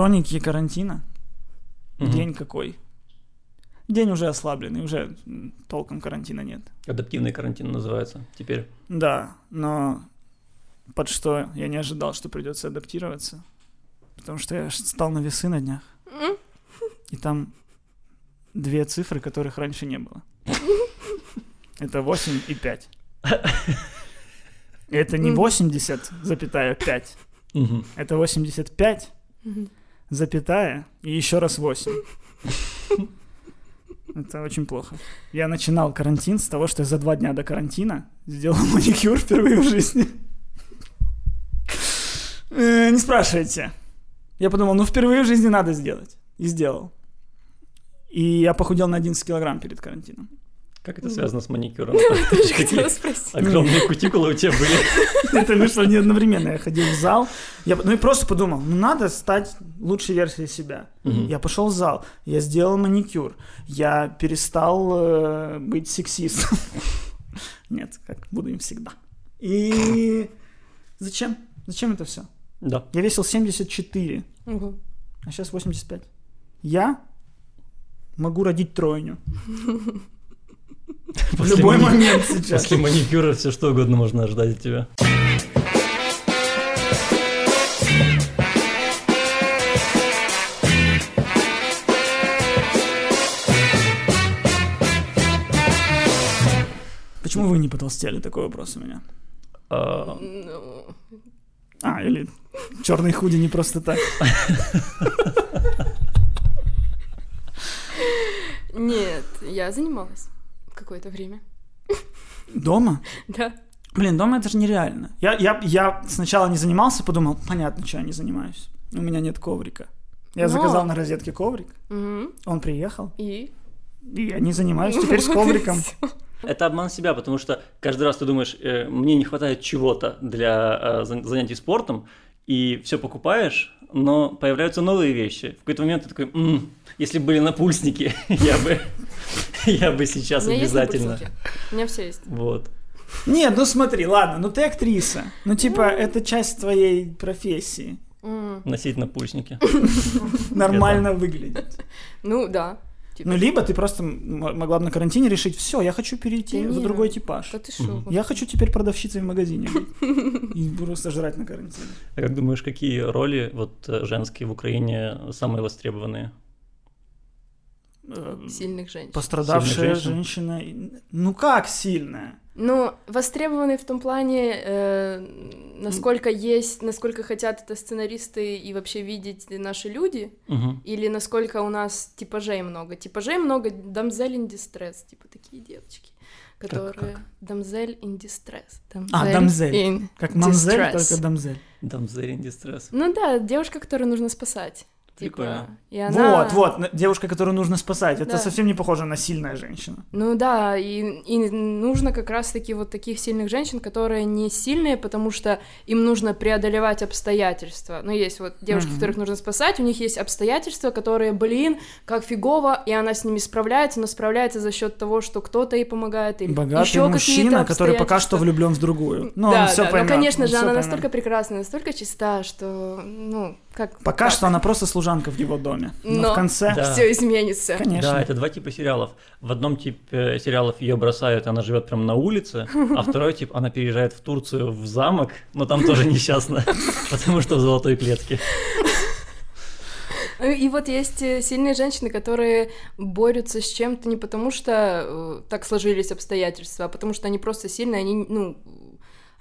Хроники карантина. Мгм. День какой? День уже ослабленный, уже толком карантина нет. Адаптивный карантин называется теперь. Да, но под что я не ожидал, что придется адаптироваться. Потому что я стал на весы на днях. И там две цифры, которых раньше не было. Это 8 и 5. Это не Мгм. 80, запятая 5. Мгм. Это 85, Мгм. Запятая и еще раз 8. Это очень плохо. Я начинал карантин с того, что я за два дня до карантина сделал маникюр впервые в жизни. Э, Не спрашивайте. Я подумал, ну впервые в жизни надо сделать. И сделал. И я похудел на 11 килограмм перед карантином. Как это связано с маникюром? Тоже хотела спросить. огромные кутикулы у тебя были. Это вышло не одновременно. Я ходил в зал. Я, ну и просто подумал, ну надо стать лучшей версией себя. Я пошел в зал, я сделал маникюр, я перестал э, быть сексистом. Нет, как буду им всегда. И зачем? Зачем это все? Да. Я весил 74, Ого. а сейчас 85. Я могу родить тройню. В любой мани- момент сейчас. После маникюра все что угодно можно ожидать от тебя. Почему вы не потолстели? Такой вопрос у меня. А, Ну, А, или черный худи не просто так. Нет, я занималась какое-то время. Дома? Да. Блин, дома это же нереально. Я, я, я сначала не занимался, подумал, понятно, что я не занимаюсь. У меня нет коврика. Я Но- заказал на розетке коврик, Мгм. он приехал, И? и я не занимаюсь теперь с ковриком. Это обман себя, потому что каждый раз ты думаешь, э, мне не хватает чего-то для э, зан- занятий спортом, и все покупаешь, но появляются новые вещи. В какой-то момент ты такой, «М, если были напульсники, я бы, я бы сейчас У меня есть обязательно. напульсники. У меня все есть. Вот. Нет, ну смотри, ладно, ну ты актриса. Ну типа, это часть твоей профессии. М. Носить напульсники. Нормально выглядеть. Ну, да. Типа, Ну, либо ты просто м- могла бы на карантине решить, все, я хочу перейти Да в не, другой типаж. Да ты шо? Я хочу теперь продавщицей в магазине быть. И просто жрать на карантине. А как думаешь, какие роли вот э, женские в Украине самые востребованные? Сильных женщин. Пострадавшая Сильных женщин? женщина. Ну как сильная? Ну, востребованный в том плане, э, насколько есть, насколько хотят это сценаристы и вообще видеть наши люди, Мгм. или насколько у нас типажей много. Типажей много, дамзель in distress, типа такие девочки, которые... как? Дамзель in distress. А, дамзель. in Как мамзель, distress. только дамзель. Damsel in distress. Ну да, девушка, которую нужно спасать. Типа, Прикольно. и она... Вот, вот, девушка, которую нужно спасать. Это Да. совсем не похоже на сильная женщина. Ну да, и, и нужно как раз-таки вот таких сильных женщин, которые не сильные, потому что им нужно преодолевать обстоятельства. Ну, есть вот девушки, Мгм. которых нужно спасать, у них есть обстоятельства, которые, блин, как фигово, и она с ними справляется, но справляется за счет того, что кто-то ей помогает, или Богатый еще мужчина, который пока что влюблен в другую. Ну, да, он все да, поймет. ну, конечно он же, она поймет. настолько прекрасна, настолько чиста, что, ну, как... Пока как? что она просто служанка в его доме. Но, Но- в конце, Да. Все изменится. конечно. Да, это два типа сериалов. В одном типе сериалов ее бросают, и она живет прям на улице, а второй тип, она переезжает в Турцию в замок, но там тоже несчастно, потому что в золотой клетке. И вот есть э, сильные женщины, которые борются с чем-то не потому, что э, так сложились обстоятельства, а потому что они просто сильные, они, ну,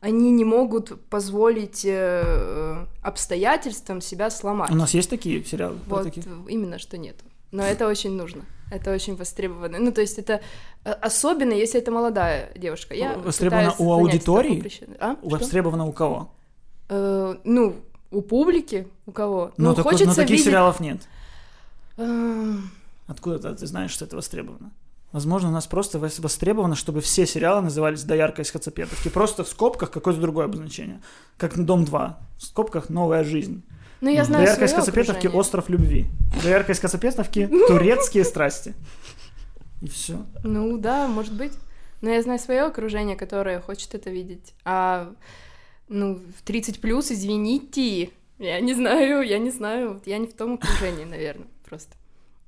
они не могут позволить э, обстоятельствам себя сломать. У нас есть такие сериалы? Вот такие? именно что нет. Но это очень нужно. Это очень востребовано. Ну, то есть это э, особенно, если это молодая девушка. Я Востребовано у аудитории? А? Что? Востребовано у кого? Э, ну, у публики, у кого? Ну, Ну, так вот, хочется но таких видеть... сериалов нет. Эм, Откуда ты знаешь, что это востребовано? Возможно, у нас просто вос- востребовано, чтобы все сериалы назывались «Доярка из Хацапетовки». Просто в скобках какое-то другое обозначение. Как «Дом 2». В скобках «Новая жизнь». Ну, я знаю «Доярка из Хацапетовки». «Остров любви». «Доярка из Хацапетовки» «Турецкие страсти». И все. Ну да, может быть. Но я знаю свое окружение, которое хочет это видеть. А ну, в 30 плюс, извините, Я не знаю, я не знаю. Я не в том окружении, наверное, просто.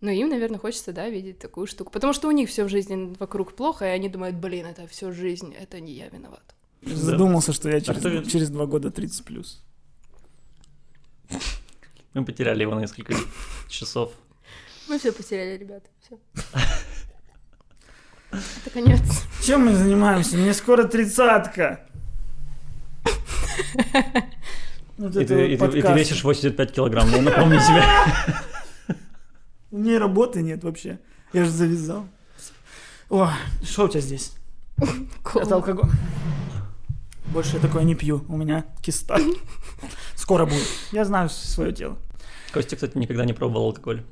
Но им, наверное, хочется, да, видеть такую штуку. Потому что у них все в жизни вокруг плохо, и они думают, блин, это все жизнь, это не я виноват. Задумался, что я кто через, вин- через два года 30 плюс. Мы потеряли его на несколько часов. Мы все потеряли, ребята. Все. Это конец. Чем мы занимаемся? Мне скоро тридцатка. Вот И ты, вот и ты- и ты весишь 85 килограмм, я напомню тебе. У меня и работы нет вообще. Я же завязал. О, что у тебя здесь? Кола. Это алкоголь. Больше я такое не пью. У меня киста. Скоро будет. Я знаю свое тело. Костя, кстати, никогда не пробовал алкоголь.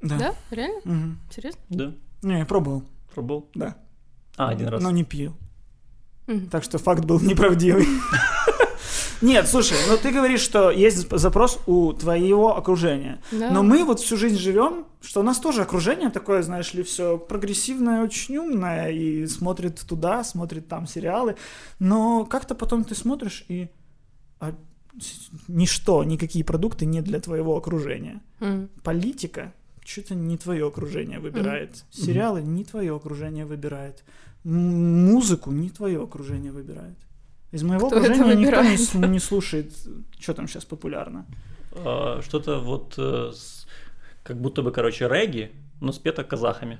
Да. Да? Реально? Мгм. Серьезно? Да? Не, я пробовал. Пробовал? Да. А, один раз. Но не пил. Мгм. Так что факт был неправдивый. Нет, слушай, ну ты говоришь, что есть запрос у твоего окружения. Да. Но мы вот всю жизнь живем, что у нас тоже окружение такое, знаешь ли, все прогрессивное, очень умное, и смотрит туда, смотрит там сериалы. Но как-то потом ты смотришь и а, ничто, никакие продукты не для твоего окружения. Политика что-то не твое окружение выбирает. Сериалы не твое окружение выбирает. М- Музыку не твое окружение выбирает. Из моего Кто окружения никто не, не слушает, что там сейчас популярно. А, Что-то вот э, с- как будто бы, короче, регги, но спето казахами.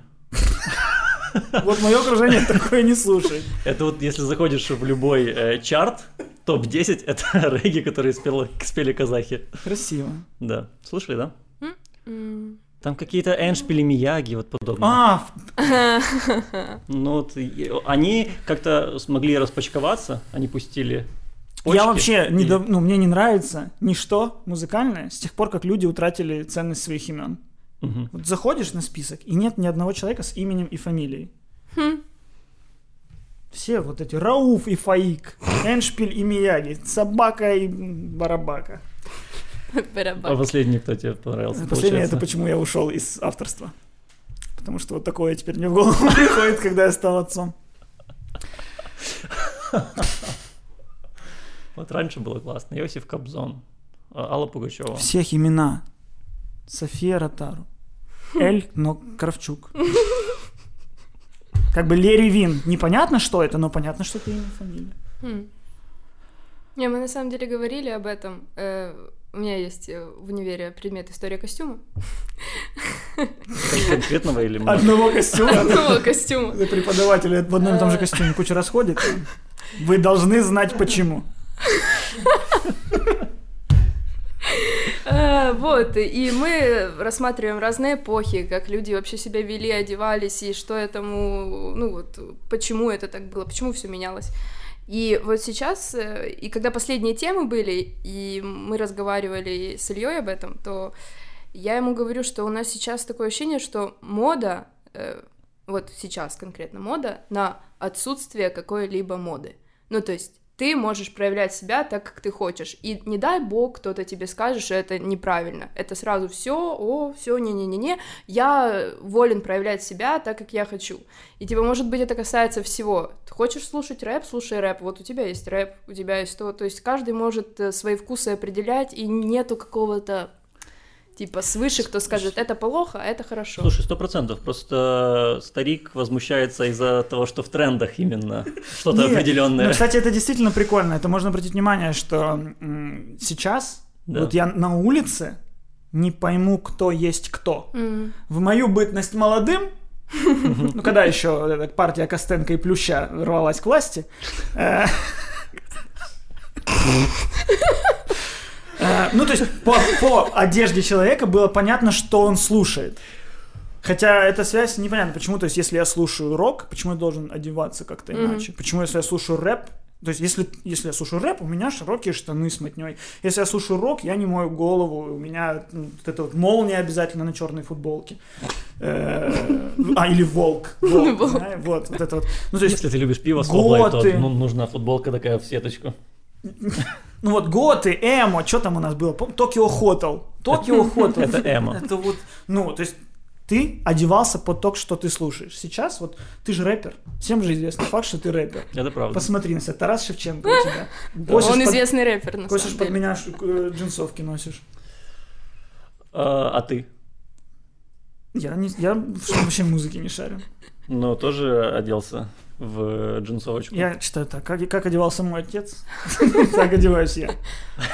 Вот мое окружение такое не слушает. Это вот если заходишь в любой э, чарт, топ-10 это регги, которые спел- спели казахи. Красиво. Да. Слушали, да? Там какие-то эншпили Мияги, вот подобное. А, Ну вот они как-то смогли распачковаться, они пустили почки. я вообще, не и- ну, мне не нравится ничто музыкальное с тех пор, как люди утратили ценность своих имен. Мгм. Вот заходишь на список, и нет ни одного человека с именем и фамилией. Хм. Все вот эти Рауф и Фаик, Эншпиль и Мияги, Собака и Барабака. А последний, кто тебе понравился? Последнее это получается? почему я ушел из авторства. Потому что вот такое теперь мне в голову приходит, когда я стал отцом. Вот раньше было классно. Иосиф Кобзон, а, Алла Пугачева. Всех имена. София Ротару. Эль, но Кравчук. Как бы Лерри Вин. Непонятно, что это, но понятно, что это имя фамилия. Хм. Не, мы на самом деле говорили об этом. У меня есть э, в универе предмет история костюма. Кон- Конкретного или много? Одного костюма. Одного костюма. Преподаватели в одном и том же костюме кучу расходит. Вы должны знать почему. Э, Вот, и мы рассматриваем разные эпохи, как люди вообще себя вели, одевались, и что этому, ну вот, почему это так было, почему все менялось. И вот сейчас, э, и когда последние темы были, и мы разговаривали с Ильей об этом, то я ему говорю, что у нас сейчас такое ощущение, что мода, э, вот сейчас конкретно мода, на отсутствие какой-либо моды. Ну, то есть ты можешь проявлять себя так, как ты хочешь. И не дай бог кто-то тебе скажет, что это неправильно. Это сразу все, о, все, не-не-не-не. Я волен проявлять себя так, как я хочу. И типа, может быть, это касается всего. Ты хочешь слушать рэп, слушай рэп. Вот у тебя есть рэп, у тебя есть то. То есть каждый может э, свои вкусы определять, и нету какого-то типа свыше, кто скажет, это плохо, а это хорошо. Слушай, сто процентов. Просто старик возмущается из-за того, что в трендах именно что-то определенное. Ну, кстати, это действительно прикольно. Это можно обратить внимание, что сейчас Да. вот я на улице не пойму, кто есть кто. В мою бытность молодым, ну, когда еще эта партия Костенко и Плюща рвалась к власти, э, ну, то есть по, по одежде человека было понятно, что он слушает. Хотя эта связь непонятна, почему, то есть если я слушаю рок, почему я должен одеваться как-то иначе? Почему, если я слушаю рэп, то есть если, если я слушаю рэп, у меня широкие штаны с мотней. Если я слушаю рок, я не мою голову, у меня ну, вот эта вот молния обязательно на черной футболке. Э, А, или волк. Вот, вот это вот. Ну, то есть, Если ты любишь пиво то готы. ну, нужна футболка такая в сеточку. ну вот готы, эмо, что там у нас было? Токио Хотел. Токио Хотел. Это эмо. Это вот, ну, то есть, ты одевался под то, что ты слушаешь. Сейчас вот ты же рэпер. Всем же известный факт, что ты рэпер. Это правда. Посмотри на себя. Тарас Шевченко у тебя. Он под- известный рэпер, на Косишь под меня э, джинсовки носишь. А, а ты? Я, не, я вообще музыки не шарю. Ну, тоже оделся в джинсовочку. Я читаю так, как, как одевался мой отец, так одеваюсь я.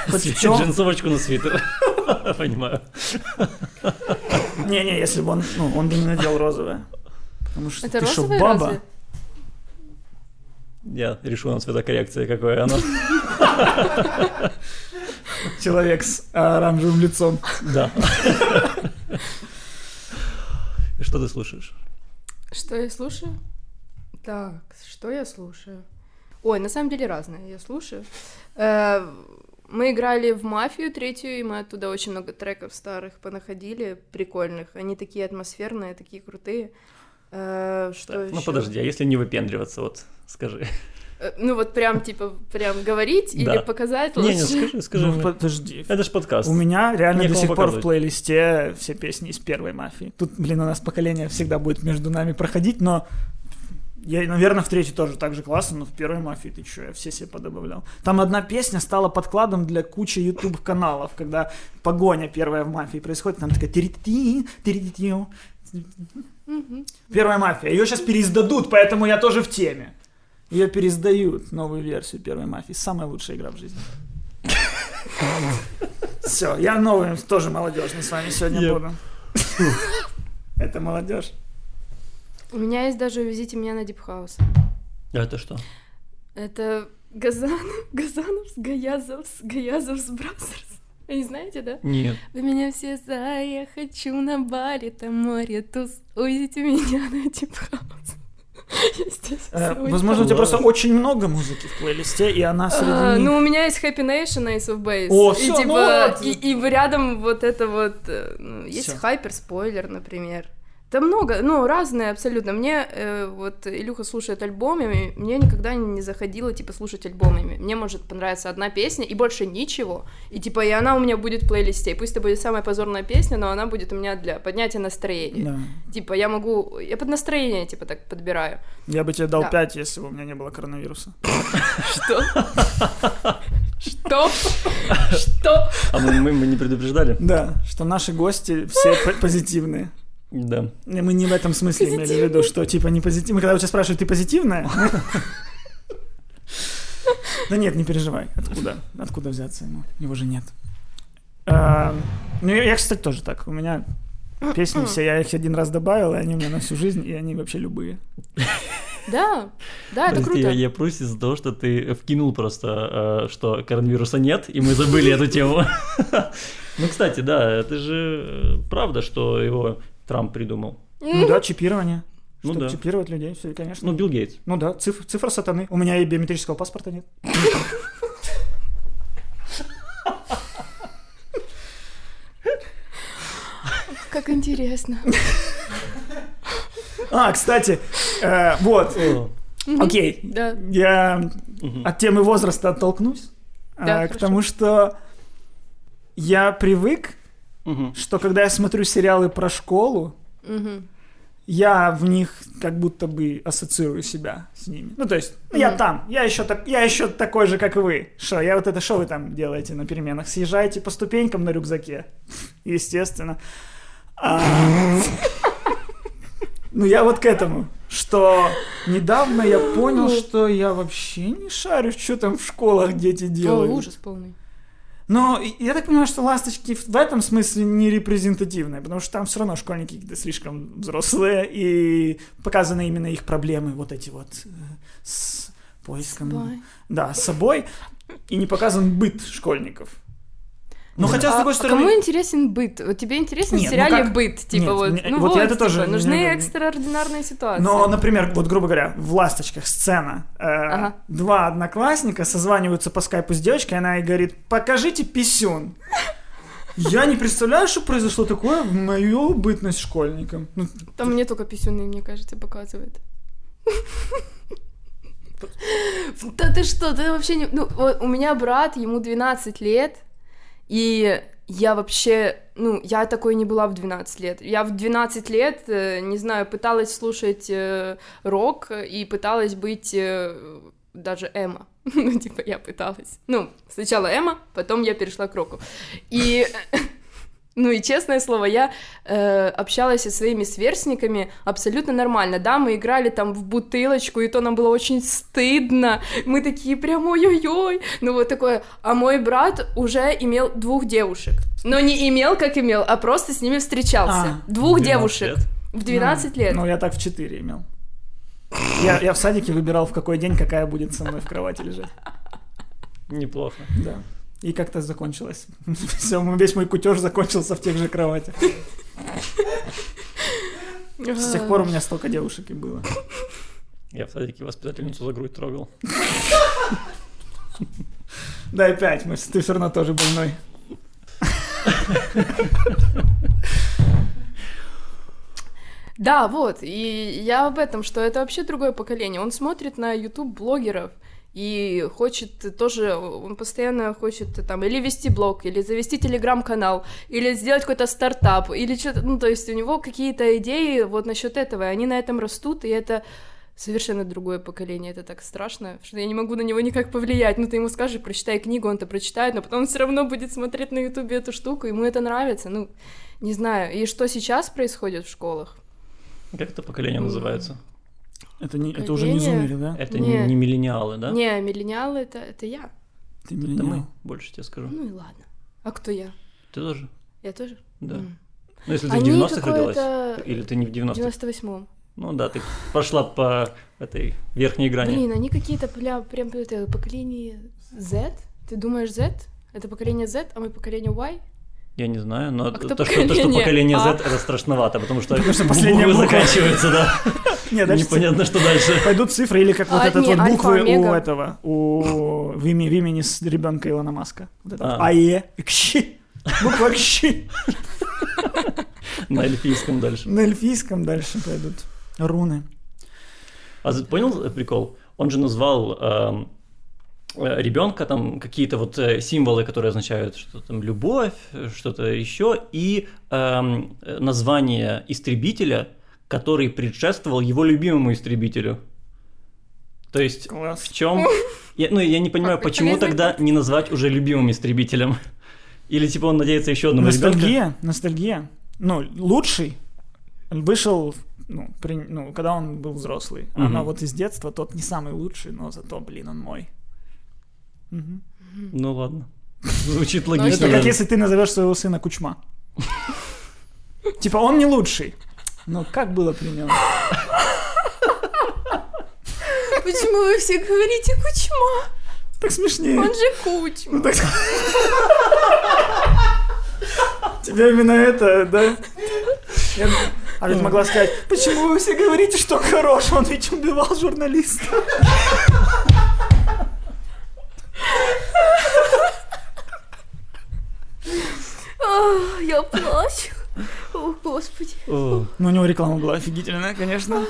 Джинсовочку на свитер. Понимаю. Не-не, если бы он, ну, он бы не надел розовое. Потому что ты что, баба? Я решу на цветокоррекции, какое оно. Человек с оранжевым лицом. Да. И что ты слушаешь? Что я слушаю? Так, что я слушаю? Ой, на самом деле разное я слушаю. Э, Мы играли в «Мафию» третью, и мы оттуда очень много треков старых понаходили, прикольных. Они такие атмосферные, такие крутые. Э, Что Так, ну ещё? подожди, а если не выпендриваться, вот скажи. Э, Ну вот прям, типа, прям говорить Да. или показать Не, не, лучше? скажи, скажи. Ну, мне. подожди. Это ж подкаст. У меня реально Некому до сих пор в плейлисте все песни из первой мафии. Тут, блин, у нас поколение всегда будет между нами проходить, но я, наверное, в третьей тоже так же классно, но в первой мафии ты что, я все себе подобавлял. Там одна песня стала подкладом для кучи YouTube каналов, когда погоня первая в мафии происходит, там такая тирити Мгм. Первая мафия. Ее сейчас переиздадут, поэтому я тоже в теме. Ее переиздают, новую версию первой мафии. Самая лучшая игра в жизни. Все, я новый, тоже молодежный с вами сегодня буду. Это молодежь. У меня есть даже «Увезите меня на deep house». А это что? Это Газан, Газанов, Гаязов, Gayazovs Brothers. Вы не знаете, да? Нет. Вы меня все за, я хочу на Бали, там море, туз. Увезите меня на deep house. Возможно, у тебя просто очень много музыки в плейлисте, и она среди А, них. ну, у меня есть Happy Nation, Ace of Base. О, и, всё, ну типа, и, и рядом вот это вот... э, ну, есть. Hyper Spoiler, например. Да много, ну, разные абсолютно. Мне э, вот Илюха слушает альбомами, мне никогда не заходило, типа, слушать альбомами. Мне может понравиться одна песня и больше ничего. И, типа, и она у меня будет в плейлисте. И пусть это будет самая позорная песня, но она будет у меня для поднятия настроения. Да. Типа, я могу... Я под настроение, типа, так подбираю. Я бы тебе дал Да. 5, если бы у меня не было коронавируса. Что? Что? Что? А мы, мы- мы не предупреждали? Да, что наши гости все по- позитивные. Да. Мы не в этом смысле имели в виду, что типа не позитивно. Когда у тебя спрашивают, ты позитивная? Да нет, не переживай. Откуда? Откуда взяться ему? Его же нет. А, Ну, я, кстати, тоже так. У меня песни все, я их один раз добавил, и они у меня на всю жизнь, и они вообще любые. Да, да, это Подожди, круто. я, я прусь из-за того, что ты вкинул просто, э, что коронавируса нет, и мы забыли эту тему. Ну, кстати, да, это же э, правда, что его Трамп придумал. Ну да, чипирование. Ну Чтобы да. чипировать людей, все, конечно. Ну, Билл Гейтс. Ну да, циф- цифра сатаны. У меня и биометрического паспорта нет. Как интересно. А, кстати, э, вот, окей. Да. Я от темы возраста оттолкнусь. Да, а, к тому, что я привык, Мгм. что когда я смотрю сериалы про школу, Мгм. я в них как будто бы ассоциирую себя с ними. Ну, то есть, ну, я там, я еще, так, я еще такой же, как и вы. Что, я вот это, что вы там делаете на переменах? Съезжаете по ступенькам на рюкзаке? Естественно. А, Ну, я вот к этому, что недавно я понял, что я вообще не шарю, что там в школах дети О, делают. ужас полный. Но я так понимаю, что ласточки в этом смысле не репрезентативные, потому что там все равно школьники какие-то слишком взрослые, и показаны именно их проблемы, вот эти вот э, с поиском. Бай. Да, с собой, и не показан быт школьников. Но Да. хотя, с А- другой а стороны... кому интересен быт? Вот тебе интересен Нет, в ну сериале как- быт? Типа Нет, вот, мне- ну вот вот, я это тоже типа, нужны не- экстраординарные ситуации. Но, например, вот, грубо говоря, в «Ласточках» сцена. э, Ага. Два одноклассника созваниваются по скайпу с девочкой, она ей говорит, покажите писюн. Я не представляю, что произошло такое в мою бытность школьником. Ну, Там мне только писюны, мне кажется, показывает. Да ты что, ты вообще не... Ну, у меня брат, ему 12 лет, и я вообще, ну, я такой не была в 12 лет. Я в 12 лет, э, не знаю, пыталась слушать э, рок и пыталась быть э, даже Эма. Ну, типа, я пыталась. Ну, сначала Эма, потом я перешла к року. И ну и честное слово, я э, общалась со своими сверстниками абсолютно нормально. Да, мы играли там в бутылочку, и то нам было очень стыдно. Мы такие прям ой-ой-ой. Ну вот такое. А мой брат уже имел двух девушек. Но не имел, как имел, а просто с ними встречался. А, двух 12 девушек. лет. В 12 Ну, лет. Ну, я так в 4 имел. Я, я в садике выбирал, в какой день какая будет со мной в кровати лежать. Неплохо. Да. И как-то закончилось. Все, весь мой кутеж закончился в тех же кроватях. С тех пор у меня столько девушек и было. Я в садике воспитательницу за грудь трогал. Да, и пять, мы, ты все равно тоже больной. Да, вот, и я об этом, что это вообще другое поколение. Он смотрит на YouTube блогеров и хочет тоже, он постоянно хочет там или вести блог, или завести телеграм-канал, или сделать какой-то стартап, или что-то, ну, то есть у него какие-то идеи вот насчет этого, и они на этом растут, и это совершенно другое поколение, это так страшно, что я не могу на него никак повлиять. Ну, ты ему скажешь, прочитай книгу, он-то прочитает, но потом он все равно будет смотреть на ютубе эту штуку, ему это нравится, ну, не знаю. И что сейчас происходит в школах? Как это поколение называется? Это, не, это уже не зумеры, да? Это Не. не, миллениалы, да? Не, миллениалы это, это я. Ты Это миллениал. мы, больше тебе скажу. Ну и ладно. А кто я? Ты тоже? Я тоже? Да. М. Ну, если ты Они в 90-х родилась. Или ты не в В 90-х. 98-м. Ну да, ты пошла по этой верхней грани. Блин, они какие-то прям, прям это поколение Z? Ты думаешь Z? Это поколение Z, а мы поколение Y? Я не знаю, но А то, что, то, что поколение поколение А? Z, это страшновато, потому что, Потому что последняя буквы буква. заканчиваются, да. Не, дальше Непонятно, что дальше. пойдут цифры или как вот А, этот не, вот буквы у этого, у в, име- в имени с ребенка Илона Маска. Вот это вот А. АЕ, КЩИ. Буква КЩИ. На эльфийском дальше. На эльфийском дальше пойдут руны. А за- понял прикол? Он же назвал эм, ребенка там какие-то вот э, символы, которые означают что там любовь, э, что-то еще, и эм, э, название истребителя, который предшествовал его любимому истребителю. То есть Класс. в чем? Я, ну, я не понимаю, А, почему тогда не назвать уже любимым истребителем? Или типа он надеется еще одного ребенка? Ностальгия, ностальгия. Ну, лучший вышел, ну, при- ну, когда он был взрослый. А Мгм. но вот из детства тот не самый лучший, но зато, блин, он мой. Ну ладно. Звучит Ну, логично. Это как если ты назовешь своего сына Кучма. Типа, он не лучший. Ну, как было при нем? Почему вы все говорите Кучма? Так смешнее. Он же Кучма. Ну, так- Тебе именно это, да? Я- А ведь могла сказать, почему вы все говорите, что хорош, он ведь убивал журналиста. Я плачу. О, господи. Ну, у него реклама была офигительная, конечно.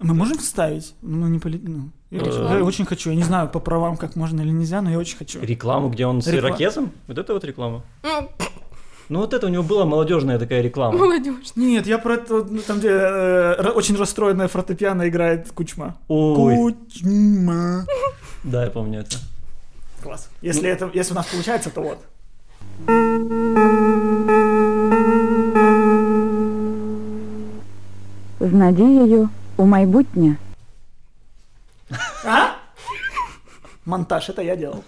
Мы можем вставить? Ну, не поли... ну, я, Рекламу? я очень хочу. Я не знаю, по правам как можно или нельзя, но я очень хочу. Рекламу, где он с Реклама. ирокезом? Вот это вот реклама? Ну, Ну вот это у него была молодежная такая реклама. Молодежь. Нет, я про это, ну, там, где э, р- очень расстроенная фортепиано играет Кучма. Ой, Кучма. да, я помню это. Класс. Если, это, если у нас получается, то вот. з надією у майбутнє. А? Монтаж, это я делал.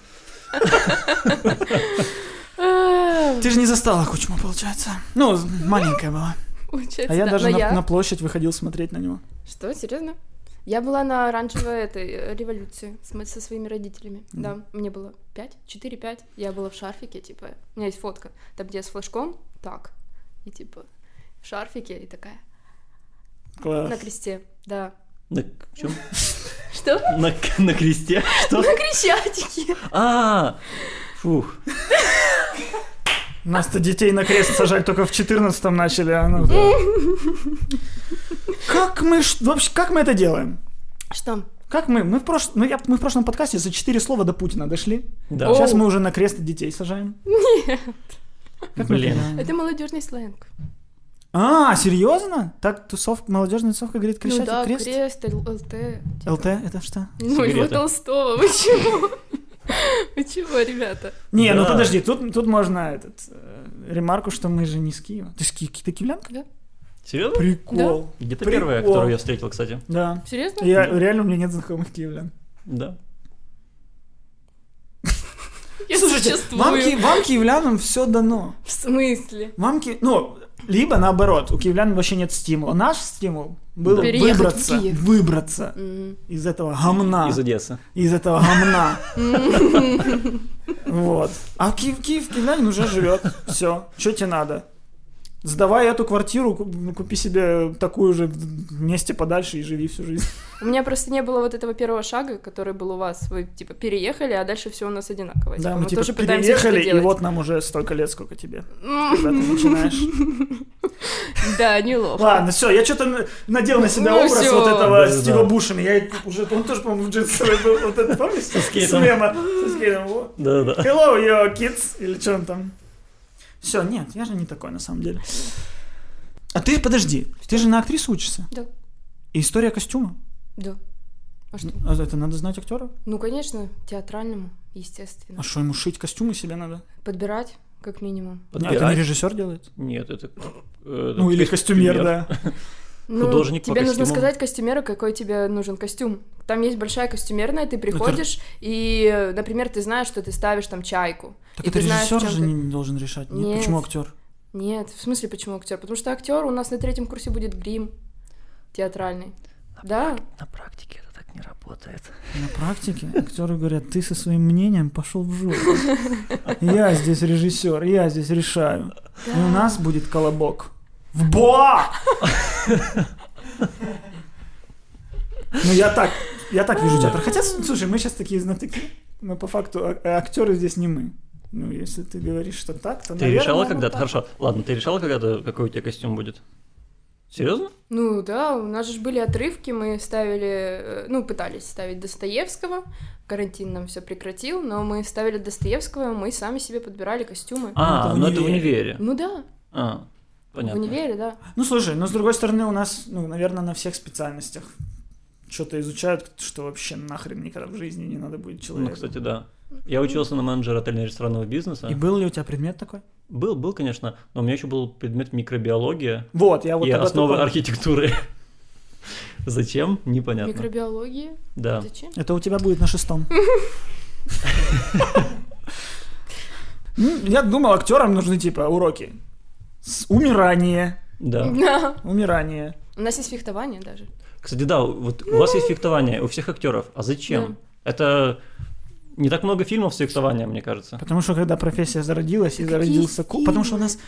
А, Ты же не застала Кучму, получается. Ну, маленькая была. Получается, А я да. даже Но на, я- на площадь выходил смотреть на него. Что, серьезно? Я была на оранжевой этой э, революции с со своими родителями. Да, мне было 5, 4-5. Я была в шарфике, типа, у меня есть фотка, там, где я с флажком, так, и типа в шарфике, и такая, Класс. на кресте, да. На чем? Что? На, на кресте? Что? На крещатике. А, фух. Нас-то детей на крест сажать только в 14-м начали, а ну. Как мы, вообще, как мы это делаем? Что? Как мы? Мы в, прош... ну, я- мы в прошлом подкасте за 4 слова до Путина дошли. Да. О. Сейчас мы уже на крест детей сажаем. Как Блин. мы- Это молодежный сленг. А, серьезно? Так тусовка, молодежная тусовка говорит Ну кричать да, крест? крест, ЛТ. типа. ЛТ это что? Ну, его. Толстого, вы чего? Вы чего, ребята? Не, ну Да. подожди, тут, тут можно этот, э, ремарку, что мы же не с Киева. Ты с Ки- ты киевлянка? Серьезно? Прикол. Где-то Прикол. первая, которую я встретил, кстати. Да. Серьезно? Я, реально, у меня нет знакомых киевлян. Да. Я Слушайте, существую. вам, ки- вам, киевлянам, все дано. В смысле? Вам ки- Ну, либо наоборот, у киевлян вообще нет стимула. Наш стимул был Да. Переехать в выбраться, Киев. выбраться М. из этого гомна. Из Одессы. из этого гомна. Вот. А Киев, Киев, киевлянин уже живет. Все. Что тебе надо? Сдавай эту квартиру, ку- купи себе такую же в месте подальше и живи всю жизнь. У меня просто не было вот этого первого шага, который был у вас. Вы, типа, переехали, а дальше все у нас одинаково. Да, Типа, мы типа тоже переехали, и вот нам уже столько лет, сколько тебе, когда ты начинаешь. Да, неловко. Ладно, все, я что-то надел на себя Ну образ всё. вот этого Да-да-да. Стива Бушеми. Я уже, он тоже, по-моему, в джинсовой был. Вот это, помнишь? С скейтом. мема. Со скейтом. Вот. Да-да. Hello, yo, kids. Или что он там? Все, нет, я же не такой на самом деле. А ты, подожди, ты же на актрису учишься? Да. И история костюма? Да. А что? А это надо знать актера? Ну, конечно, театральному, естественно. А что, ему шить костюмы себе надо? Подбирать, как минимум. А это не Подбирать? режиссер делает? Нет, это... э, Ну, или костюмер. костюмер, да. Ну, Художник по тебе нужно сказать костюмеру, какой тебе нужен костюм. Там есть большая костюмерная, ты приходишь, и, э, например, ты знаешь, что ты ставишь там чайку. Так И это ты режиссер же ты- не должен решать. Нет, Нет. почему актер? Нет, в смысле, почему актер? Потому что актер у нас на третьем курсе будет грим театральный. Да, На практике это так не работает. На практике актеры говорят, ты со своим мнением пошел в жопу. Я здесь режиссер, я здесь решаю. И у нас будет колобок. В боа! Ну я так, я так вижу театр. Хотя, слушай, мы сейчас такие знатоки, но по факту а- а актеры здесь не мы. Ну, если ты говоришь, что так, то, Ты наверное, решала ну, когда-то? так. Хорошо. Ладно, ты решала когда-то, какой у тебя костюм будет? Серьезно? ну да, у нас же были отрывки, мы ставили, э, ну, пытались ставить Достоевского, карантин нам все прекратил, но мы ставили Достоевского, мы сами себе подбирали костюмы. А, в ну это в универе. Ну да, А, в понятно. универе, да. Ну, слушай, но с другой стороны, у нас, ну, наверное, на всех специальностях что-то изучают, что вообще нахрен никогда в жизни не надо будет Ну, человеку. кстати, да. Я учился на менеджера отельно-ресторанного бизнеса. И был ли у тебя предмет такой? Был, был, конечно, но у меня еще был предмет микробиология Вот, я вот и основы архитектуры. Зачем? Непонятно. Микробиология? Да. Зачем? Это у тебя будет на шестом. Ну, Я думал, актерам нужны типа уроки. Умирание, Да. Да. умирание. У нас есть фехтование даже. Кстати, да, вот у вас есть фехтование, у всех актеров. А зачем? Это не так много фильмов с фехтованием, мне кажется. Потому что когда профессия зародилась и Какие зародился... ко- Потому что у фильмы? нас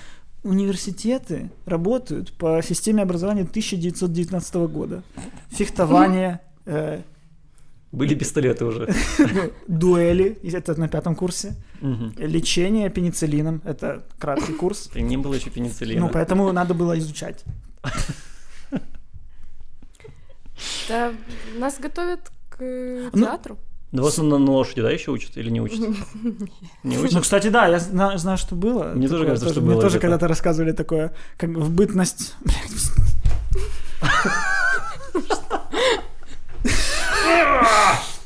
университеты работают по системе образования 1919 года. Фехтование, э, Были пистолеты уже. ну, дуэли, это на пятом курсе. Лечение пенициллином, это краткий курс. И не было еще пенициллина. Ну, поэтому надо было изучать. Да, нас готовят к Ну, театру. Да вас на, на лошади, да, еще учат или не учат? Не Ну, учат? кстати, да, я зна- знаю, что было. Мне тоже кажется, что Мне было тоже где-то. когда-то рассказывали такое, как в бытность...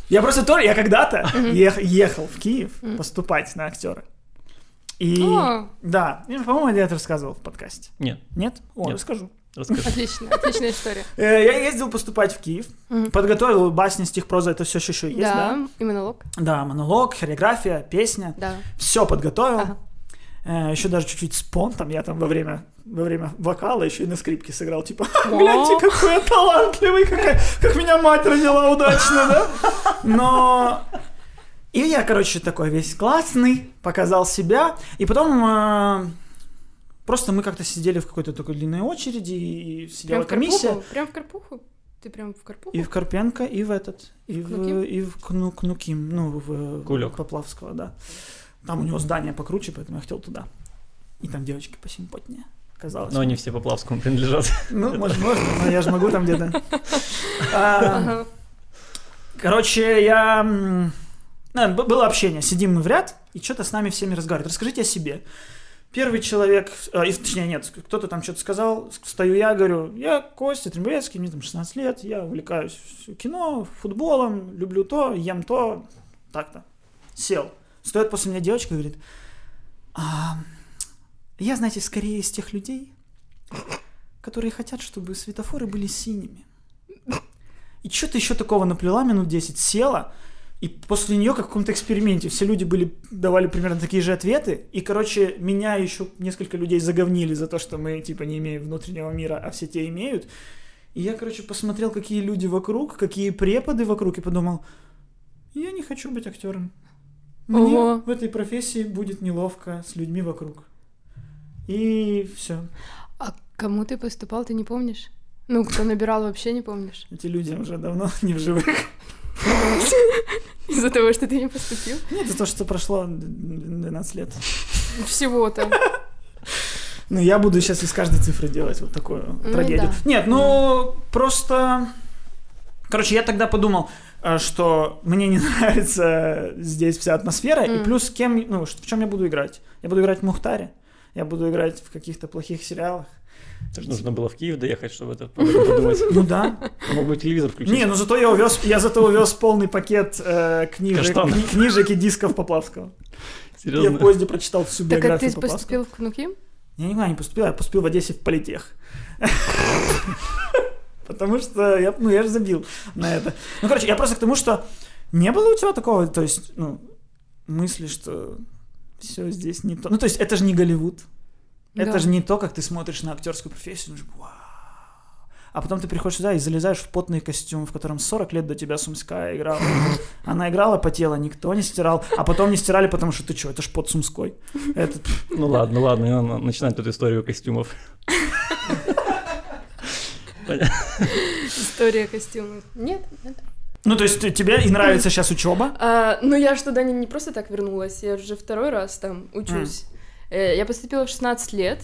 Я просто тоже, я когда-то ех- ехал в Киев поступать на актера. И О. да, по-моему, я это рассказывал в подкасте. Нет, Нет? О, Нет. расскажу. Расскажи. Отлично, отличная история. Э, Я ездил поступать в Киев, подготовил басни, стихпроза, это все еще есть, да? Да, и монолог. Да, монолог, хореография, песня. Да. Все подготовил. Ага. еще даже чуть-чуть спон, там я там во время, во время вокала еще и на скрипке сыграл, типа, гляньте, какой я талантливый, какая, как меня мать родила удачно, да? Но... И я, короче, такой весь классный, показал себя, и потом э, просто мы как-то сидели в какой-то такой длинной очереди, и сидела Прям в комиссия, Карпуху? Прям в Карпуху? Ты прям в Карпуху? и в Карпенко, и в этот, и в, Кнуким? и в Кну, Кнуким, ну, в Кулек. Поплавского, да. Там у него здание покруче, поэтому я хотел туда. И там девочки посимпотнее, казалось. Но они все по Плавскому принадлежат. Ну, может, можно, но я же могу там где-то. А. Короче, я... Было общение, сидим мы в ряд, и что-то с нами всеми разговаривают. Расскажите о себе. Первый человек, а, и, точнее, нет, кто-то там что-то сказал, стою я, говорю, я Костя Трембовецкий, мне там 16 лет, я увлекаюсь кино, футболом, люблю то, ем то, так-то. Сел. Стоит после меня девочка и говорит, а, я, знаете, скорее из тех людей, которые хотят, чтобы светофоры были синими. И что-то еще такого наплела минут 10, села, и после нее, как в каком-то эксперименте, все люди были, давали примерно такие же ответы. И, короче, меня еще несколько людей заговнили за то, что мы, типа, не имеем внутреннего мира, а все те имеют. И я, короче, посмотрел, какие люди вокруг, какие преподы вокруг, и подумал, я не хочу быть актером. Мне Ого. в этой профессии будет неловко с людьми вокруг. И все. А кому ты поступал, ты не помнишь? Ну, кто набирал, вообще не помнишь? Эти люди уже давно не в живых. Из-за того, что ты не поступил? Нет, это то, что прошло 12 лет. Всего-то. Ну, я буду сейчас из каждой цифры делать вот такую Ну трагедию. да. Нет, ну, просто... Короче, я тогда подумал, э, что мне не нравится здесь вся атмосфера, и Мгм. плюс кем, ну, в чем я буду играть? Я буду играть в Мухтаре, я буду играть в каких-то плохих сериалах. Это ж нужно было в Киев доехать, чтобы это подумать. Ну да. Мог бы телевизор включить. Не, ну зато я увез, я зато увез полный пакет э, книжек, кни- книжек и дисков Поплавского. Я в Серьезно? поезде прочитал всю Так а биографию ты Поплавского. поступил в Кнуким? Я никуда не поступил, я поступил в Одессе в политех. Потому что я, ну, я же забил на это. Ну, короче, я просто к тому, что не было у тебя такого, то есть, ну, мысли, что все здесь не то. Ну, то есть, это же не Голливуд. Это же не то, как ты смотришь на актерскую профессию. ну, вау. А потом ты приходишь сюда и залезаешь в потный костюм, в котором 40 лет до тебя Сумская играла. Она играла, потела, никто не стирал. А потом не стирали, потому что ты что, это ж под Сумской. Это, Ну ладно, ладно, не надо начинать тут историю костюмов. История костюмов. Нет, нет. Ну, то есть тебе и нравится сейчас учеба? А, ну, я же туда не, не просто так вернулась, я уже второй раз там учусь. Э, я поступила в 16 лет.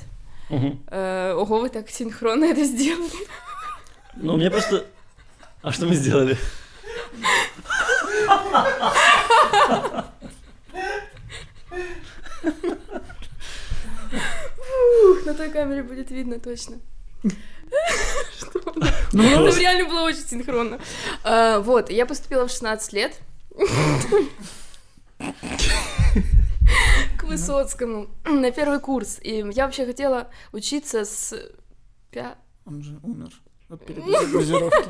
Э, ого, вы так синхронно это сделали. Ну, у меня просто... А что мы сделали? Ух, на той камере будет видно точно. Что? Ну, Это реально было очень синхронно. А, Вот, я поступила в 16 лет. К Высоцкому на первый курс. И я вообще хотела учиться с пя- Он же умер от передозировки.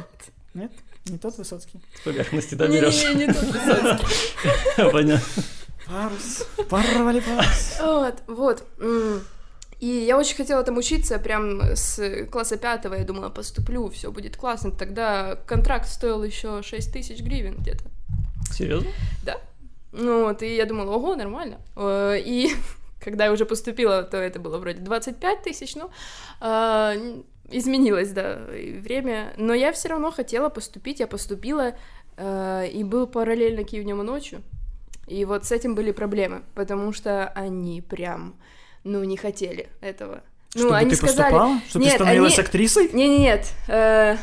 Нет? Не тот Высоцкий? С поверхности, да, берешь? Не-не-не, не тот Высоцкий. Понятно. Парус. Порвали парус. Вот, вот. И я очень хотела там учиться прям с класса пятого. Я думала, поступлю, все будет классно. Тогда контракт стоил еще 6 тысяч гривен где-то. Серьезно? Ну вот, и я думала, ого, нормально. Э, И когда я уже поступила, то это было вроде 25 тысяч, ну, а, изменилось, да, время. Но я все равно хотела поступить, я поступила, э, и был параллельно Киев днем и ночью. И вот с этим были проблемы, потому что они прям, ну, не хотели этого. Ну, Чтобы они ты сказали... поступала? Чтобы ты Нет, становилась они- актрисой? Не-не-нет, э,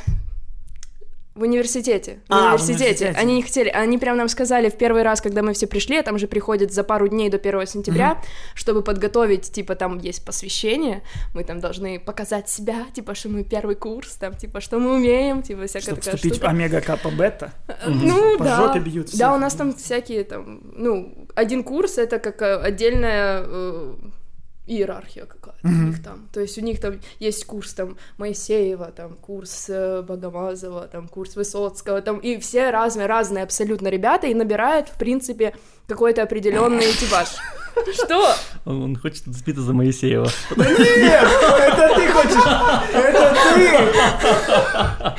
в университете. В А, в университете. университете. Они не хотели. Они прям нам сказали в первый раз, когда мы все пришли, а там же приходят за пару дней до 1 сентября, чтобы подготовить, типа, там есть посвящение, мы там должны показать себя, типа, что мы первый курс, там, типа, что мы умеем, типа, всякая Чтобы такая вступить в штука. омега капа бета. Ну, По да. жопе бьют Да, всех. у нас там всякие там, ну, один курс это как э, отдельная э, иерархия какая-то у Мгм. них там. То есть у них там есть курс там Моисеева, там курс э, Богомазова, там курс Высоцкого, там и все разные, разные абсолютно ребята и набирают, в принципе, какой-то определенный типаж. Что? Он, он хочет зацепиться за Моисеева. Нет, это ты хочешь. Это ты.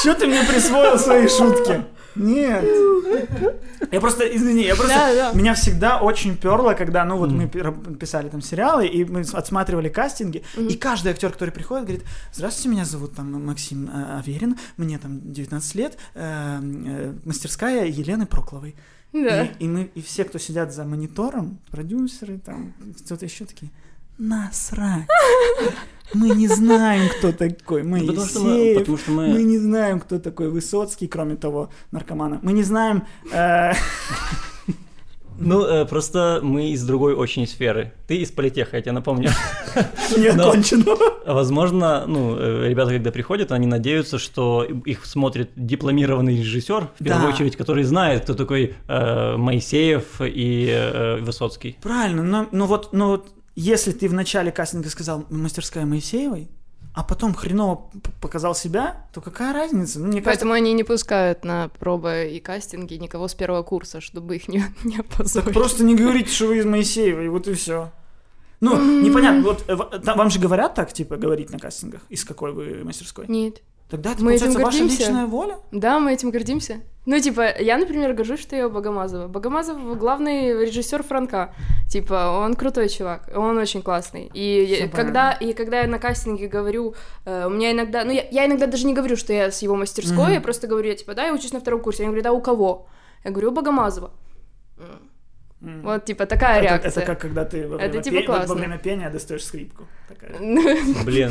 Че ты мне присвоил свои шутки? Нет. Я просто, извини, я просто... Да, да. Меня всегда очень перло, когда, ну вот мы пи- писали там сериалы, и мы отсматривали кастинги, и каждый актер, который приходит, говорит, здравствуйте, меня зовут там Максим э, Аверин, мне там 19 лет, э, э, мастерская Елены Прокловой. Да. И, и мы, и все, кто сидят за монитором, продюсеры, там, кто-то еще такие, насрать. Мы не знаем, кто такой Ну, потому, что мы, Моисеев. потому что мы... Мы не знаем, кто такой Высоцкий, кроме того, наркомана. Мы не знаем... э, Ну, э, просто мы из другой очень сферы. Ты из политеха, я тебе напомню. Не Но- окончено. Возможно, ну, э, ребята, когда приходят, они надеются, что их смотрит дипломированный режиссер, в первую Да. очередь, который знает, кто такой э, Моисеев и э, Высоцкий. Правильно, но, но вот, но вот если ты в начале кастинга сказал «Мастерская Моисеевой», а потом хреново показал себя, то какая разница? Ну, мне кажется, Поэтому они не пускают на пробы и кастинги никого с первого курса, чтобы их не, не опозорить. так просто не говорите, что вы из Моисеевой, вот и все. Ну, непонятно, вот э, там вам же говорят так, типа, говорить на кастингах, из какой вы мастерской? Нет. Тогда это, Мы этим получается, ваша гордимся. личная воля? Да, мы этим гордимся. Ну, типа, я, например, горжусь, что я у Богомазова. Богомазов главный режиссер Франка. Типа, он крутой чувак, он очень классный. И Всё я- когда, и когда я на кастинге говорю, э, у меня иногда, ну, я, я иногда даже не говорю, что я с его мастерской, Мгм. я просто говорю, я, типа, да, я учусь на втором курсе. Они говорят, да, у кого? Я говорю, у Богомазова. М. Вот, типа, такая это, реакция. это как когда ты во Это время, типа пе- во- время пения достаешь скрипку. Блин,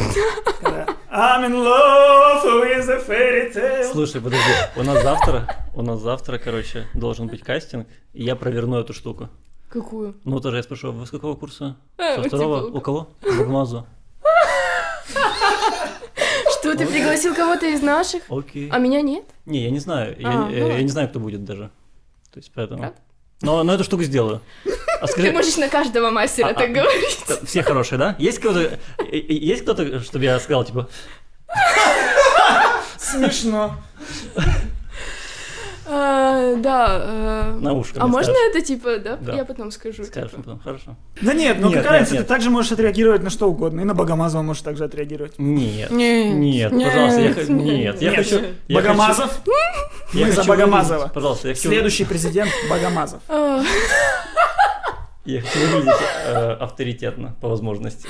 I'm in love with a fairy tale. слушай, подожди, у нас завтра, у нас завтра, короче, должен быть кастинг, и я проверну эту штуку. Какую? Ну, тоже я спрошу, вы с какого курса? Э, Со второго? у кого? У Богмазу. Что, ты пригласил кого-то из наших? Окей. А меня нет? Не, я не знаю. Я, А, не знаю, кто будет даже. То есть поэтому. Но, но эту штуку сделаю. А скажи, Ты можешь на каждого мастера А, так а, говорить. все хорошие, да? Есть кто-то, э, э, есть кто-то, чтобы я сказал, типа, Смешно. А, да. э, на ушко А можно скажешь? это типа, да? Да. Я потом скажу. Скажешь типа. потом, хорошо. Да нет, ну Нет, какая разница, нет, ты также можешь отреагировать на что угодно. И на Богомазова можешь также отреагировать. Нет. Нет. Нет, пожалуйста, я, х- Нет. нет, я Нет. хочу... я Богомазов, хочу- я мы за хочу Богомазова. Пожалуйста, я хочу, следующий президент Богомазов. Я хочу выглядеть э, авторитетно, по возможности.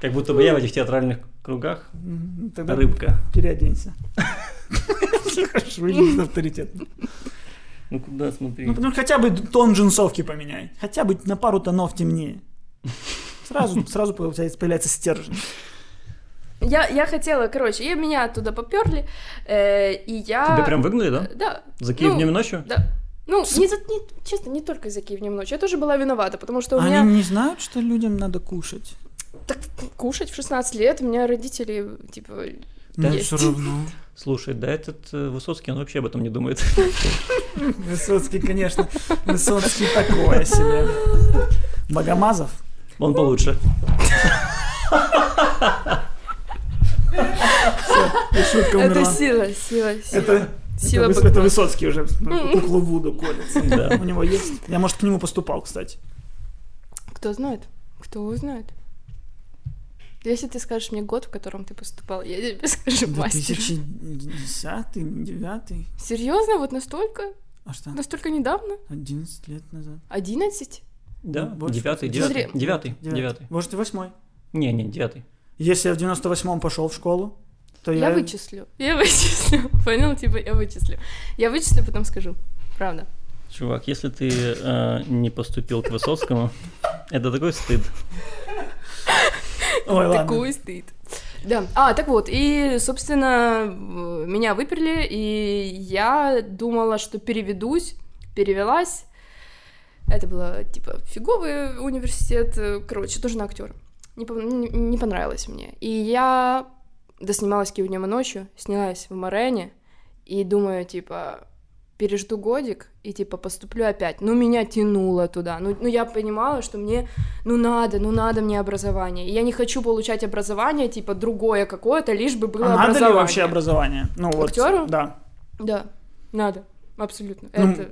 Как будто бы я в этих театральных кругах Тогда рыбка. переоденься. Хорошо, выглядит авторитетно. Ну куда смотри? Ну, ну, хотя бы тон джинсовки поменяй. Хотя бы на пару тонов темнее. Сразу, сразу получается, появляется стержень. Я, я хотела, короче, и меня оттуда поперли, э, и я... Тебя прям выгнали, да? Да. За Киев Ну, днем и ночью? Да. Ну, не за, не, честно, не только за Киев днем ночью. Я тоже была виновата, потому что у Они меня... не знают, что людям надо кушать. Так, кушать в 16 лет, у меня родители, типа, Ну, есть. все равно. Слушай, да этот э, Высоцкий, он вообще об этом не думает. Высоцкий, конечно. Высоцкий такое себе. Богомазов? Он получше. И шутка Это умерла. сила, сила, сила. Это, Сила это, Богомазова. это Высоцкий уже куклу Вуду колется. Да. У него есть. Я, может, к нему поступал, кстати. Кто знает? Кто узнает? Если ты скажешь мне год, в котором ты поступал, я тебе скажу мастер. 2010 9 Серьезно? Вот настолько? А что? Настолько недавно? 11 лет назад. 11? Да, больше. девятый, девятый, девятый, девятый. Может, и восьмой. Не, не, девятый. Если я в 98-м пошел в школу, то Я я... вычислю. Я вычислю. Понял? Типа, я вычислю. Я вычислю, потом скажу. Правда. Чувак, если ты э, не поступил к Высоцкому, это такой стыд. Ой, ладно. Такой стыд. Да. А, так вот, и, собственно, меня выперли, и я думала, что переведусь, перевелась. Это было, типа, фиговый университет, э, короче, тоже на актера. Не, не- не понравилось мне. И я доснималась «Киев днем и ночью», снялась в Морене, и думаю, типа, пережду годик и, типа, поступлю опять. Ну, меня тянуло туда. Ну, ну, я понимала, что мне, ну, надо, ну, надо мне образование. И я не хочу получать образование, типа, другое какое-то, лишь бы было А надо образование. ли вообще образование? Ну вот. Актёру? Да. Да, надо, абсолютно. Ну, Это...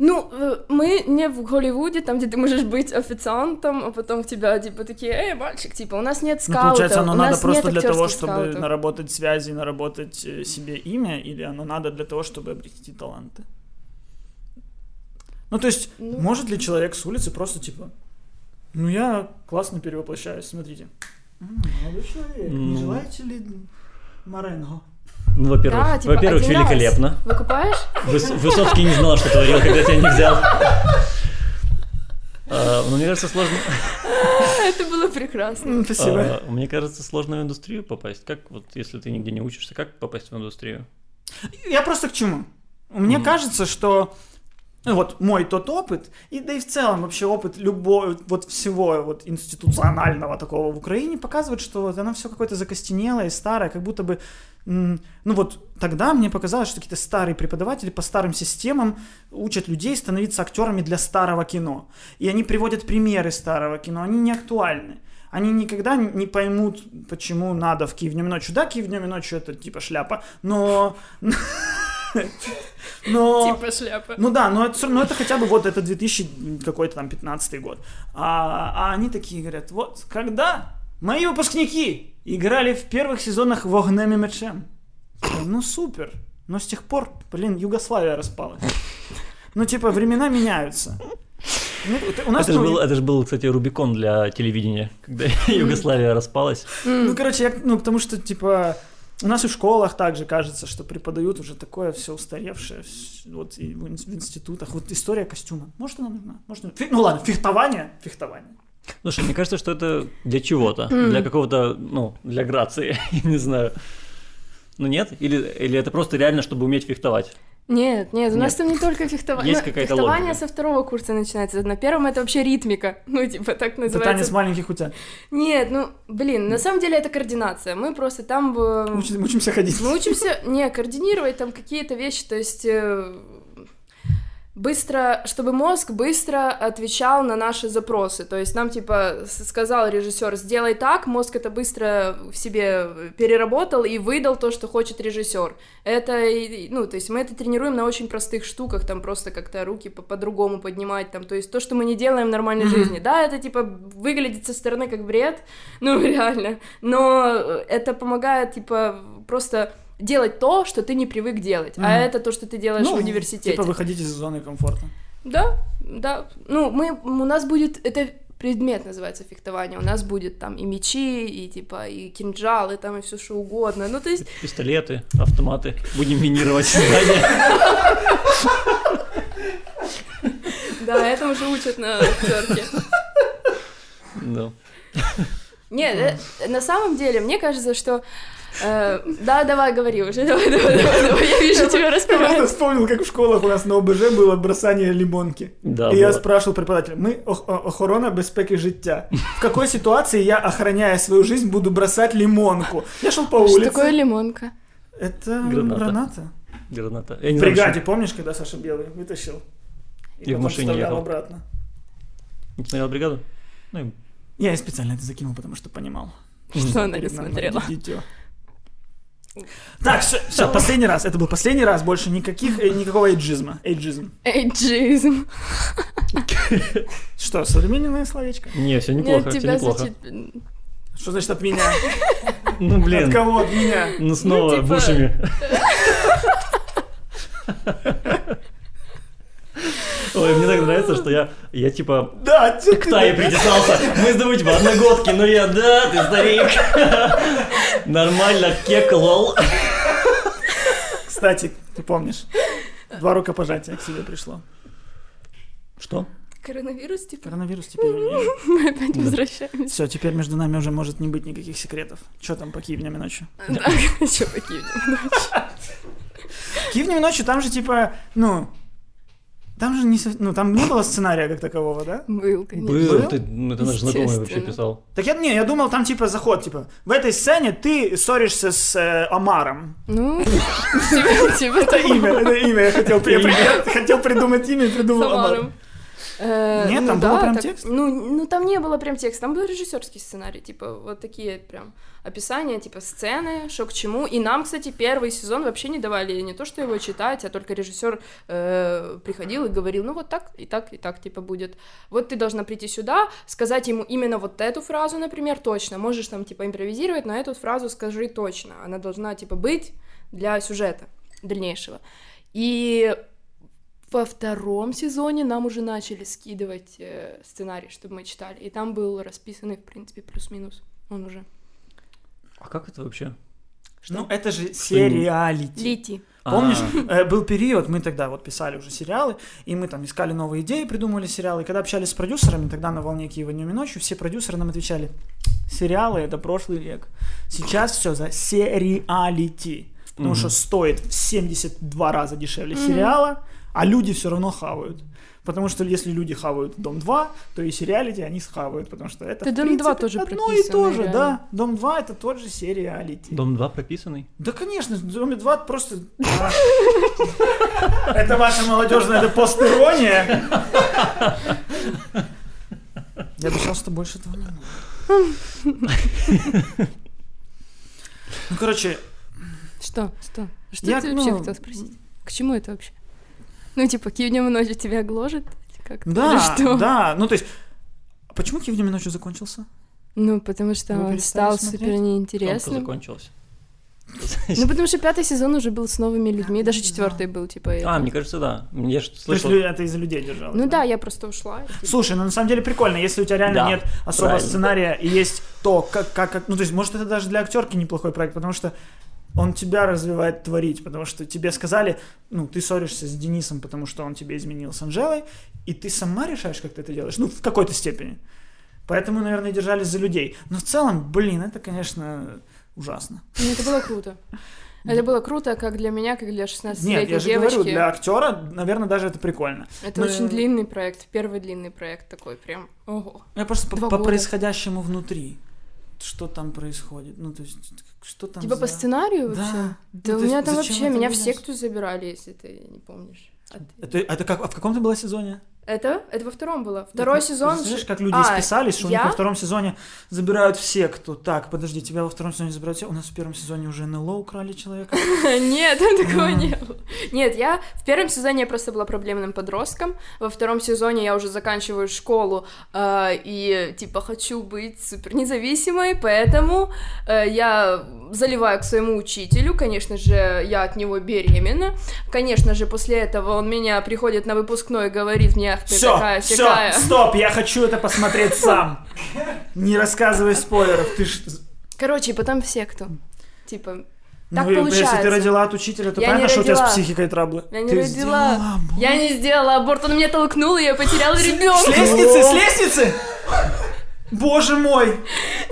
Ну, э, мы не в Голливуде, там, где ты можешь быть официантом, а потом в тебя, типа, такие, эй, мальчик, типа, у нас нет Ну, скаутов, получается, оно у надо нас просто нет для того, чтобы скаутов». наработать связи, наработать э, себе имя, или оно надо для того, чтобы обрести таланты? Ну, то есть, Ну. может ли человек с улицы просто, типа, ну, я классно перевоплощаюсь, смотрите. Молодой человек, не Ну. желаете ли Маренго? Ну, во-первых, Да, типа, во-первых, один раз. великолепно. Выкупаешь? Выс- Высоцкий не знал, что творил, когда тебя не взял. А, Но мне кажется, сложно. Это было прекрасно. Спасибо. а, Мне кажется, сложно в индустрию попасть. Как вот, если ты нигде не учишься, как попасть в индустрию? Я просто к чему? Мне Мгм. кажется, что ну, вот мой тот опыт, и да и в целом вообще опыт любого, вот всего вот институционального такого в Украине показывает, что вот оно все какое-то закостенелое и старое, как будто бы, ну вот тогда мне показалось, что какие-то старые преподаватели по старым системам учат людей становиться актерами для старого кино. И они приводят примеры старого кино, они не актуальны. Они никогда не поймут, почему надо в Киев днем и ночью. Да, Киев днем и ночью это типа шляпа, но... Но... Типа шляпа. Ну да, но это, но это хотя бы вот это 2000 какой-то там 15 год. А, а они такие говорят, вот когда мои выпускники играли в первых сезонах «Вогнем и мечем». Ну супер. Но с тех пор, блин, Югославия распалась. Ну типа времена меняются. Ну, у нас Это же был, это же был, кстати, Рубикон для телевидения, когда Югославия распалась. Ну, короче, я, ну, потому что, типа, у нас и в школах также кажется, что преподают уже такое все устаревшее, вот и в ин- в институтах. Вот история костюма. Может, она нужна? Может, она- Фи- Ну ладно, фехтование, фехтование. Слушай, мне кажется, что это для чего-то, для какого-то, ну, для грации, я не знаю. Ну нет? Или, или это просто реально, чтобы уметь фехтовать? Нет, нет, у нас Нет. там не только фехтование. Есть Ну, какая-то Фехтование логика. со второго курса начинается. На первом это вообще ритмика. Ну, типа, так Это называется. танец маленьких утят. Нет, ну, блин, на самом деле это координация. Мы просто там... э, Учимся, учимся ходить. Мы учимся, не, координировать там какие-то вещи, то есть э, быстро, чтобы мозг быстро отвечал на наши запросы. То есть нам, типа, сказал режиссер, сделай так, мозг это быстро в себе переработал и выдал то, что хочет режиссер. Это, ну, то есть мы это тренируем на очень простых штуках, там просто как-то руки по- по-другому поднимать, там, то есть то, что мы не делаем в нормальной жизни. Да, это, типа, выглядит со стороны как бред, ну, реально, но это помогает, типа, просто делать то, что ты не привык делать, а Мгм. это то, что ты делаешь Ну, в университете. Типа выходить из зоны комфорта. Да, да. Ну, мы, у нас будет, это предмет называется фехтование, у нас будет там и мечи, и типа, и кинжалы, там, и все что угодно. Ну, то есть, Пистолеты, автоматы. Будем минировать здание. да, этому же учат на актерке. Да. Нет, э, на самом деле, мне кажется, что... э, да, давай, говори уже, давай, давай, давай, давай, я вижу, тебя Я просто распевает. вспомнил, как в школах у нас на ОБЖ было бросание лимонки. Да, и я спрашивал преподавателя, мы охорона безпеки життя. В какой ситуации я, охраняя свою жизнь, буду бросать лимонку? Я шел по Что улице. такое лимонка? Это Граната. граната. Я В бригаде, помнишь, когда Саша Белый вытащил? И в машине ехал. обратно. Не смотрел бригаду? Ну, и- Я специально это закинул, потому что понимал. Что она не смотрела? дитё. Так, все, все, последний раз. Это был последний раз. Больше никаких, э, никакого эйджизма. Эйджизм. Эйджизм. Что, современное словечко? Не, все Нет, неплохо, все неплохо. Что значит от меня? Ну, От блин, кого от меня? ну снова типа- в ушами. Ой, мне так нравится, что я, я типа Да, чё к Тае притесался. Мы с тобой типа одногодки, но я, да, ты старик. Нормально, кек, лол. Кстати, ты помнишь, два рукопожатия к себе пришло. Что? Коронавирус, типа, Коронавирус теперь мы опять возвращаемся. Все, теперь между нами уже может не быть никаких секретов. Что там по Киев днем и ночью? Да, что покинем. Киев днем и ночью, там же типа, ну, там же не, ну, там не было сценария как такового, да? Был, конечно. Был, Был? ты, ну, это наш знакомый вообще писал. Так я, не, я думал, там типа заход, типа, в этой сцене ты ссоришься с э, Омаром. Ну, типа, типа Это имя, это имя, я хотел, придумать имя и придумал Омар. Э, Нет, ну там да, был прям так- текст? Ну, ну, там не было прям текста, там был режиссерский сценарий, типа, вот такие прям описания, типа, сцены, что к чему. И нам, кстати, первый сезон вообще не давали не то, что его читать, а только режиссер э, приходил и говорил, ну, вот так, и так, и так, типа, будет. Вот ты должна прийти сюда, сказать ему именно вот эту фразу, например, точно. Можешь там, типа, импровизировать, но эту фразу скажи точно. Она должна, типа, быть для сюжета дальнейшего. И во втором сезоне нам уже начали скидывать э, сценарий, чтобы мы читали. И там был расписанный, в принципе, плюс-минус. Он уже. А как это вообще? Ну, это же сериалити. Лити. Помнишь, А, э, был период, мы тогда вот писали уже сериалы, и мы там искали новые идеи, придумывали сериалы. И когда общались с продюсерами, тогда на волне Киева днем и ночью, все продюсеры нам отвечали, сериалы это прошлый век. Сейчас все за сериалити. Потому Мгм. что стоит в 72 раза дешевле Мгм. сериала, А люди все равно хавают. Потому что если люди хавают Дом 2, то и сериалити они схавают, потому что это, в Дом 2 принципе, тоже одно и то же, реально. да. Дом 2 это тот же сериалити. Дом 2 прописанный? Да, конечно, в Доме 2 просто... Это ваша молодежная это постирония. Я обещал, что больше этого не. Ну, короче, Что? Что? Что ты вообще ну, хотел спросить? К чему это вообще? Ну, типа, кивнем ночью тебя гложет? Как да, что? да, ну то есть, а почему Киев ночью закончился? Ну, потому что Вы он стал смотреть? супер Он неинтересным. закончился. Ну, потому что пятый сезон уже был с новыми людьми, даже четвертый был, типа, А, мне кажется, да. Я же То есть слышал... это из-за людей держалось? Ну да, я просто ушла. типа, Слушай, ну на самом деле прикольно, если у тебя реально Да, нет особо правильно. сценария и есть то, как, как, как- ну то есть может это даже для актерки неплохой проект, потому что он тебя развивает творить, потому что тебе сказали, ну ты ссоришься с Денисом, потому что он тебе изменил с Анжелой, и ты сама решаешь, как ты это делаешь, ну в какой-то степени. Поэтому, наверное, держались за людей. Но в целом, блин, это, конечно, ужасно. Ну, это было круто. Это было круто как для меня, как для 16-летней Нет, я же девочки. говорю, для актера, наверное, даже это прикольно. Это Но- очень длинный проект, первый длинный проект такой, прям, ого. Я просто по, Два по года. происходящему внутри. Что там происходит? Ну, то есть, что там Типа за- по сценарию Да. вообще? Ну, Да то у меня там вообще, меня в секту забирали, если ты не помнишь. А ты- Это, это как, а в каком ты была сезоне? Это? Это во втором было. Второй Ты сезон... Же- как люди А, исписались, что у них я? во втором сезоне забирают в секту. Так, подожди, тебя во втором сезоне забирают все. У нас в первом сезоне уже НЛО украли человека. Нет, такого не было. Нет, я в первом сезоне я просто была проблемным подростком. Во втором сезоне я уже заканчиваю школу э, и типа хочу быть супер независимой, поэтому э, я заливаю к своему учителю. Конечно же, я от него беременна. Конечно же, после этого он меня приходит на выпускной и говорит мне, ах ты Все, такая все, стоп, я хочу это посмотреть сам. Не рассказывай спойлеров. Ты ж... Короче, и потом в секту. Типа, Так ну, Если ты получается. родила от учителя, то Я понятно, что у тебя с психикой траблы. я не Ты родила. сделала аборт. Я не сделала аборт, он меня толкнул, и я потеряла С ребенка. лестницы, с лестницы! Боже мой!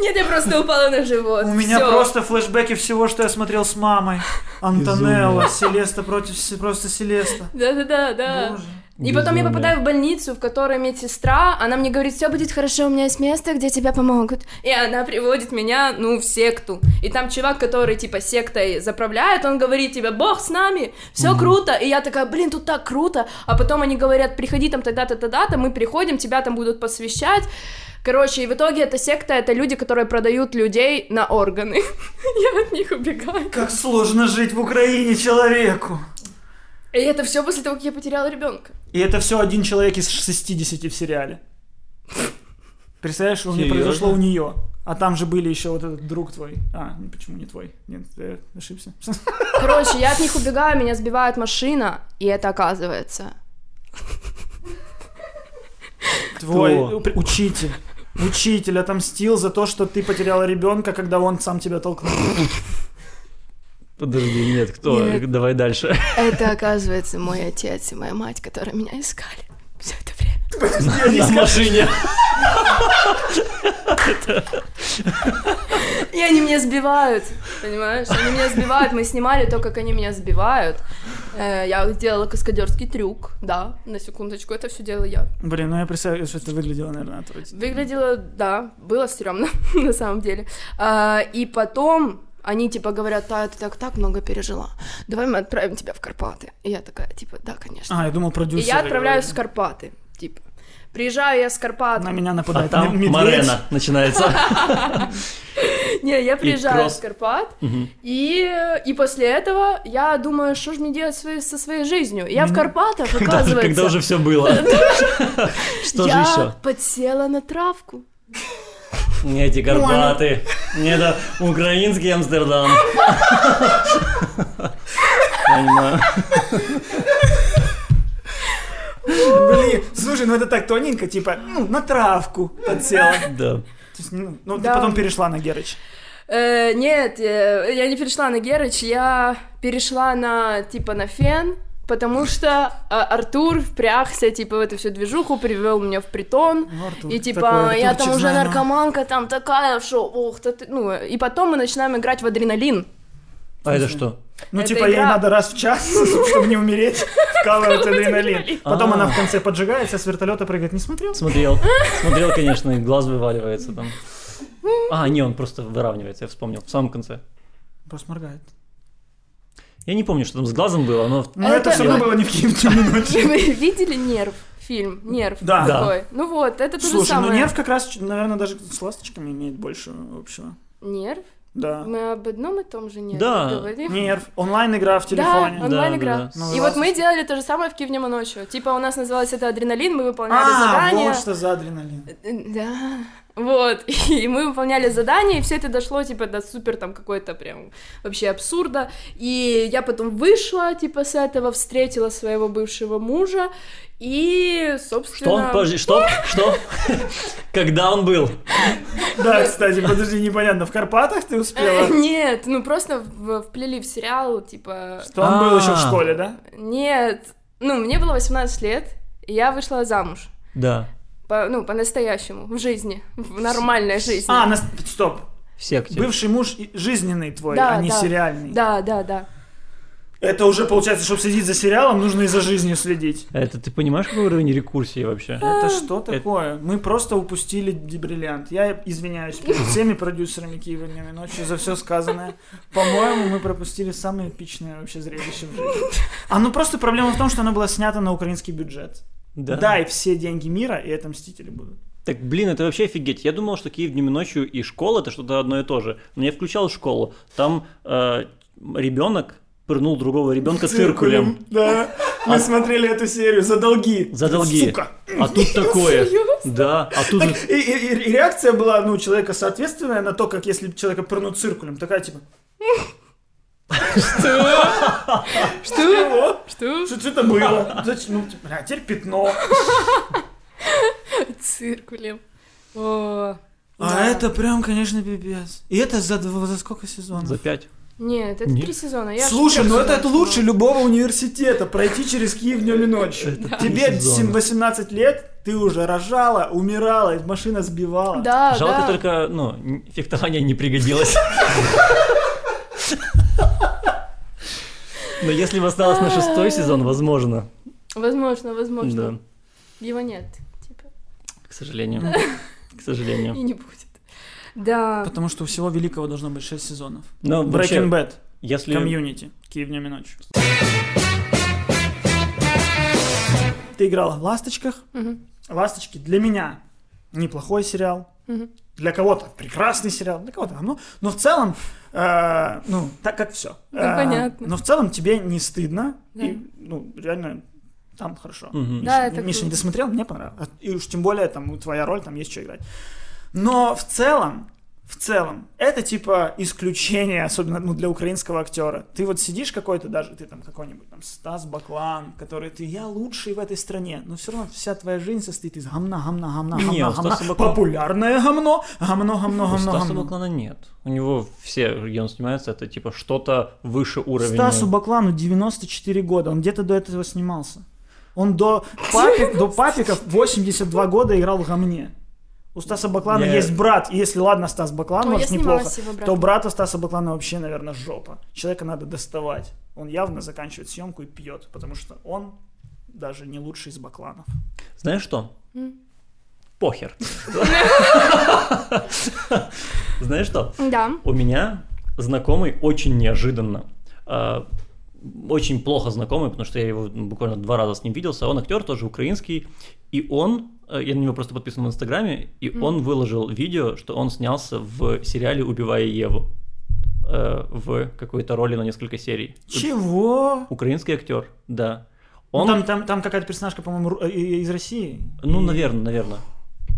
Нет, я просто упала на живот. У меня Всё. просто флешбеки всего, что я смотрел с мамой. Антонелла, Селеста против просто Селеста. Да-да-да, да. Боже. И потом я попадаю в больницу, в которой медсестра, она мне говорит, все будет хорошо, у меня есть место, где тебя помогут. И она приводит меня, ну, в секту. И там чувак, который, типа, сектой заправляет, он говорит тебе, бог с нами, все круто. И я такая, блин, тут так круто. А потом они говорят, приходи там тогда-то, тогда-то, мы приходим, тебя там будут посвящать. Короче, и в итоге эта секта, это люди, которые продают людей на органы. Я от них убегаю. Как сложно жить в Украине человеку. И это все после того, как я потеряла ребенка. И это все один человек из 60 в сериале. Представляешь, что Серьёзно? произошло у нее. А там же были еще вот этот друг твой. А, не, почему не твой? Нет, я ошибся. Короче, я от них убегаю, меня сбивает машина, и это оказывается. Твой Кто? учитель. Учитель отомстил за то, что ты потеряла ребенка, когда он сам тебя толкнул. Подожди, нет, кто? Нет. Давай дальше. Это оказывается мой отец и моя мать, которые меня искали все это время. На машине. И они меня сбивают, понимаешь? Они меня сбивают, мы снимали то, как они меня сбивают. Э, Я делала каскадерский трюк, да, на секундочку, это все делала я. Блин, ну я представляю, что это выглядело, наверное, отвратительно. Выглядело, да, было стрёмно, на самом деле. А, и потом они типа говорят, да, ты так, так много пережила, давай мы отправим тебя в Карпаты. И я такая, типа, да, конечно. А, я думал, и продюсер. я отправляюсь в Карпаты, типа. Приезжаю я с Карпат. На меня А нападает там м- медведь. Марена начинается. Не, я приезжаю с Карпат, и, и после этого я думаю, что же мне делать со своей жизнью. И я в Карпатах, Когда, оказывается, когда уже все было. Что же я еще? подсела на травку. Не эти Карпаты. Не это украинский Амстердам. Понимаю. Блин, слушай, ну это так тоненько, типа, ну, на травку подсела. Да. Ну, ну, ты потом перешла на Герыч. Э, нет, э, я не перешла на Герыч, я перешла на, типа, на фен, потому что а, Артур впрягся, типа, в эту всю движуху, привел меня в притон, Ну, Артур, и, типа, такой я там уже знаю, наркоманка, там такая, что, ох, да ты, ну, и потом мы начинаем играть в адреналин. А это что? Ну, Это типа, ей игра. надо раз в час, чтобы не умереть. вкалывает адреналин. Потом А. она в конце поджигается, с вертолета прыгает. Не смотрел? Смотрел, смотрел, конечно, и глаз вываливается там. А, не, он просто выравнивается, я вспомнил, в самом конце. Просто моргает. Я не помню, что там с глазом было, но... Но это, Это- все равно было не в Киеве ночи. Вы видели «Нерв»? Фильм «Нерв» Да. Да. такой. Ну вот, это то же Слушай, ну самое. нерв как раз, наверное, даже с ласточками имеет больше общего. Нерв? Да. Мы об одном и том же «Нерве» Да. говорим. Нерв. Онлайн-игра в Да, телефоне. онлайн-игра. Да, да, да. Ну, И вот мы делали то же самое в Киевнема ночью. Типа у нас называлось это адреналин, мы выполняли А, задания. вот что за адреналин. Э, Да. Вот, и мы выполняли задания, и все это дошло, типа, до супер там какой-то прям вообще абсурда. И я потом вышла, типа, с этого, встретила своего бывшего мужа, и, Что? собственно... Подожди, что? Что? Когда он был? Да, кстати, подожди, непонятно, в Карпатах ты успела? Нет, ну просто в- вплели в сериал, типа... Что он был еще в школе, да? Нет, ну, мне было 18 лет, и я вышла замуж. Да, По, ну, по-настоящему, в жизни, в нормальной жизни. А, нас- стоп. в секте. Бывший муж жизненный твой, Да, а не да. сериальный. Да, да, да. Это уже получается, чтобы следить за сериалом, нужно и за жизнью следить. Это ты понимаешь, какой уровень рекурсии вообще? Это что такое? Мы просто упустили бриллиант. Я извиняюсь перед всеми продюсерами Киева днем и ночью за все сказанное. По-моему, мы пропустили самое эпичное вообще зрелище в жизни. А ну просто проблема в том, что оно было снято на украинский бюджет. Да. Дай все деньги мира, и это Мстители будут. Так, блин, это вообще офигеть. Я думал, что Киев днем и ночью и школа это что-то одно и то же. Но я включал школу. Там ребенок пырнул другого ребенка циркулем. Да. Мы смотрели эту серию за долги. За долги. Сука. А тут такое. Да, а тут... Так, и, и- и- и реакция была, ну, человека соответственная на то, как если человека пырнут циркулем. Такая, типа, Что? Что? Что? что это было? Зачем? Ну, типа, бля, теперь пятно. Циркулем. О, А да. это прям, конечно, пипец. И это за, за сколько сезонов? За пять. Нет, это Нет. три сезона. Я Слушай, ну это, это лучше любого университета, пройти через Киев днем и ночью. Тебе сезона. 7 18 лет, ты уже рожала, умирала, машина сбивала. Да, Жалко да. только, ну, фехтование не пригодилось. Но если бы осталось на шестой сезон, возможно. Возможно, возможно. Да, Его нет, типа, к сожалению. К сожалению. и не будет. Да. Потому что у всего великого должно быть 6 сезонов. Но вообще, Breaking Bad, если... комьюнити, Киев днем и ночью. Ты играла в «Ласточках». Мгм. «Ласточки» для меня неплохой сериал. Мгм. Для кого-то прекрасный сериал, для кого-то говно. Но в целом, э, ну, так как все. Ну, понятно. Но в целом тебе не стыдно. Да. И, ну, реально, там хорошо. Да, Миша, это Миша, не досмотрел? Мне понравилось. И уж тем более, там, твоя роль, там есть что играть. Но в целом, в целом, это типа исключение, особенно ну, для украинского актера. Ты вот сидишь какой-то даже, ты там какой-нибудь там Стас Баклан, который ты, я лучший в этой стране, но все равно вся твоя жизнь состоит из гамна, гамна, гамна, гамна, у гамна. Стаса Баклана- Популярное гамно, гамно, гамно, У гамно, Стаса гамно. Баклана нет. У него все, где он снимается, это типа что-то выше уровня. Стасу Баклану 94 года, он где-то до этого снимался. Он до, папик, до папиков 82 года играл в гамне. У Стаса Баклана Я- есть брат, и если ладно, Стас Баклан, Ой, я может, снималась неплохо, то брата Стаса Баклана вообще, наверное, жопа. Человека надо доставать. Он явно заканчивает съемку и пьет, потому что он даже не лучший из Бакланов. Знаешь что? М. Похер. Знаешь что? Да. У меня знакомый очень неожиданно, а, очень плохо знакомый, потому что я его буквально два раза с ним виделся. Он актер, тоже украинский, и он, я на него просто подписан в Инстаграме, и он выложил видео, что он снялся в сериале «Убивая Еву» э, в какой-то роли на несколько серий. Чего? Украинский актер, да. Ну, Он, Там, там, там какая-то персонажка, по-моему, э, из России. ну, И- наверное, наверное.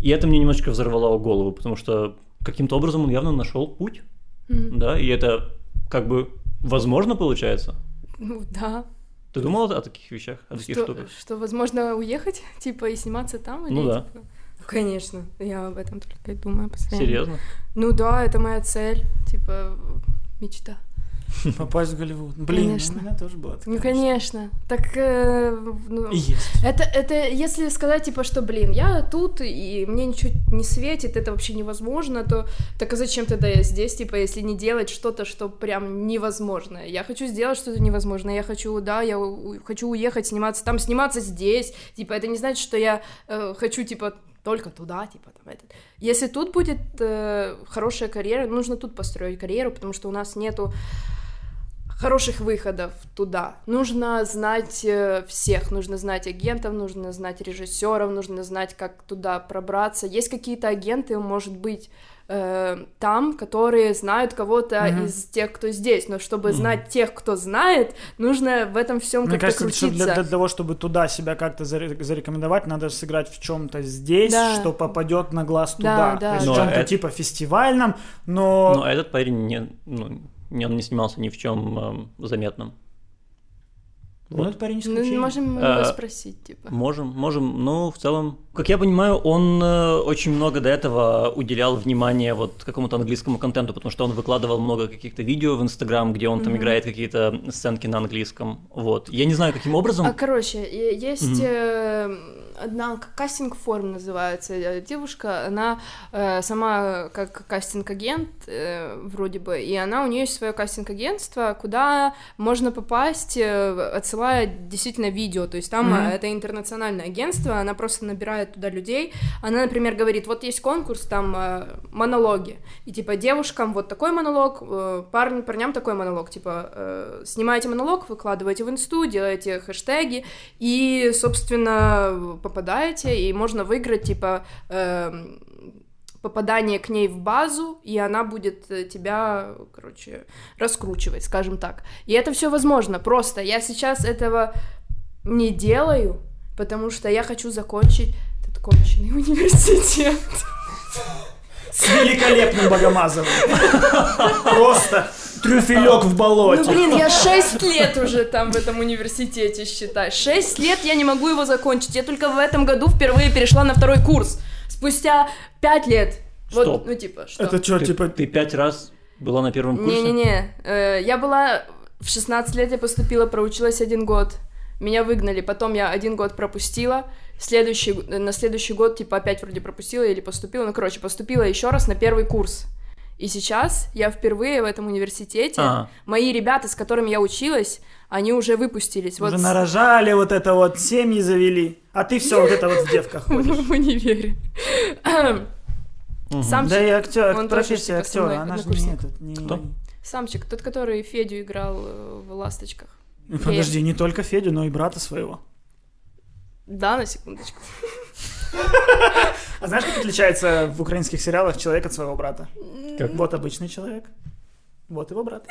И это мне немножечко взорвало голову, потому что каким-то образом он явно нашел путь, Мгм. да, и это как бы возможно получается. Ну да. Ты думал о таких вещах, о таких Что, штуках? что, возможно, уехать, типа, и сниматься там? Или, Ну да. типа? Конечно, я об этом только и думаю постоянно. Серьезно? Ну да, это моя цель, типа, мечта. Попасть в Голливуд. Блин, Конечно. у меня тоже такая Ну, конечно. Так, э, ну, есть. это, это, если сказать, типа, что, блин, я тут, и мне ничего не светит, это вообще невозможно, то так а зачем тогда я здесь, типа, если не делать что-то, что прям невозможное? Я хочу сделать что-то невозможное, я хочу, да, я у- хочу уехать, сниматься там, сниматься здесь, типа, это не значит, что я э, хочу, типа, только туда, типа, там, этот. Если тут будет э, хорошая карьера, нужно тут построить карьеру, потому что у нас нету хороших выходов туда. Нужно знать э, всех, нужно знать агентов, нужно знать режиссеров, нужно знать, как туда пробраться. Есть какие-то агенты, может быть, э, там, которые знают кого-то Мгм. из тех, кто здесь. Но чтобы знать тех, кто знает, нужно в этом всем как-то кажется, что крутиться. для, для того, чтобы туда себя как-то заре- зарекомендовать, надо сыграть в чем-то здесь, Да. что попадет на глаз Да, туда. да, То есть да. в Но чем-то это- типа фестивальном, но... Но этот парень не, ну, не, он не снимался ни в чем эм, заметном. Ну, Вот. это парень Ну, исключение. можем мы его спросить, типа. Можем, можем. Ну, в целом, как я понимаю, он э, очень много до этого уделял внимание вот какому-то английскому контенту, потому что он выкладывал много каких-то видео в Инстаграм, где он там Мгм. играет какие-то сценки на английском. Вот. Я не знаю, каким образом. А, короче, есть Мгм. э, одна к- кастинг-форм называется э, девушка, она э, сама как кастинг-агент э, вроде бы, и она, у нее есть свое кастинг-агентство, куда можно попасть, э, отсылая действительно видео, то есть там э, это интернациональное агентство, она просто набирает туда людей, она, например, говорит, вот есть конкурс, там э, монологи, и типа девушкам вот такой монолог, э, парням, парням такой монолог, типа э, снимаете монолог, выкладываете в инсту, делаете хэштеги, и, собственно, попадаете, и можно выиграть, типа, эм, попадание к ней в базу, и она будет э, тебя, короче, раскручивать, скажем так. И это все возможно, просто я сейчас этого не делаю, потому что я хочу закончить этот конченый университет. С великолепным Богомазовым. Просто трюфелек в Ну, болоте. блин, я 6 лет уже там в этом университете, считай. 6 лет я не могу его закончить. Я только в этом году впервые перешла на второй курс. Спустя 5 лет. Вот, Что? ну, типа, что? Это что, ты, типа... ты пять раз была на первом курсе? Не-не-не, э, я была в 16 лет, я поступила, проучилась один год. Меня выгнали, потом я один год пропустила, следующий, на следующий год, типа, опять вроде пропустила или поступила, ну, короче, поступила еще раз на первый курс. И сейчас я впервые в этом университете, Ага. мои ребята, с которыми я училась, они уже выпустились. Уже Вот нарожали вот это вот, семьи завели. А ты все вот это вот в девках ходишь. в универе. Самчик, Да и актер, профессия типа, актера, она же не этот, не... Кто? Самчик, тот, который Федю играл э, в «Ласточках». Подожди, не только Федю, но и брата своего. Да, на секундочку. А знаешь, как отличается в украинских сериалах человек от своего брата? Как? Вот обычный человек. Вот его брат.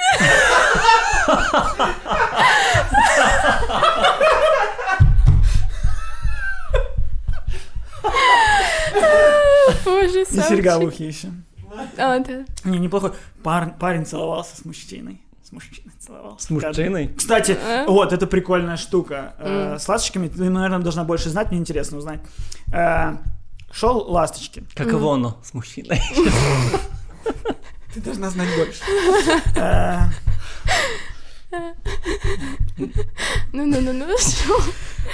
Боже, И серьга в ухе еще. А, да. Не, неплохой. Пар- парень целовался с мужчиной. С мужчиной целовался. С мужчиной? Кстати, А? вот, это прикольная штука. Э, М. С ласточками ты, наверное, должна больше знать, мне интересно узнать. Э, Шел ласточки. Каково оно с мужчиной? Ты должна знать больше. Ну-ну-ну-ну,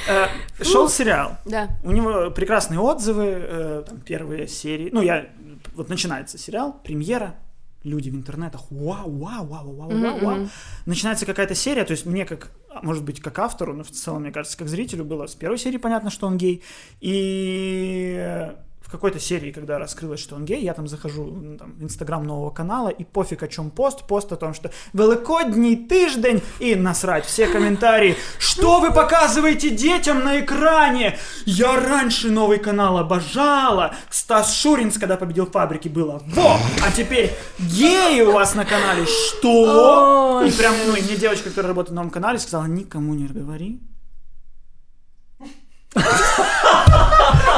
э, Шел сериал. Да. У него прекрасные отзывы, там, первые серии. Ну, я... Вот начинается сериал, премьера, люди в интернетах, вау, вау, вау, вау, вау, вау. Начинается какая-то серия, то есть мне как, а, может быть, как автору, но в целом, мне кажется, как зрителю было с первой серии понятно, что он гей. И э, какой-то серии, когда раскрылось, что он гей, я там захожу ну, там, в инстаграм нового канала, и пофиг о чем пост, пост о том, что великодній тиждень, и насрать все комментарии, что вы показываете детям на экране? Я раньше новый канал обожала, Стас Шуринс, когда победил фабрики, было, во, а теперь геи у вас на канале, что? И прям, ну, и мне девочка, которая работает на новом канале, сказала, никому не говори.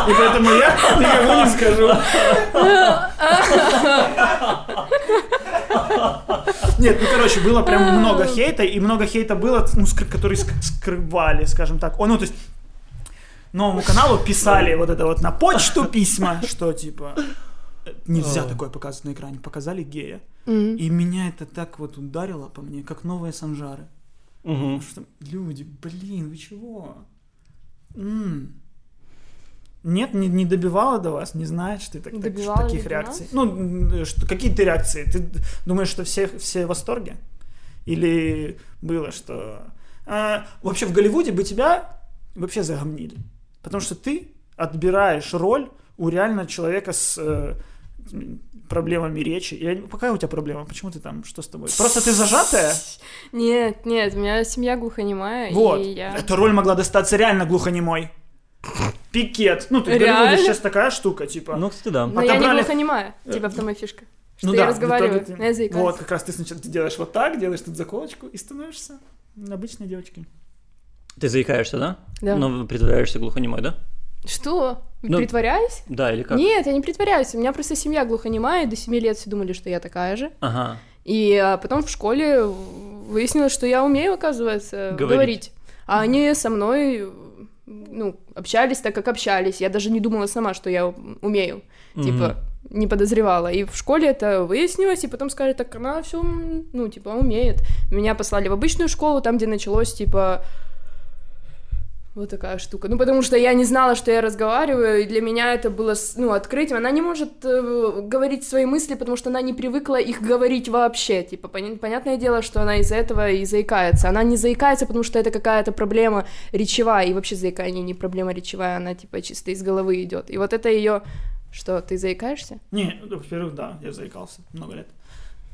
И поэтому я никому не скажу. Нет, ну короче, было прям много хейта, и много хейта было, ну, скр- которые ск- скрывали, скажем так. О, ну, то есть, новому каналу писали вот это вот на почту письма, что типа, нельзя О. такое показывать на экране, показали гея. Мгм. И меня это так вот ударило по мне, как новые санжары. Мгм. Потому что, люди, блин, вы чего? М. Нет, не, не добивала до вас, не знает, что ты так, так- Добивала ли таких реакций. Ну, что, какие ты реакции? Ты думаешь, что все, все в восторге? Или было, что... а, вообще в Голливуде бы тебя вообще загомнили. Потому что ты отбираешь роль у реально человека с э, проблемами речи. Я, какая у тебя проблема? Почему ты там? Что с тобой? Просто ты зажатая? Нет, нет, у меня семья глухонемая, Вот. и я... Эта роль могла достаться реально глухонемой. Пикет. Ну, ты Голливуде Реально? сейчас такая штука, типа. Ну, кстати, да. Но я не отобрали- глухонемая, типа в том и фишка. Что Ну я да, разговариваю, итоге ты- но я заикаюсь. Вот, как раз ты сначала ты делаешь вот так, делаешь тут заколочку и становишься обычной девочкой. Ты заикаешься, да? Да. Но притворяешься глухонемой, да? Что? Ну, Притворяюсь? Да, или как? Нет, я не притворяюсь. У меня просто семья глухонемая, до 7 лет все думали, что я такая же. Ага. И а, потом в школе выяснилось, что я умею, оказывается, Говорить. говорить. А они со мной, ну, общались так, как общались. Я даже не думала сама, что я умею. Типа, не подозревала. И в школе это выяснилось, и потом сказали, так она все, ну, типа, умеет. Меня послали в обычную школу, там, где началось, типа, вот такая штука. Ну, потому что я не знала, что я разговариваю, и для меня это было, ну, открытием. Она не может э, говорить свои мысли, потому что она не привыкла их говорить вообще. Типа, поня- понятное дело, что она из-за этого и заикается. Она не заикается, потому что это какая-то проблема речевая, и вообще заикание не проблема речевая, она, типа, чисто из головы идет. И вот это ее... Что, ты заикаешься? Не, во-первых, да, я заикался много лет,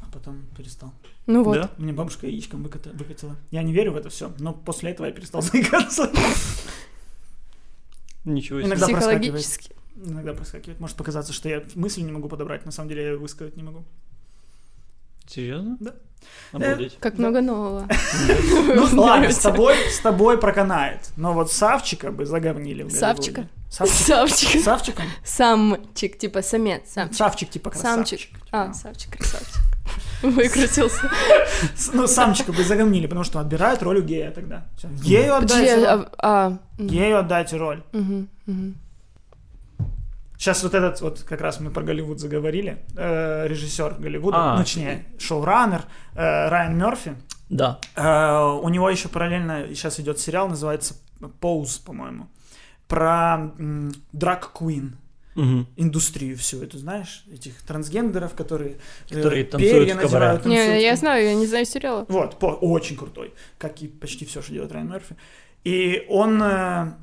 а потом перестал. Ну вот. Да? Мне бабушка яичком выкатила. Я не верю в это все, но после этого я перестал заикаться. Ничего себе. Иногда Психологически. Иногда проскакивает. Может показаться, что я мысль не могу подобрать, на самом деле я ее высказать не могу. Серьезно? Да. Обалдеть. Как Да. много нового. Ну ладно, с тобой, с тобой проканает. Но вот Савчика бы заговнили. Савчика? Савчик. Савчик. Савчиком? Самчик, типа самец. Савчик типа красавчик. Самчик. А, Савчик, красавчик. Выкрутился. Ну, самчика бы загомнили, потому что отбирают роль у гея тогда. Гею роль. а... а, Гею отдайте роль. Сейчас вот этот, вот как раз мы про Голливуд заговорили, э, режиссер Голливуда, А. ну, точнее, шоураннер э, Райан Мерфи. Да. Э, у него еще параллельно сейчас идет сериал, называется Pose, по-моему, про драг Мгм. индустрию всю эту, знаешь, этих трансгендеров, которые, э, Которые перья танцуют. Не, я знаю, я не знаю сериала. Вот, по- очень крутой, как и почти все, что делает Райан Мерфи. И он э,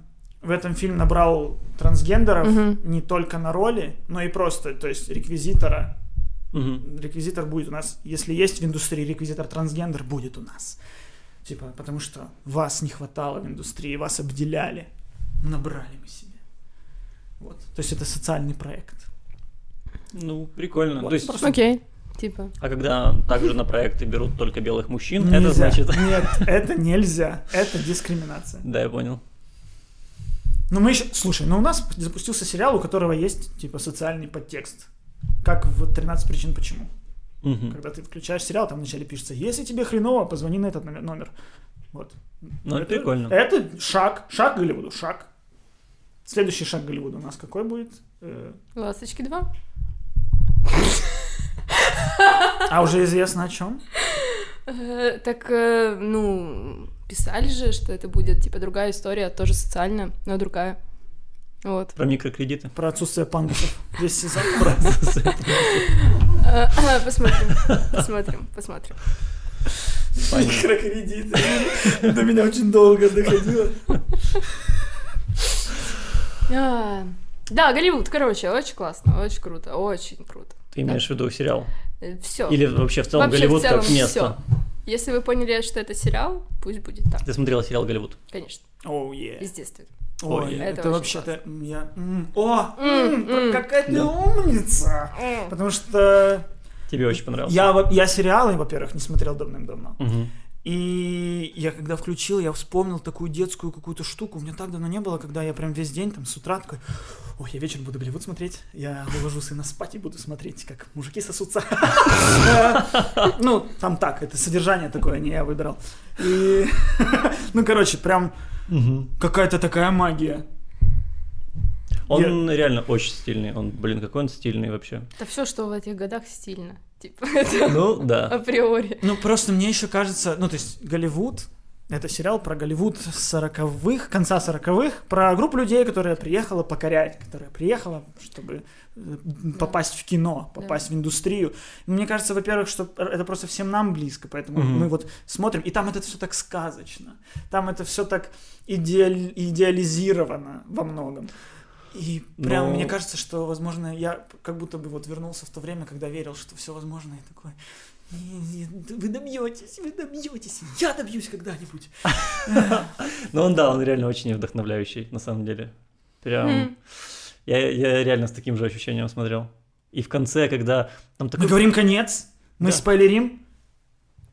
в этом фильме набрал трансгендеров Мгм. не только на роли, но и просто, то есть реквизитора. Мгм. Реквизитор будет у нас, если есть в индустрии реквизитор трансгендер, будет у нас. Типа, потому что вас не хватало в индустрии, вас обделяли, набрали мы себе. Вот, то есть это социальный проект. Ну, прикольно. Вот, То есть, просто- Окей. Типа. а когда также на проекты берут только белых мужчин, это Нельзя. значит... Нет, это нельзя. Это дискриминация. Да, я понял. Ну, мы еще... Слушай, ну у нас запустился сериал, у которого есть, типа, социальный подтекст. Как в «13 причин почему». Мгм. Когда ты включаешь сериал, там вначале пишется «Если тебе хреново, позвони на этот номер». номер». Вот. Ну, это прикольно. Это шаг. Шаг Голливуду. Шаг. Следующий шаг к Голливуду у нас какой будет? Э, Ласточки 2. А уже известно о чем? Э, Так, э, ну, писали же, что это будет, типа, другая история, тоже социальная, но другая. Вот. Про микрокредиты. Про отсутствие пандусов. Весь сезон. Э, Посмотрим, посмотрим, посмотрим. Микрокредиты. До меня очень долго доходило. А, Да, Голливуд, короче, очень классно, очень круто, очень круто. Ты имеешь в виду сериал? Все. Или вообще в целом Вообще, в Голливуд целом как место? Если вы поняли, что это сериал, пусть будет так, Ты смотрела сериал Голливуд? конечно, Оу, е. из детства. Ой, Ой, это, это вообще-то я... О, какая ты умница! Потому что Тебе очень понравился? я, я сериалы, во-первых, не смотрел давным-давно. Мгм. И я когда включил, я вспомнил такую детскую какую-то штуку. У меня так давно не было, когда я прям весь день там с утра такой, ой, я вечером буду Голливуд смотреть, я уложу сына спать и буду смотреть, как мужики сосутся. Ну, там так, это содержание такое, не я выбирал. И, ну, короче, прям какая-то такая магия. Он реально очень стильный. Он, блин, какой он стильный вообще. Это все, что в этих годах стильно. Типа, это Ну, да. априори. Ну, просто мне еще кажется, ну, то есть, Голливуд, это сериал про Голливуд 40-х, конца 40-х, про группу людей, которая приехала покорять, которая приехала, чтобы э, попасть в кино, попасть в индустрию. Мне кажется, во-первых, что это просто всем нам близко, поэтому Мгм. мы вот смотрим, и там это все так сказочно, там это все так идеаль- идеализировано во многом. И прям Ну- мне кажется, что, возможно, я как будто бы вот вернулся в то время, когда верил, что все возможно, и такой, «Не, не, вы добьетесь, вы добьетесь, я добьюсь когда-нибудь. Ну, он, да, он реально очень вдохновляющий, на самом деле. Прям... Я, я реально с таким же ощущением смотрел. И в конце, когда там такой... Мы говорим конец, мы спойлерим.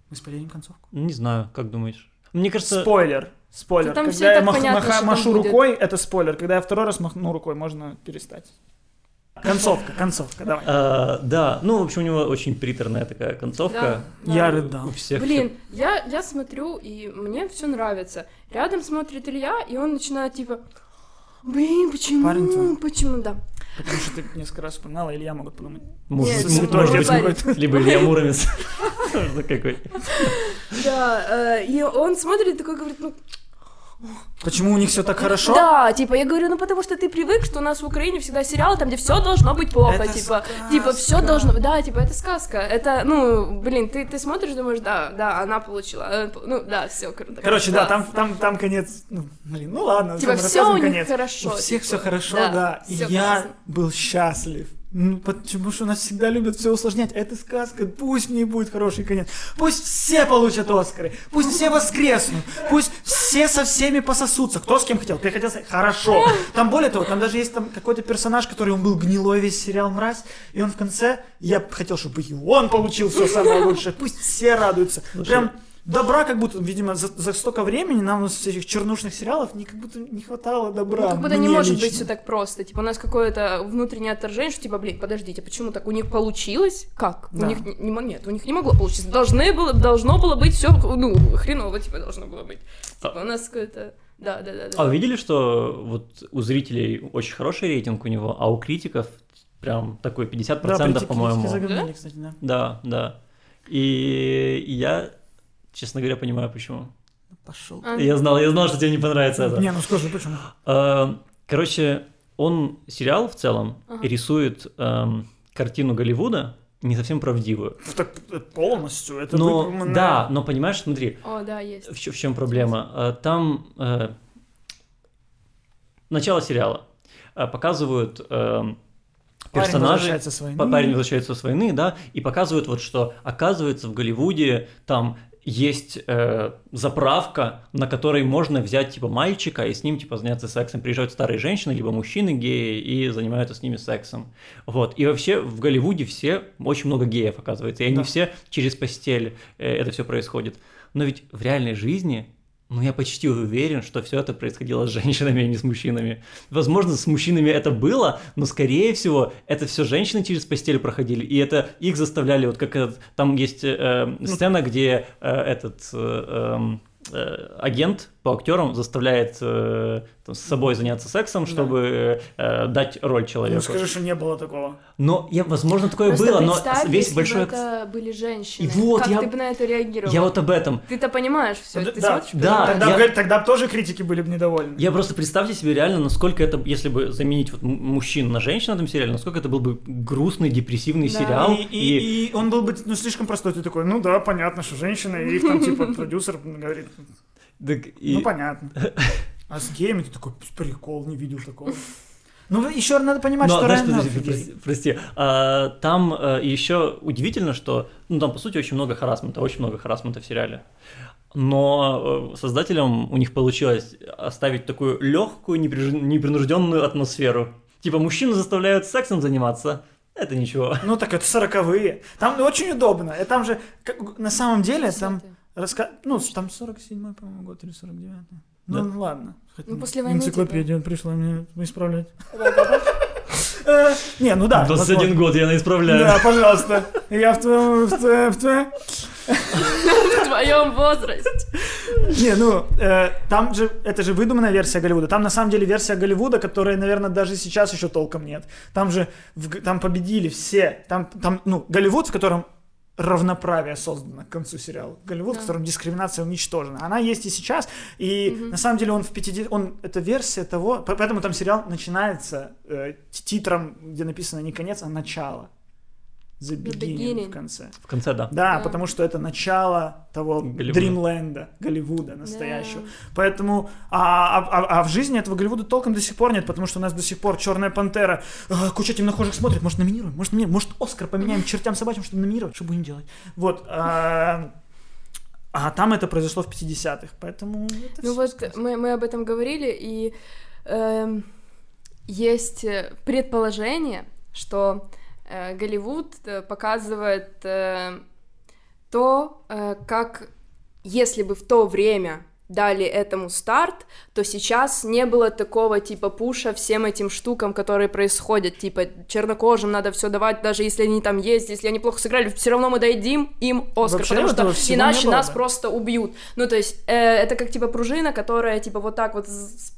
Мы спойлерим концовку. Не знаю, как думаешь? Мне кажется... Спойлер. Спойлер. Там Когда я так мах- понятно, маха- что там машу будет. рукой, это спойлер. Когда я второй раз махну рукой, можно перестать. Концовка, концовка, давай. А, да, ну, в общем, у него очень приторная такая концовка. Да, Я да. рыдал. У всех... Блин, я, я смотрю, и мне все нравится. Рядом смотрит Илья, и он начинает типа... Блин, почему? Парень твой. Почему, да. Потому что ты несколько раз вспоминала, Илья могут подумать. Может, Нет, может отец быть, какой-то. либо Илья Муромец. Какой. Да, э, и он смотрит и такой говорит, ну, Почему у них все так хорошо? да, типа, я говорю, ну потому что ты привык, что у нас в Украине всегда сериалы, там, где все должно быть плохо, Это типа, сказка. типа, все должно, да, типа, это сказка, это, ну, блин, ты, ты смотришь, думаешь, да, да, она получила, э, ну, да, все круто. Короче, да, класс. там, там, там конец. Ну, блин, ну ладно. Типа, рассказываем у них конец. хорошо, У всех типа, все хорошо, да, да. И я классно. был счастлив. Ну, потому что у нас всегда любят все усложнять. Это сказка, пусть в ней будет хороший конец. Пусть все получат Оскары, пусть все воскреснут, пусть все со всеми пососутся. Кто с кем хотел? Ты хотел сказать, хорошо. Там более того, там даже есть там какой-то персонаж, который он был гнилой весь сериал мразь, и он в конце, я хотел, чтобы и он получил все самое лучшее. Пусть все радуются. Прям добра как будто, видимо, за, за столько времени нам из этих чернушных сериалов не, как будто не хватало добра. Ну, как будто не может лично. быть все так просто. Типа, у нас какое-то внутреннее отторжение, что типа, блин, подождите, почему так? У них получилось? Как? Да. У них не, не нет, у них не могло получиться. Должны было, должно было быть все, ну, хреново, типа, должно было быть. Типа, у нас какое-то. Да, да, да, да. А вы видели, что вот у зрителей очень хороший рейтинг у него, а у критиков прям такой 50%, Да, по-моему. кстати, да. Да, да. И я, честно говоря, понимаю, почему. Пошел. А, Я знал, я знал, что тебе не понравится это. Не, ну скажи, почему? Э, Короче, он сериал в целом Ага. рисует эм, картину Голливуда не совсем правдивую. Так э, полностью, это Но выдуманное. да, но понимаешь, смотри, О, да, есть. в, в чем проблема? Э, Там э, начало сериала э, показывают эм, Парень персонажей. возвращается с войны. Па- Парень возвращается с войны, да, и показывают вот, что оказывается в Голливуде там есть э, заправка, на которой можно взять типа мальчика и с ним типа заняться сексом. Приезжают старые женщины, либо мужчины геи и занимаются с ними сексом. Вот. И вообще в Голливуде все, очень много геев оказывается, и они Да. все через постель э, это все происходит. Но ведь в реальной жизни ну, я почти уверен, что все это происходило с женщинами, а не с мужчинами. Возможно, с мужчинами это было, но, скорее всего, это все женщины через постель проходили, и это их заставляли, вот как этот- там есть э, сцена, где э, этот э, эм, э, агент по актерам заставляет э, там, с собой заняться сексом, чтобы э, дать роль Ну человеку. скажи, что не было такого. Но я, возможно, такое Просто было, но весь если большой... бы это были женщины. И вот, как я- ты бы на это реагировал? Я вот об этом. Ты-то понимаешь все, Да, ты да, смотришь, да. Тогда, я- бы- тогда тоже критики были бы недовольны. Я просто представьте себе реально, насколько это, если бы заменить вот мужчин на женщин в этом сериале, насколько это был бы грустный, депрессивный Да. сериал. И, и- и он был бы ну, слишком простой. Ты такой, ну да, понятно, что женщина, и их там типа продюсер говорит, так и- ну понятно. А с геями ты такой, прикол, не видел такого. Ну, еще надо понимать, Но, что знаешь, Райан подожди, прости, прости. А, там еще удивительно, что, ну, там, по сути, очень много харасмента, очень много харасмента в сериале. Но э, создателям у них получилось оставить такую легкую, непринужденную атмосферу. Типа, мужчины заставляют сексом заниматься, это ничего. Ну так это сороковые. Там очень удобно. И там же, как- на самом деле, там, раска... ну, там 47-й, по-моему, год или 49-й. Ну, Да. ладно. Хоть Ну, после войны, Энциклопедия пришла мне исправлять. Э, Не, ну да. 21 возможно. год я исправляю. Да, пожалуйста. Я в твоем... В твоем... Возрасте. Не, ну, э, там же, это же выдуманная версия Голливуда. Там на самом деле версия Голливуда, которой, наверное, даже сейчас еще толком нет. Там же, там победили все. Там, там, ну, Голливуд, в котором равноправие создано к концу сериала. Голливуд, в котором дискриминация уничтожена. Она есть и сейчас. И на самом деле он в 50... Он, это версия того... по- Поэтому там сериал начинается э, титром, где написано не конец, а начало. The beginning, beginning. в конце. В конце, да. Да, Да. потому что это начало того Голливуда. Дримленда, Голливуда настоящего. Поэтому, а, а- а- а в жизни этого Голливуда толком до сих пор нет, потому что у нас до сих пор Черная Пантера, а, куча темнохожих смотрит, может номинируем, может номинируем, может Оскар поменяем чертям собачьим, чтобы номинировать, что будем делать. Вот. А, а там это произошло в 50-х, поэтому это Ну вот мы, мы об этом говорили, и эм, есть э, предположение, что э, Голливуд э, показывает э, то, э, как если бы в то время дали этому старт, то сейчас не было такого типа пуша всем этим штукам, которые происходят, типа чернокожим надо все давать, даже если они там есть, если они плохо сыграли, все равно мы дадим им Оскар, Вообще потому что иначе нас просто убьют. Ну, то есть, э, это как типа пружина, которая типа вот так вот,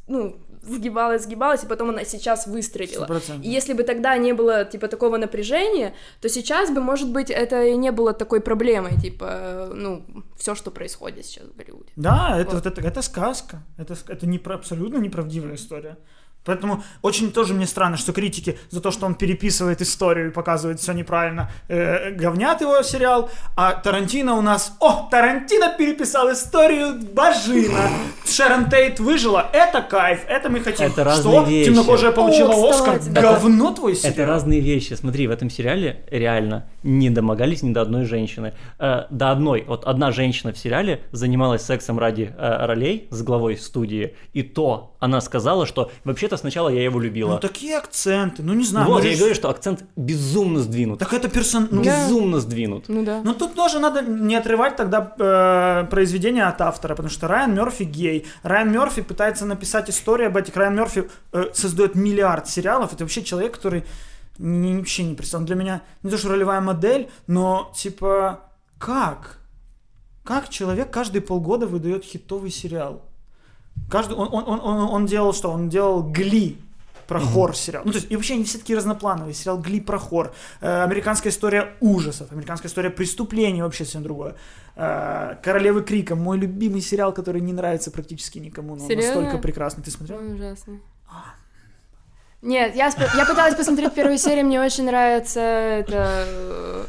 ну, сгибалась, сгибалась, и потом она сейчас выстрелила. 100%. И если бы тогда не было, типа, такого напряжения, то сейчас бы, может быть, это и не было такой проблемой, типа, ну, все, что происходит сейчас в Голливуде. Да, это, Вот. это, это сказка. Это, это не абсолютно неправдивая история. Поэтому очень тоже мне странно, что критики за то, что он переписывает историю и показывает все неправильно, э, говнят его сериал, а Тарантино у нас... О, Тарантино переписал историю Божина. Шерон Тейт выжила. Это кайф, это мы хотим. Это разные что? вещи. Темнокожая получила О, Оскар? да. Говно твой сериал. Это разные вещи. Смотри, в этом сериале реально не домогались ни до одной женщины. Э, до одной. Вот одна женщина в сериале занималась сексом ради э, ролей с главой студии. И то она сказала, что вообще-то сначала я его любила. Ну такие акценты, ну не знаю. вот, может, я и говорю, что акцент безумно сдвинут. Так это персон... ну, Безумно сдвинут. Ну да. Ну тут тоже надо не отрывать тогда э, произведение от автора, потому что Райан Мерфи гей. Райан Мерфи пытается написать историю об этих. Райан Мерфи э, создает миллиард сериалов. Это вообще человек, который ни- вообще не представляет. Он для меня не то что ролевая модель, но типа как? Как человек каждые полгода выдает хитовый сериал? Каждый, он, он, он, он, он делал что? Он делал Гли про хор сериал. Ну, то есть, и вообще они все такие разноплановые. Сериал Гли про хор. Э, американская история ужасов. Американская история преступлений вообще совсем другое. Э, Королевы Крика. Мой любимый сериал, который не нравится практически никому. Но он Серьезно? настолько прекрасный. Ты смотрел? Ой, ужасно. Нет, я, спо- я пыталась посмотреть первую серию, мне очень нравится это э,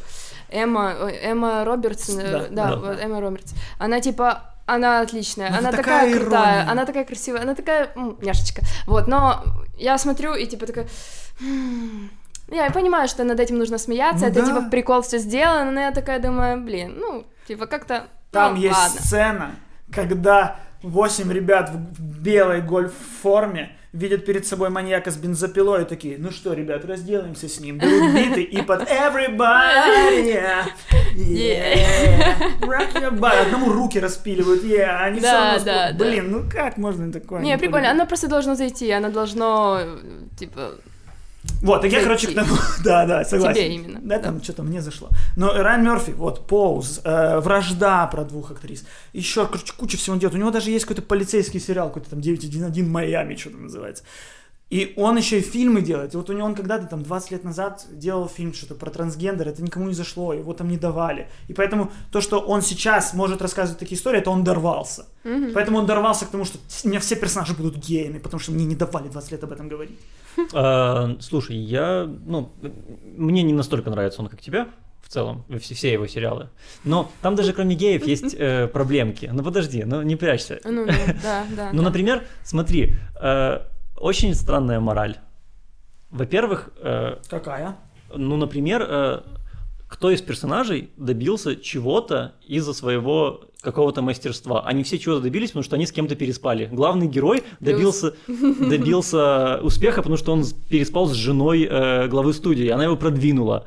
Эмма, Эмма Робертс, э, Да, да, да. вот Эмма Робертс. Она типа, она отличная, Ну, она такая, такая крутая, ирония. она такая красивая, она такая м, няшечка. Вот, но я смотрю и типа такая... «М, Я понимаю, что над этим нужно смеяться, Ну это да. типа прикол все сделано, но я такая думаю, блин, ну, типа как-то... Там ну, есть ладно. сцена, когда восемь ребят в белой гольф-форме видят перед собой маньяка с бензопилой и такие, ну что, ребят, разделаемся с ним. Берут биты и под everybody, yeah, yeah, rock your body. Одному руки распиливают, yeah, они Да, все да, скоро- да. Блин, ну как можно такое? Не, прикольно, оно просто должно зайти, оно должно, типа, Вот, так я, короче, к тому... Да, да, согласен. Тебе именно, Да, да. там что-то мне зашло. Но Райан Мерфи, вот, Поуз, э, Вражда про двух актрис, еще, короче, куча всего он делает. У него даже есть какой-то полицейский сериал, какой-то там 911 Майами, что-то называется. И он еще и фильмы делает. И вот у него он когда-то там 20 лет назад делал фильм что-то про трансгендер, это никому не зашло, его там не давали. И поэтому то, что он сейчас может рассказывать такие истории, это он дорвался. Поэтому он дорвался к тому, что у меня все персонажи будут геями, потому что мне не давали 20 лет об этом говорить. А, слушай, я, ну, мне не настолько нравится он, как тебе, в целом, все, все его сериалы. Но там даже кроме геев есть э, проблемки. Ну подожди, ну не прячься. ну, ну, да, да. Ну, да. например, смотри, э, очень странная мораль. Во-первых, э, Какая? ну, например, э, кто из персонажей добился чего-то из-за своего какого-то мастерства. Они все чего-то добились, потому что они с кем-то переспали. Главный герой добился, добился успеха, потому что он переспал с женой э, главы студии, она его продвинула.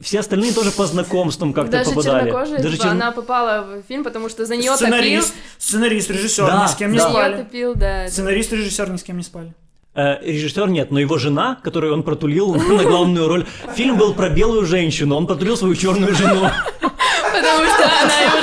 Все остальные тоже по знакомствам как-то Даже попадали. чернокожая, Даже типа, чер- она попала в фильм, потому что за нее топил, Сценарист, сценарист, режиссер, Да, ни с кем не да. нее спали. топил, да. да. Сценарист, режиссер ни с кем не спали. Э, режиссер нет, но его жена, которую он протулил на главную роль. Фильм был про белую женщину, он протулил свою черную жену. Потому что она его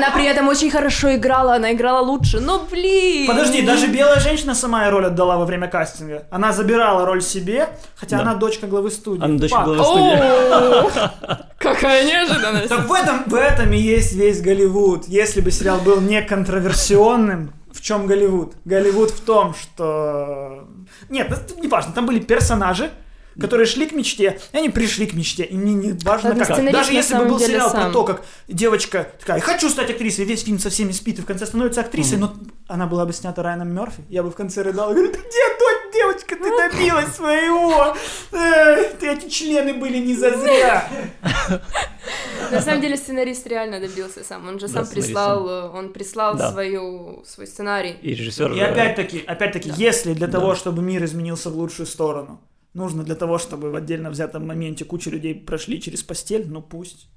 она при этом очень хорошо играла, она играла лучше. Ну, блин! Подожди, даже белая женщина сама роль отдала во время кастинга. Она забирала роль себе, хотя Да. она дочка главы студии. Она дочь Фак. главы студии. Какая неожиданность. Так в этом, в этом и есть весь Голливуд. Если бы сериал был не контроверсионным, в чем Голливуд? Голливуд в том, что... Нет, не важно, там были персонажи, которые шли к мечте, и они пришли к мечте, и мне не важно Ладно, как. Даже если бы был сериал про сам. то, как девочка такая, хочу стать актрисой, весь фильм со всеми спит, и в конце становится актрисой, но она была бы снята Райаном Мерфи, я бы в конце рыдал и говорю, «Да где девочка, ты добилась своего, ты эти члены были не зазря. На самом деле сценарист реально добился сам. Он же Да, сам сценарист прислал, э, он прислал Да. свою, свой сценарий. И режиссер... И э, опять-таки, опять-таки, если для Да. того, чтобы мир изменился в лучшую сторону, нужно для того, чтобы в отдельно взятом моменте куча людей прошли через постель, ну пусть.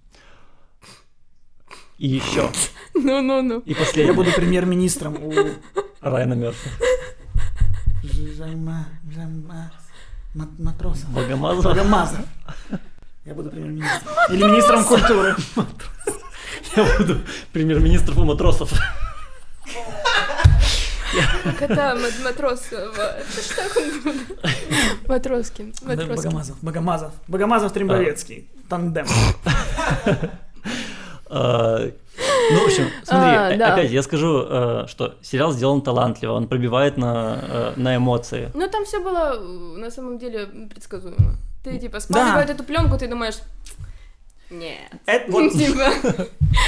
И еще. Ну-ну-ну. И Я последний. буду премьер-министром у Райана Мерфи. Жама- Мат- матросов. Богомазов. Богомазов. Я буду премьер-министром. Или министром культуры. Я буду премьер-министром у матросов. Мат- Матросова? Он будет. Матроскин. Матроскин. Богомазов. Богомазов. Богомазов Трембовецкий. Тандем. Ну, в общем, смотри, А, да. опять я скажу, э, что сериал сделан талантливо, он пробивает на, э, на эмоции. Ну, там все было э, на самом деле предсказуемо. Ты, типа, спаливает эту пленку, ты думаешь, нет. Это вот Типа.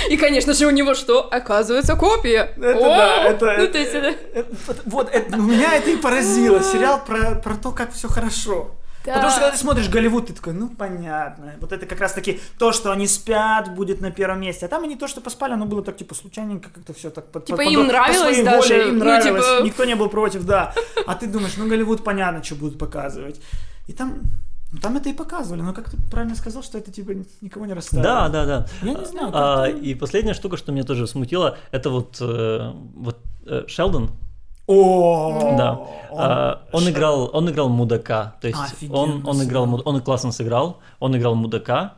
И, конечно же, у него что? Оказывается, копия. Это О! да, это- Ну, то есть это... Это- вот- Вот, это, меня это и поразило. Сериал про, про то, как все хорошо. Да. Потому что когда ты смотришь Голливуд, ты такой, ну понятно. Вот это как раз таки то, что они спят, будет на первом месте. А там они то, что поспали, оно было так типа случайненько, как-то все так под, Типа под- им по нравилось своей даже, воле, им ну, нравилось, типа- никто не был против, да. А ты думаешь, ну Голливуд понятно, что будут показывать. И там, ну, там это и показывали, но как ты правильно сказал, что это типа никого не расставило. Да, да, да. Я не знаю, А, и последняя штука, что меня тоже смутило, это вот, э, вот э, Шелдон, О, да, а, он Ш- играл, он играл мудака, то есть Офигенно он, он играл, муд- он классно сыграл, он играл мудака,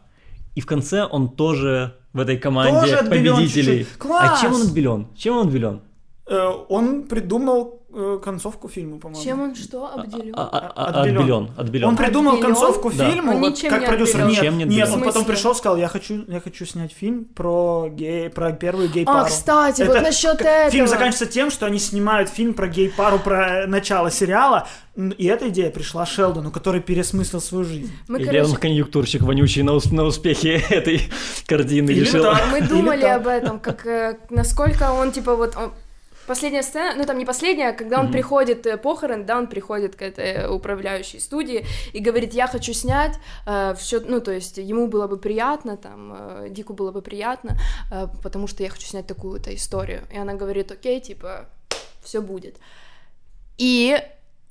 и в конце он тоже в этой команде победителей. чуть-чуть. Класс! А чем он отбелен? Чем он отбелен? Э, Он придумал концовку фильма, по-моему. Чем он что обделил? А- Отбелен. Отбелен. Он придумал Отбелен? концовку Да. фильма, Он вот как не продюсер. отбелен. Нет, не нет, он потом пришел, сказал, я хочу, я хочу снять фильм про гей, про первую гей-пару. А, кстати, вот Это насчет к- этого. Фильм заканчивается тем, что они снимают фильм про гей-пару, про начало сериала, и эта идея пришла Шелдону, который пересмыслил свою жизнь. Мы, Или короче, он конъюнктурщик вонючий на, на успехе этой картины Или решил. мы думали об этом, как э, насколько он, типа, вот он- Последняя сцена, ну там не последняя, когда он Мгм. приходит, э, похорон, да, он приходит к этой э, управляющей студии и говорит, я хочу снять, все, ну то есть ему было бы приятно, там, э, Дику было бы приятно, э, потому что я хочу снять такую-то историю. И она говорит, окей, типа, все будет. И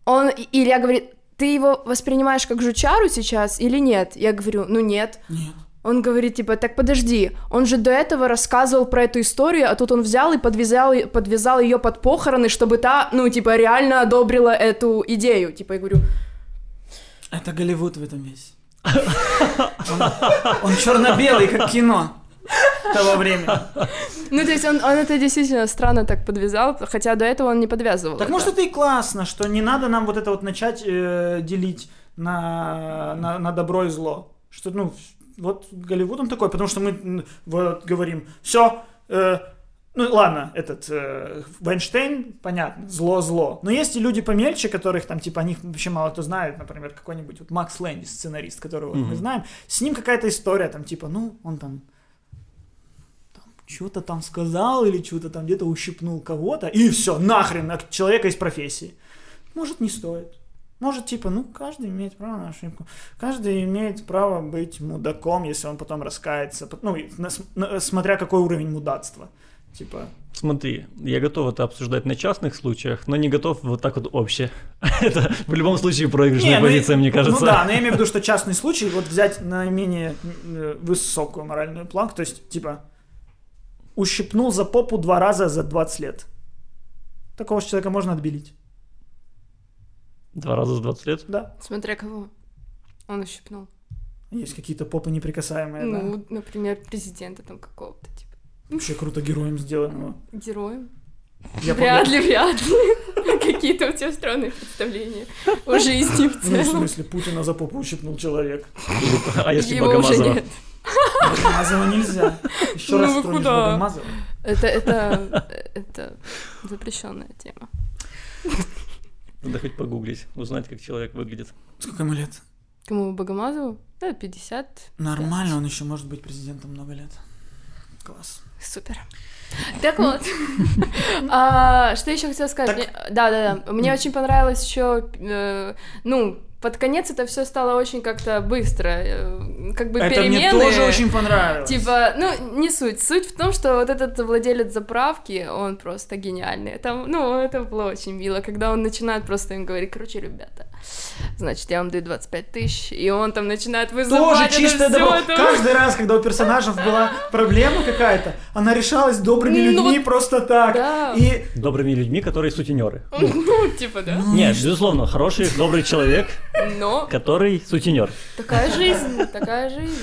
он, Илья говорит, ты его воспринимаешь как жучару сейчас или нет? Я говорю, ну нет. Нет. Он говорит, типа, так подожди, он же до этого рассказывал про эту историю, а тут он взял и подвязал, подвязал ее под похороны, чтобы та, ну, типа, реально одобрила эту идею. Типа, я говорю, Это Голливуд в этом весь. Он, черно-белый, как кино того времени. ну, то есть он, он это действительно странно так подвязал, хотя до этого он не подвязывал. Так это. может это и классно, что не надо нам вот это вот начать э, делить на, на, на добро и зло. Что, ну, вот Голливуд он такой, потому что мы вот говорим, все, ну ладно, этот э, Вайнштейн, понятно, зло-зло. Но есть и люди помельче, которых там, типа, о них вообще мало кто знает, например, какой-нибудь вот Макс Лэндис, сценарист, которого вот мы знаем, с ним какая-то история, там, типа, ну, он там что-то там сказал или что-то там где-то ущипнул кого-то, и все, нахрен от человека из профессии. Может, не стоит. Может, типа, ну, каждый имеет право на ошибку. Каждый имеет право быть мудаком, если он потом раскается. Ну, на- на- смотря какой уровень мудацтва. Типа, Смотри, я готов это обсуждать на частных случаях, но не готов вот так вот обще. Это в любом случае проигрышная Не, ну позиция, мне кажется. Ну да, но я имею в виду, что частный случай, вот взять наименее э, высокую моральную планку, то есть, типа, ущипнул за попу два раза за 20 лет. Такого человека можно отбелить. Два раза за 20 лет. Да. Смотря кого. Он ущипнул. Есть какие-то попы неприкасаемые, да. Ну, например, президента там какого-то, типа. Вообще круто героем сделано. Героем? Я вряд помню- ли, вряд ли. Какие-то у тебя странные представления о жизни в Ну, в целом. смысле, Путина за попу ущипнул человек. А если Его уже Богомазова? нет. Богомазова нельзя. Еще Ну раз тронешь куда? Богомазова. Это, это, это запрещенная тема. Надо хоть погуглить, узнать, как человек выглядит. Сколько ему лет? Кому Богомазову? Да, 50. Нормально, он еще может быть президентом много лет. Класс. Супер. Так вот, А, что еще хотела сказать? Так- Да, да, да. Мне очень понравилось еще, э, ну, под конец это все стало очень как-то быстро, э, как бы Это перемены. мне тоже очень понравилось. Типа, ну, не суть. Суть в том, что вот этот владелец заправки, он просто гениальный. Там, ну, это было очень мило, когда он начинает просто им говорить, короче, ребята, значит, я вам даю 25 тысяч, и он там начинает вызывать Тоже чистое добро. это- Каждый раз, когда у персонажей была проблема какая-то, она решалась добрыми Ну, людьми вот просто так. да. И Добрыми людьми, которые сутенеры. Ну, типа, да. Нет, безусловно, хороший, добрый человек, Но который сутенер. такая жизнь, такая жизнь.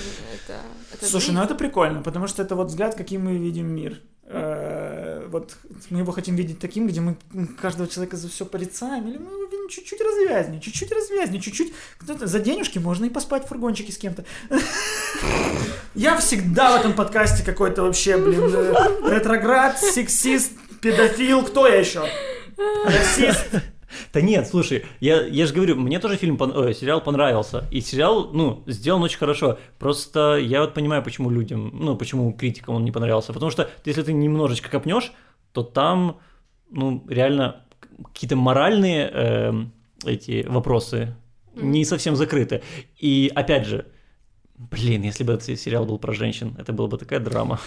Это, это Слушай, жизнь. ну это прикольно, потому что это вот взгляд, каким мы видим мир. Э, Вот мы его хотим видеть таким, где мы каждого человека за все порицаем, или мы его чуть-чуть развязнее, чуть-чуть развязнее, чуть-чуть за денежки можно и поспать в фургончике с кем-то. Я всегда в этом подкасте какой-то вообще, блин, э, ретроград, сексист, педофил, кто я еще? Расист. Да нет, слушай, я, я же говорю, мне тоже фильм, ой, сериал понравился. И сериал, ну, сделан очень хорошо. Просто я вот понимаю, почему людям, ну, почему критикам он не понравился. Потому что если ты немножечко копнешь, то там, ну, реально какие-то моральные эм, эти вопросы не совсем закрыты. И опять же, блин, если бы этот сериал был про женщин, это была бы такая драма.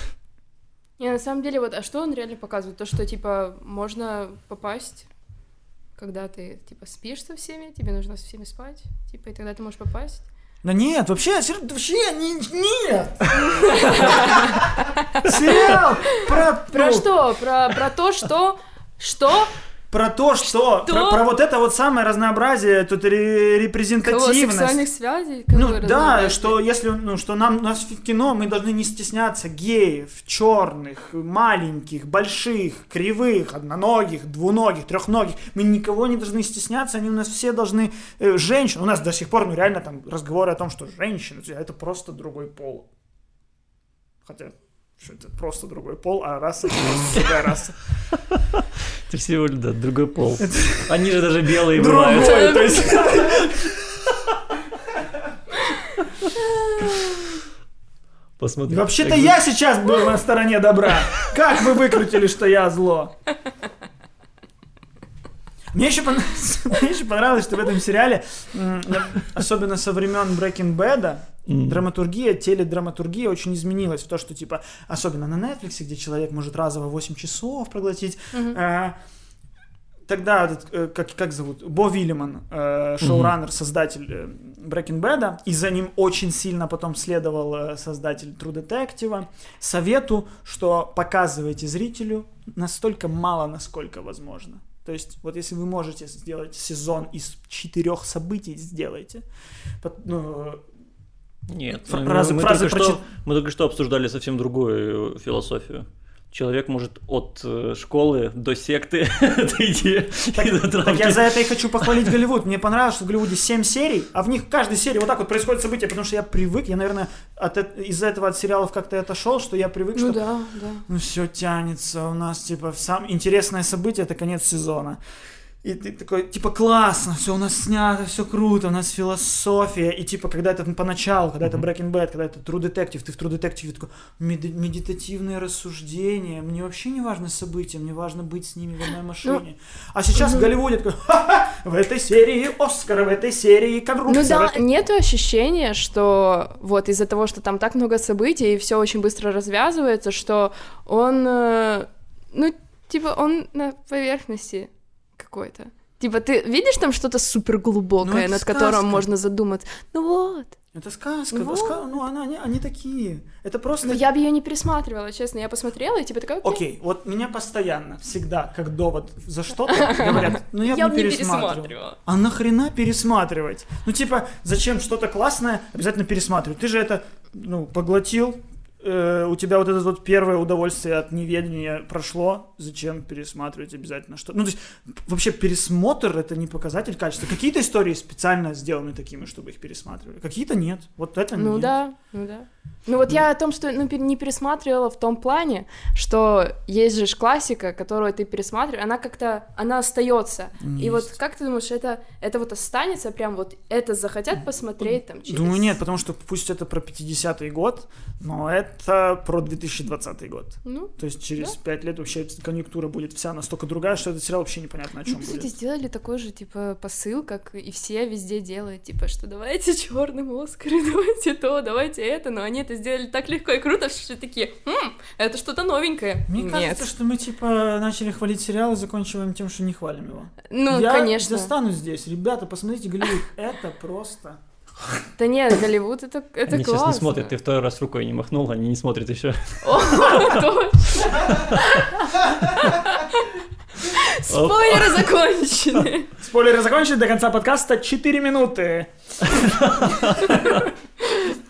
Не, на самом деле, вот, а что он реально показывает? То, что, типа, можно попасть, когда ты, типа, спишь со всеми, тебе нужно со всеми спать, типа, и тогда ты можешь попасть. Да нет, вообще, вообще не, нет. Сериал про, Про ну, что? Про, про то, что... Что? Про то, что, про, про вот это вот самое разнообразие, тут ре- Кого? репрезентативность. Сексуальных связей? Ну Какое да, что если, ну, что нам, у нас в кино мы должны не стесняться геев, черных, маленьких, больших, кривых, одноногих, двуногих, трехногих. Мы никого не должны стесняться, они у нас все должны, э, женщин, у нас до сих пор, ну реально там разговоры о том, что женщины, это просто другой пол. Хотя, что это просто другой пол, а раса это другая раса. Это всего лишь, да, другой пол. Они же даже белые бывают. то есть... Вообще-то я сейчас был на стороне добра. Как вы выкрутили, что я зло? Мне еще, пон- мне еще понравилось, что в этом сериале, особенно со времен Breaking Bad, М. драматургия, теледраматургия очень изменилась в то, что, типа, особенно на Netflix, где человек может разово 8 часов проглотить, э, тогда, этот, э, как, как зовут, Бо Вильяман, э, шоураннер, создатель э, Breaking Bad, и за ним очень сильно потом следовал э, создатель True Detective, совету, что показывайте зрителю настолько мало, насколько возможно. То есть, вот если вы можете сделать сезон из четырех событий, сделайте. Ну, Нет, Фра- мы, фразы- мы фразы только что, прочит- мы только что обсуждали совсем другую э, философию. Человек может от э, школы до секты отойти Так, и до так травки. я за это и хочу похвалить Голливуд. Мне понравилось, что в Голливуде 7 серий, а в них в каждой серии вот так вот происходит событие, потому что я привык, я, наверное, от, из-за этого от сериалов как-то отошел, что я привык, Ну что да, да. ну все тянется у нас, типа, сам интересное событие это конец сезона. И ты такой, типа, классно, все у нас снято, все круто, у нас философия. И типа, когда это поначалу, когда это Breaking Bad, когда это True Detective, ты в True Detective такой, «Меди- медитативные рассуждения, мне вообще не важно события, мне важно быть с ними в одной машине. а сейчас в Голливуде такой, ха-ха, в этой серии Оскар, в этой серии коррупция. Ну да, нету ощущения, что вот из-за того, что там так много событий и все очень быстро развязывается, что он, э, ну, типа, он на поверхности какой-то. Типа, ты видишь там что-то супер Ну, глубокое, это над которым сказка. можно задуматься? Ну вот. Это сказка, Вот. ска- ну она, они, они такие. Это просто Но я бы ее не пересматривала, честно. Я посмотрела и типа такая, окей. Окей, вот меня постоянно, всегда, как довод за что-то говорят, ну я, Я бы не не пересматривал. пересматривала. А нахрена пересматривать? Ну типа, зачем что-то классное обязательно пересматривать? Ты же это, ну, поглотил, э, у тебя вот это вот первое удовольствие от неведения прошло, зачем пересматривать обязательно что? Ну, то есть, вообще пересмотр это не показатель качества. Какие-то истории специально сделаны такими, чтобы их пересматривали, какие-то нет. Вот это Ну нет. да, ну да. Ну вот я о том, что ну, не пересматривала в том плане, что есть же классика, которую ты пересматриваешь, она как-то, она остается. И вот как ты думаешь, это, это вот останется, прям вот это захотят посмотреть там через... Думаю, нет, потому что пусть это про 50-й год, но это про 2020 год. Ну, То есть через пять лет вообще конъюнктура будет вся настолько другая, что этот сериал вообще непонятно о чем ну, кстати, будет. сделали такой же, типа, посыл, как и все везде делают, типа, что давайте черным Оскары, давайте то, давайте это, но они это сделали так легко и круто, что все такие, «М, это что-то новенькое. Мне Нет. кажется, что мы типа начали хвалить сериал и заканчиваем тем, что не хвалим его. Ну, Я конечно. застану здесь. Ребята, посмотрите Голливуд. Это просто... Да нет, Голливуд это, это Они классно. сейчас не смотрят, ты второй раз рукой не махнул, они не смотрят еще. О. Спойлеры закончены. Спойлеры закончены до конца подкаста 4 минуты.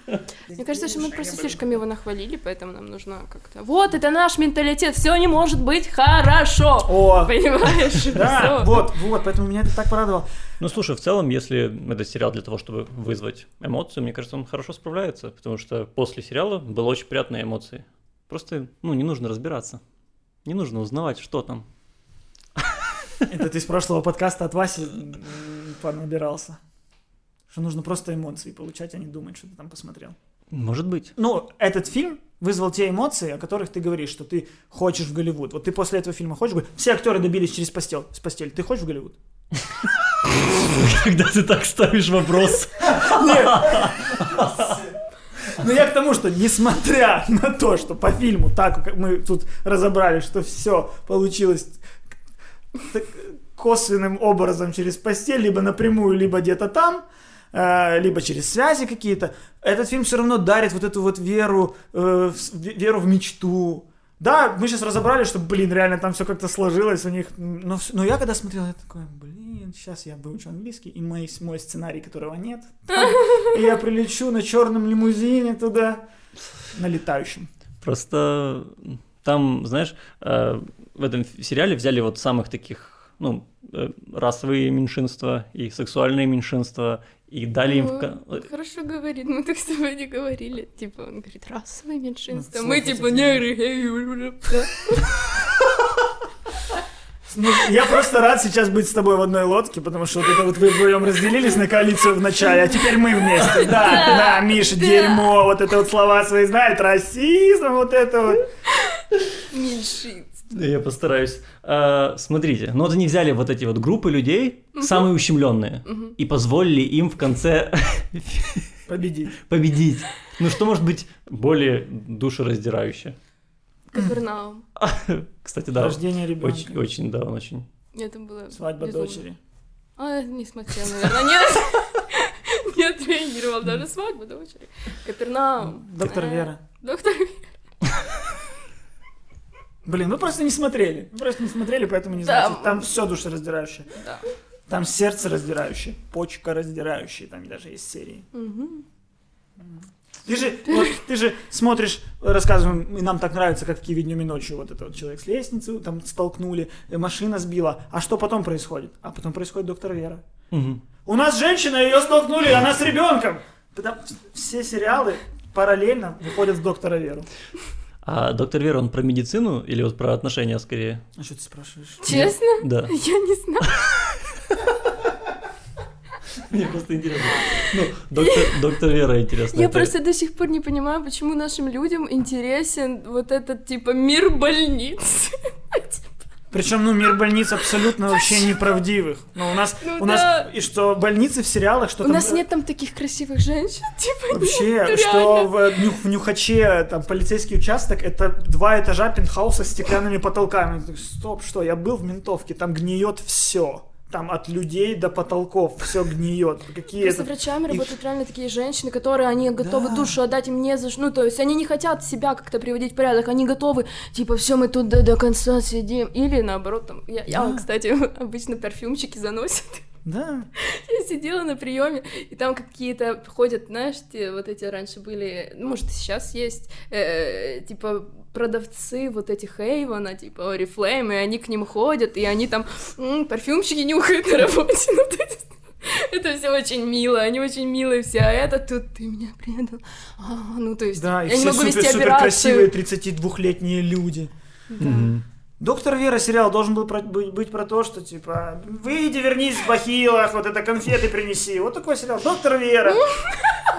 Мне кажется, что мы просто слишком его нахвалили, поэтому нам нужно как-то... Вот, это наш менталитет, все не может быть хорошо. О, Понимаешь? да, вот, вот, поэтому меня это так порадовало. Ну, слушай, в целом, если этот сериал для того, чтобы вызвать эмоции, мне кажется, он хорошо справляется, потому что после сериала было очень приятные эмоции. Просто, ну, не нужно разбираться. Не нужно узнавать, что там. Это ты из прошлого подкаста от Васи понабирался. Что нужно просто эмоции получать, а не думать, что ты там посмотрел. Может быть. Ну, этот фильм вызвал те эмоции, о которых ты говоришь, что ты хочешь в Голливуд. Вот ты после этого фильма хочешь? Все актеры добились через постель, с постель. Ты хочешь в Голливуд? Когда ты так ставишь вопрос. Ну, я к тому, что несмотря на то, что по фильму, так как мы тут разобрали, что все получилось косвенным образом через постель, либо напрямую, либо где-то там, либо через связи какие-то, этот фильм все равно дарит вот эту вот веру, э, веру в мечту. Да, мы сейчас разобрали, что, блин, реально там все как-то сложилось у них. Но, но я когда смотрел, я такой, блин, сейчас я выучу английский, и мой, мой сценарий, которого нет, и я прилечу на черном лимузине туда, на летающем. Просто там, знаешь, э, в этом сериале взяли вот самых таких, ну, э, расовые меньшинства и сексуальные меньшинства, и дали им... в ко- Ну, Хорошо говорит, мы так с тобой не говорили. Типа, он говорит, расовое меньшинство. Ну, Мы типа, негры. Ну, я просто рад сейчас быть с тобой в одной лодке, потому что вот это вот вы вдвоем разделились на коалицию в начале, а теперь мы вместе. Да, да, Миша, дерьмо, вот это вот слова свои знает, расизм, вот это вот. Меньшинство. Я постараюсь. А, смотрите, ну вот они взяли вот эти вот группы людей, самые ущемленные, и позволили им в конце Победить. победить. Ну что может быть более душераздирающе? Капернаум. Кстати, да. Рождение ребенка. Очень, очень, да, он очень. Это было Свадьба безумно. дочери. А, не смотрел, наверное, нет. Не отреагировал даже свадьба дочери. Капернаум. Доктор А, Вера. Доктор Вера. Блин, вы просто не смотрели. Вы просто не смотрели, поэтому не Да. знаете. Там все душераздирающее. Да. Там сердце раздирающее, почка раздирающая, там даже есть серии. Мгм. Ты же, вот, ты же смотришь, рассказываем, и нам так нравится, как в Кивиднюме ночью, вот это вот человек с лестницы, там столкнули, э, машина сбила. А что потом происходит? А потом происходит доктор Вера. Мгм. У нас женщина, ее столкнули, она с ребенком. Потому- Все сериалы параллельно выходят в доктора Веру. А доктор Вера, он про медицину или вот про отношения скорее? А что ты спрашиваешь? Честно? Да. Я не знаю. Мне просто интересно. Ну, доктор, доктор Вера интересно. Я это- просто до сих пор не понимаю, почему нашим людям интересен вот этот, типа, мир больниц. Причем, ну, мир больниц абсолютно вообще неправдивых. Ну, у нас, Ну у нас, да. и что больницы в сериалах, что У там... нас нет там таких красивых женщин, типа, Вообще, нет, что реально. в, Ню- в Нюхаче там полицейский участок это два этажа пентхауса с стеклянными потолками. Стоп, что? Я был в ментовке, там гниет все. Там от людей до потолков все гниет. Какие Просто это... врачами их- работают реально такие женщины, которые они готовы Да. душу отдать им не за что. Ну, то есть они не хотят себя как-то приводить в порядок, они готовы, типа, все, мы тут до, до конца сидим. Или наоборот, там, я, я, Да. кстати, обычно парфюмчики заносят. Да. Я сидела на приеме, и там какие-то ходят, знаешь, те, вот эти раньше были, ну, может, сейчас есть, э, типа продавцы вот этих Эйвона, типа Oriflame, и они к ним ходят, и они там м, парфюмчики нюхают на работе. Ну, то есть, это все очень мило, они очень милые все, а это тут ты меня предал. А, ну, то есть, Да, и я не все могу супер, вести супер красивые операцию. 32-летние люди. Мгм. Доктор Вера сериал должен был про- быть, быть про то, что типа выйди, вернись в бахилах, вот это конфеты принеси. Вот такой сериал. Доктор Вера.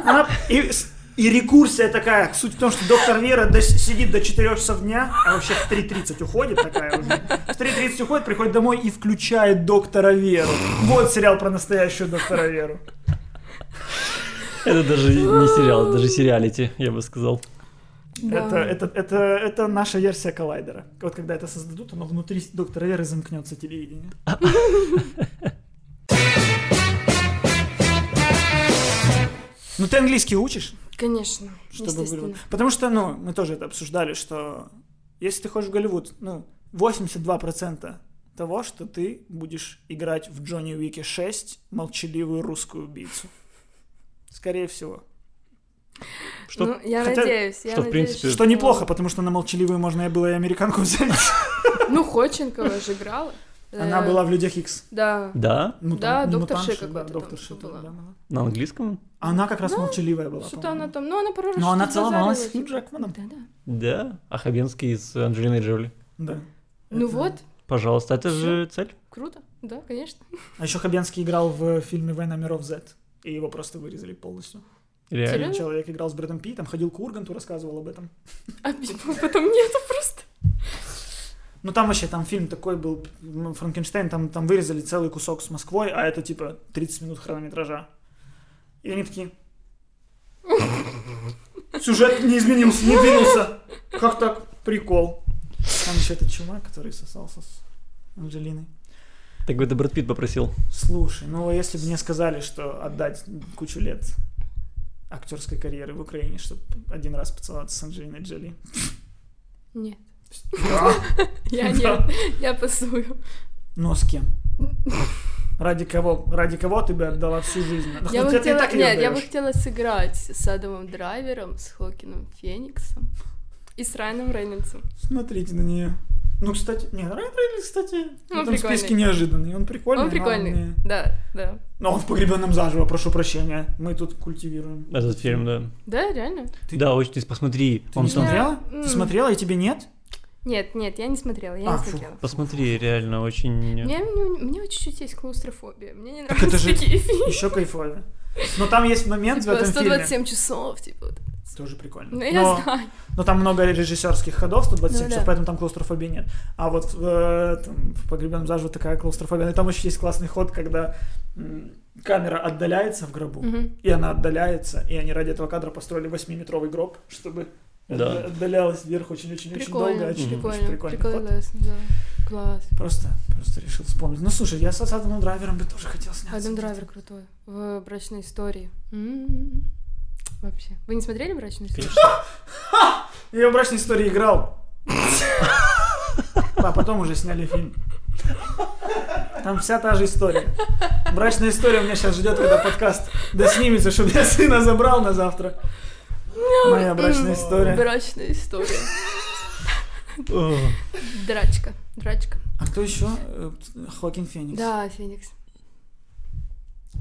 Она- и, с- и рекурсия такая. Суть в том, что доктор Вера до- сидит до 4 часов дня, а вообще в 3.30 уходит такая уже. В 3.30 уходит, приходит домой и включает доктора Веру. Вот сериал про настоящую доктора Веру. Это даже не сериал, это даже сериалити, я бы сказал. Да. Это, это, это, это наша версия коллайдера. Вот когда это создадут, оно внутри доктора Веры замкнется телевидение. Ну ты английский учишь? Конечно, Чтобы естественно. Потому что, ну, мы тоже это обсуждали, что если ты хочешь в Голливуд, ну, 82% того, что ты будешь играть в Джонни Уике 6 молчаливую русскую убийцу. Скорее всего. Что? Ну, я Хотя- надеюсь, я что, в надеюсь, принципе, Что неплохо, потому что на молчаливую можно и было и американку взять. Ну, Ходченкова же играла. Она Э, была в «Людях Икс». Да. Да? Ну, Да, там, доктор Ши какой-то доктор Ши, была. да, да. На английском? Она как раз молчаливая была. Что-то она там, ну, она пару раз Но она целовалась с Хью типа. Джекманом. Да-да. Да. А Хабенский с Анджелиной Джоли. Да. Ну Это- вот, Пожалуйста, это же цель. круто, да, конечно. А еще Хабенский играл в фильме «Война миров Z», и его просто вырезали полностью. Реально. Серьезно? Человек играл с Брэдом Питтом, ходил к Урганту, рассказывал об этом. А потом нету просто. Ну там вообще, там фильм такой был, ну, Франкенштейн, там, там вырезали целый кусок с Москвой, а это типа 30 минут хронометража. И они такие... Сюжет не изменился, не двинулся. Как так? Прикол. Там еще этот чувак, который сосался с Анджелиной. Так это Брэд Питт попросил. Слушай, ну если бы мне сказали, что отдать кучу лет актерской карьеры в Украине, чтобы один раз поцеловаться с Анджелиной Джоли. Нет, я нет, я пасую. Но с кем? Ради кого? Ради кого ты бы отдала всю жизнь? Ну, Я ну, бы хотела, так её нет, я бы хотела сыграть с Адамом Драйвером, с Хокином Фениксом и с Райаном Рейнольдсом. Смотрите на нее. Ну, кстати, не, Райан Рейнольдс, кстати, в Он этом прикольный. списке неожиданный. Он прикольный. Он но прикольный, не- да, да. Но он в погребенном заживо, прошу прощения. Мы тут культивируем. Этот фильм, да. Да, реально? Ты- Да, очень, ты посмотри. Ты он не там... смотрела? М. Ты смотрела, и тебе нет? Нет, нет, я не смотрела, я А, не фу. смотрела. Посмотри, реально очень... Мне, мне, мне чуть-чуть есть клаустрофобия. Мне не Так это нравятся же такие фильмы. Еще кайфово. Но там есть момент в Типа этом 127 фильме. часов, типа. вот. Тоже прикольно. Ну, я Но- знаю. Но там много режиссерских ходов, 127 Ну часов, да. поэтому там клаустрофобии нет. А вот в, э, там, в погребенном заживо такая клаустрофобия. И там еще есть классный ход, когда камера отдаляется в гробу, Мгм. и она отдаляется, и они ради этого кадра построили 8-метровый гроб, чтобы Да. отда- отдалялась вверх очень-очень-очень долго. Прикольно, Очень, прикольно, ход. прикольно, да. Класс. Просто, просто решил вспомнить. Ну, слушай, я с Адамом Драйвером бы тоже хотел сняться. Адам Драйвер крутой. В «Брачной истории». М-м-м. Вообще. Вы не смотрели «Брачную историю»? Я в брачной истории играл. А потом уже сняли фильм. Там вся та же история. Брачная история у меня сейчас ждет, когда подкаст доснимется, чтобы я сына забрал на завтра. Моя брачная история. «Брачная история». Драчка. Драчка. А кто еще? Э, Хоакин Феникс. Да, Феникс.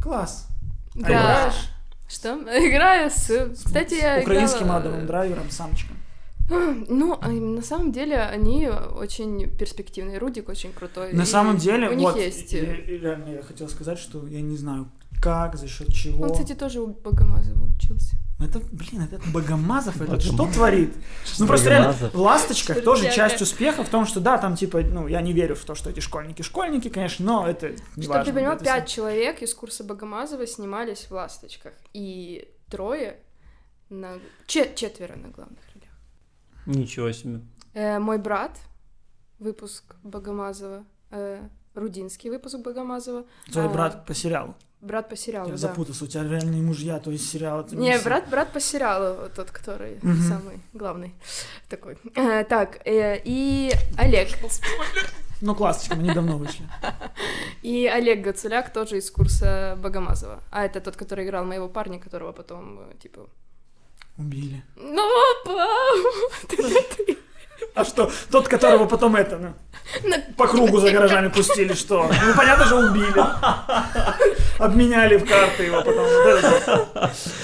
Класс. А Да. играешь? Что? Играю с... Кстати, я Украинским играла- Адамом Драйвером, самочком. Ну, а на самом деле они очень перспективные. Рудик очень крутой. На самом деле, у них вот, есть... и- э, реально я хотел сказать, что я не знаю, как, за счет чего. Он, кстати, тоже у Богомазова учился. Это, блин, это Богомазов, это что творит? Ну просто реально, в «Ласточках» тоже часть успеха в том, что да, там типа, ну, я не верю в то, что эти школьники школьники, конечно, но это не Чтобы ты понимал, пять человек из курса Богомазова снимались в «Ласточках». И трое на... че- четверо на главных ролях. Ничего себе. Э, мой брат, выпуск Богомазова, э, Рудинский выпуск Богомазова, Твой а, брат по сериалу. Брат по сериалу, Я да. запутался, у тебя реальные мужья, то есть сериал. это Не, брат, брат по сериалу, тот, который Мгм. самый главный такой. Э, так, э, и Олег. Ну, к ласточкам, они давно вышли. И Олег Гацуляк тоже из курса Богомазова. А это тот, который играл моего парня, которого потом, э, типа... Убили. Ну, пап! А что, тот, которого потом это, ну, по кругу за гаражами пустили, что? Ну, понятно же, убили. Обменяли в карты его потом,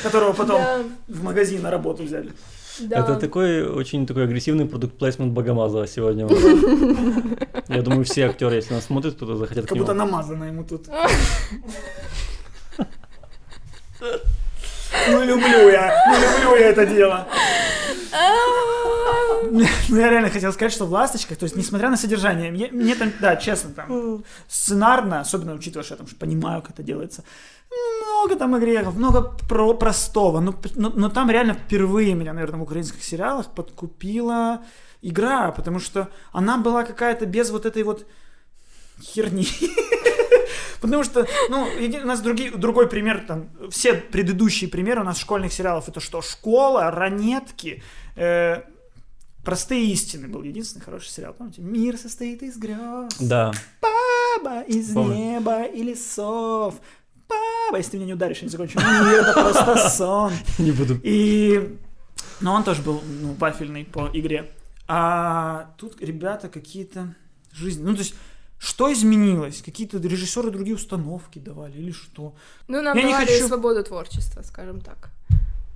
которого потом Да, в магазин на работу взяли. да. Это такой очень такой агрессивный продукт плейсмент Богомазова сегодня. Я думаю, все актеры, если нас смотрят, кто-то захотят Как будто намазано ему тут. Ну, люблю я, ну, люблю я это дело. Ну, я реально хотел сказать, что в «Ласточках», то есть, несмотря на содержание, мне, там, да, честно, там, сценарно, особенно учитывая, что я там понимаю, как это делается, много там огрехов, много про простого, но, но, но там реально впервые меня, наверное, в украинских сериалах подкупила игра, потому что она была какая-то без вот этой вот херни. Потому что, ну, у нас другие, другой пример, там, все предыдущие примеры у нас школьных сериалов, это что, школа, ранетки, э, простые истины был единственный хороший сериал, помните? Мир состоит из грез, Да. баба из Помню. неба и лесов, баба, если ты меня не ударишь, я не закончу, мир это просто сон. Не буду. И... Но он тоже был ну, вафельный по игре. А тут ребята какие-то жизни... Ну, то есть, что изменилось? Какие-то режиссеры другие установки давали или что? Ну, нам Я не давали хочу- свободу творчества, скажем так.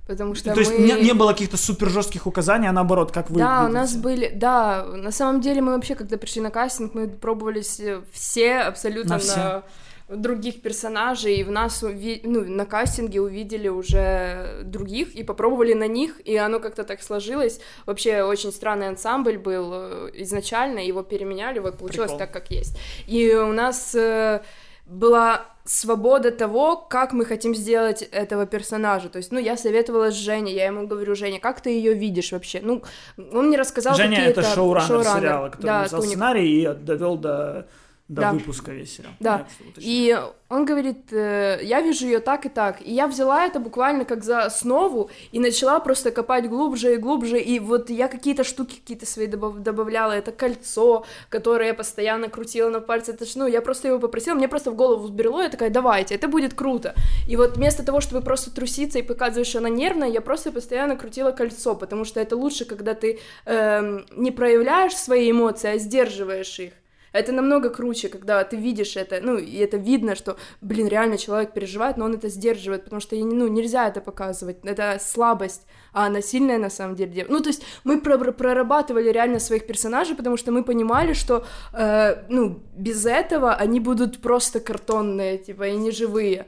Потому что то есть мы... не, не было каких-то супер жестких указаний, а наоборот, как вы Да, у видите? нас были, да, на самом деле мы вообще, когда пришли на кастинг, мы пробовали с- все абсолютно На все. на других персонажей, и в нас уви- ну, на кастинге увидели уже других и попробовали на них, и оно как-то так сложилось. Вообще очень странный ансамбль был э, изначально, его переменяли, вот получилось Прикол. так, как есть. И у нас э, была свобода того, как мы хотим сделать этого персонажа. То есть, ну, я советовала с Женей, я ему говорю, Женя, как ты ее видишь вообще? Ну, он мне рассказал Женя какие-то... это шоураннер, шоураннер. сериала, который да, написал Туник. сценарий и довел до, до Да. выпуска сериал. Да. И он говорит, э, я вижу ее так и так. И я взяла это буквально как за основу и начала просто копать глубже и глубже. И вот я какие-то штуки какие-то свои добав- добавляла. Это кольцо, которое я постоянно крутила на пальце. Это ж, ну, я просто его попросила, мне просто в голову взбрело, я такая, давайте, это будет круто. И вот вместо того, чтобы просто труситься и показывать, что она нервная, я просто постоянно крутила кольцо, потому что это лучше, когда ты эм, не проявляешь свои эмоции, а сдерживаешь их. Это намного круче, когда ты видишь это, ну, и это видно, что, блин, реально человек переживает, но он это сдерживает, потому что, ну, нельзя это показывать, это слабость, а она сильная на самом деле. Ну, то есть мы про- прорабатывали реально своих персонажей, потому что мы понимали, что, э, ну, без этого они будут просто картонные, типа, и неживые.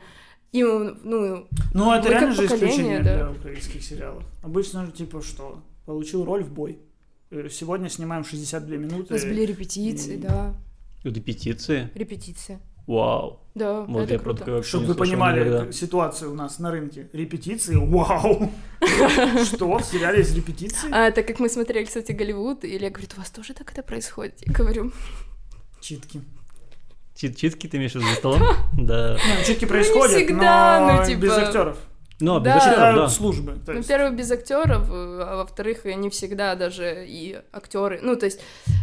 И, ну, Ну, это реально же исключение да. для украинских сериалов. Обычно же типа что? Получил роль в бой. Э, Сегодня снимаем 62 у минуты. нас были репетиции, и- да, Репетиции. репетиции. Вау. Да, Вот это я круто. про Чтобы вы понимали никогда. ситуацию у нас на рынке. Репетиции, вау! Что, в сериале есть репетиции? А, так как мы смотрели, кстати, Голливуд, или я говорю, у вас тоже так это происходит? Я говорю, Читки. Чит- Читки ты имеешь в виду за столом? Да. Ну, читки происходят, всегда, но ну, типа, без актеров. Ну, а без Да. актеров, да. службы. ну, есть. во-первых, без актеров, а во-вторых, не всегда даже и актеры. Ну, то есть,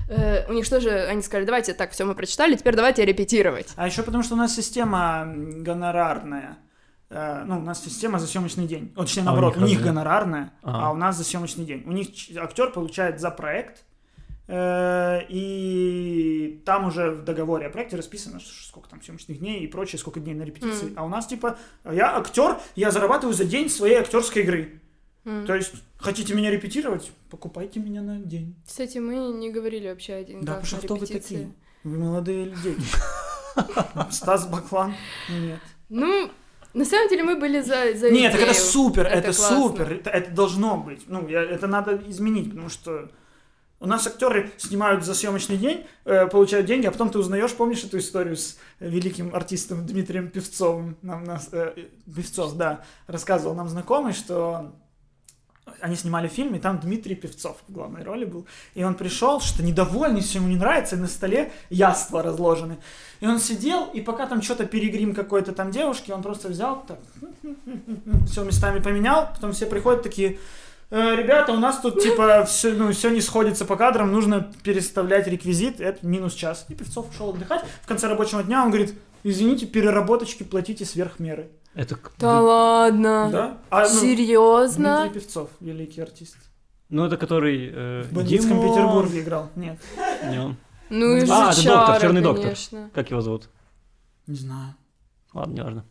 э, у них что же, они сказали, давайте, так, все мы прочитали, теперь давайте репетировать. А еще потому, что у нас система гонорарная. Э, Ну, у нас система за съемочный день. Вот, точнее, А у наоборот, у них них гонорарная, Ага. а у нас за съемочный день. У них актер получает за проект, и там уже в договоре о проекте расписано, сколько там съемочных дней и прочее, сколько дней на репетиции. Мгм. А у нас типа, я актер, я зарабатываю за день своей актерской игры. М. То есть, хотите меня репетировать, покупайте меня на день. Кстати, мы не говорили вообще о деньгах Да, потому что кто вы такие? Вы молодые люди. Стас Баклан? Нет. Ну, на самом деле мы были за, за Нет, так это супер, это, классно. супер, это, это должно быть. Ну, я, это надо изменить, потому что у нас актеры снимают за съемочный день, э, получают деньги, а потом ты узнаешь, помнишь эту историю с великим артистом Дмитрием Певцовым? Нам нас, э, Певцов, да, рассказывал нам знакомый, что они снимали фильм, и там Дмитрий Певцов в главной роли был. И он пришел, что недовольный, все ему не нравится, и на столе яства разложены. И он сидел, и пока там что-то перегрим какой-то там девушки, он просто взял так, все местами поменял, потом все приходят такие, «Э, ребята, у нас тут типа все, ну, все не сходится по кадрам, нужно переставлять реквизит, это минус час. И Певцов ушел отдыхать. В конце рабочего дня он говорит, извините, переработочки платите сверх меры. Это... Да ладно. Да? А, ну, Серьезно? Дмитрий Певцов, великий артист. Ну, это который... э, В бандитском Димон. Петербурге играл. Нет, Не он. Ну и А, это доктор, черный доктор. Как его зовут? не знаю. Ладно, неважно.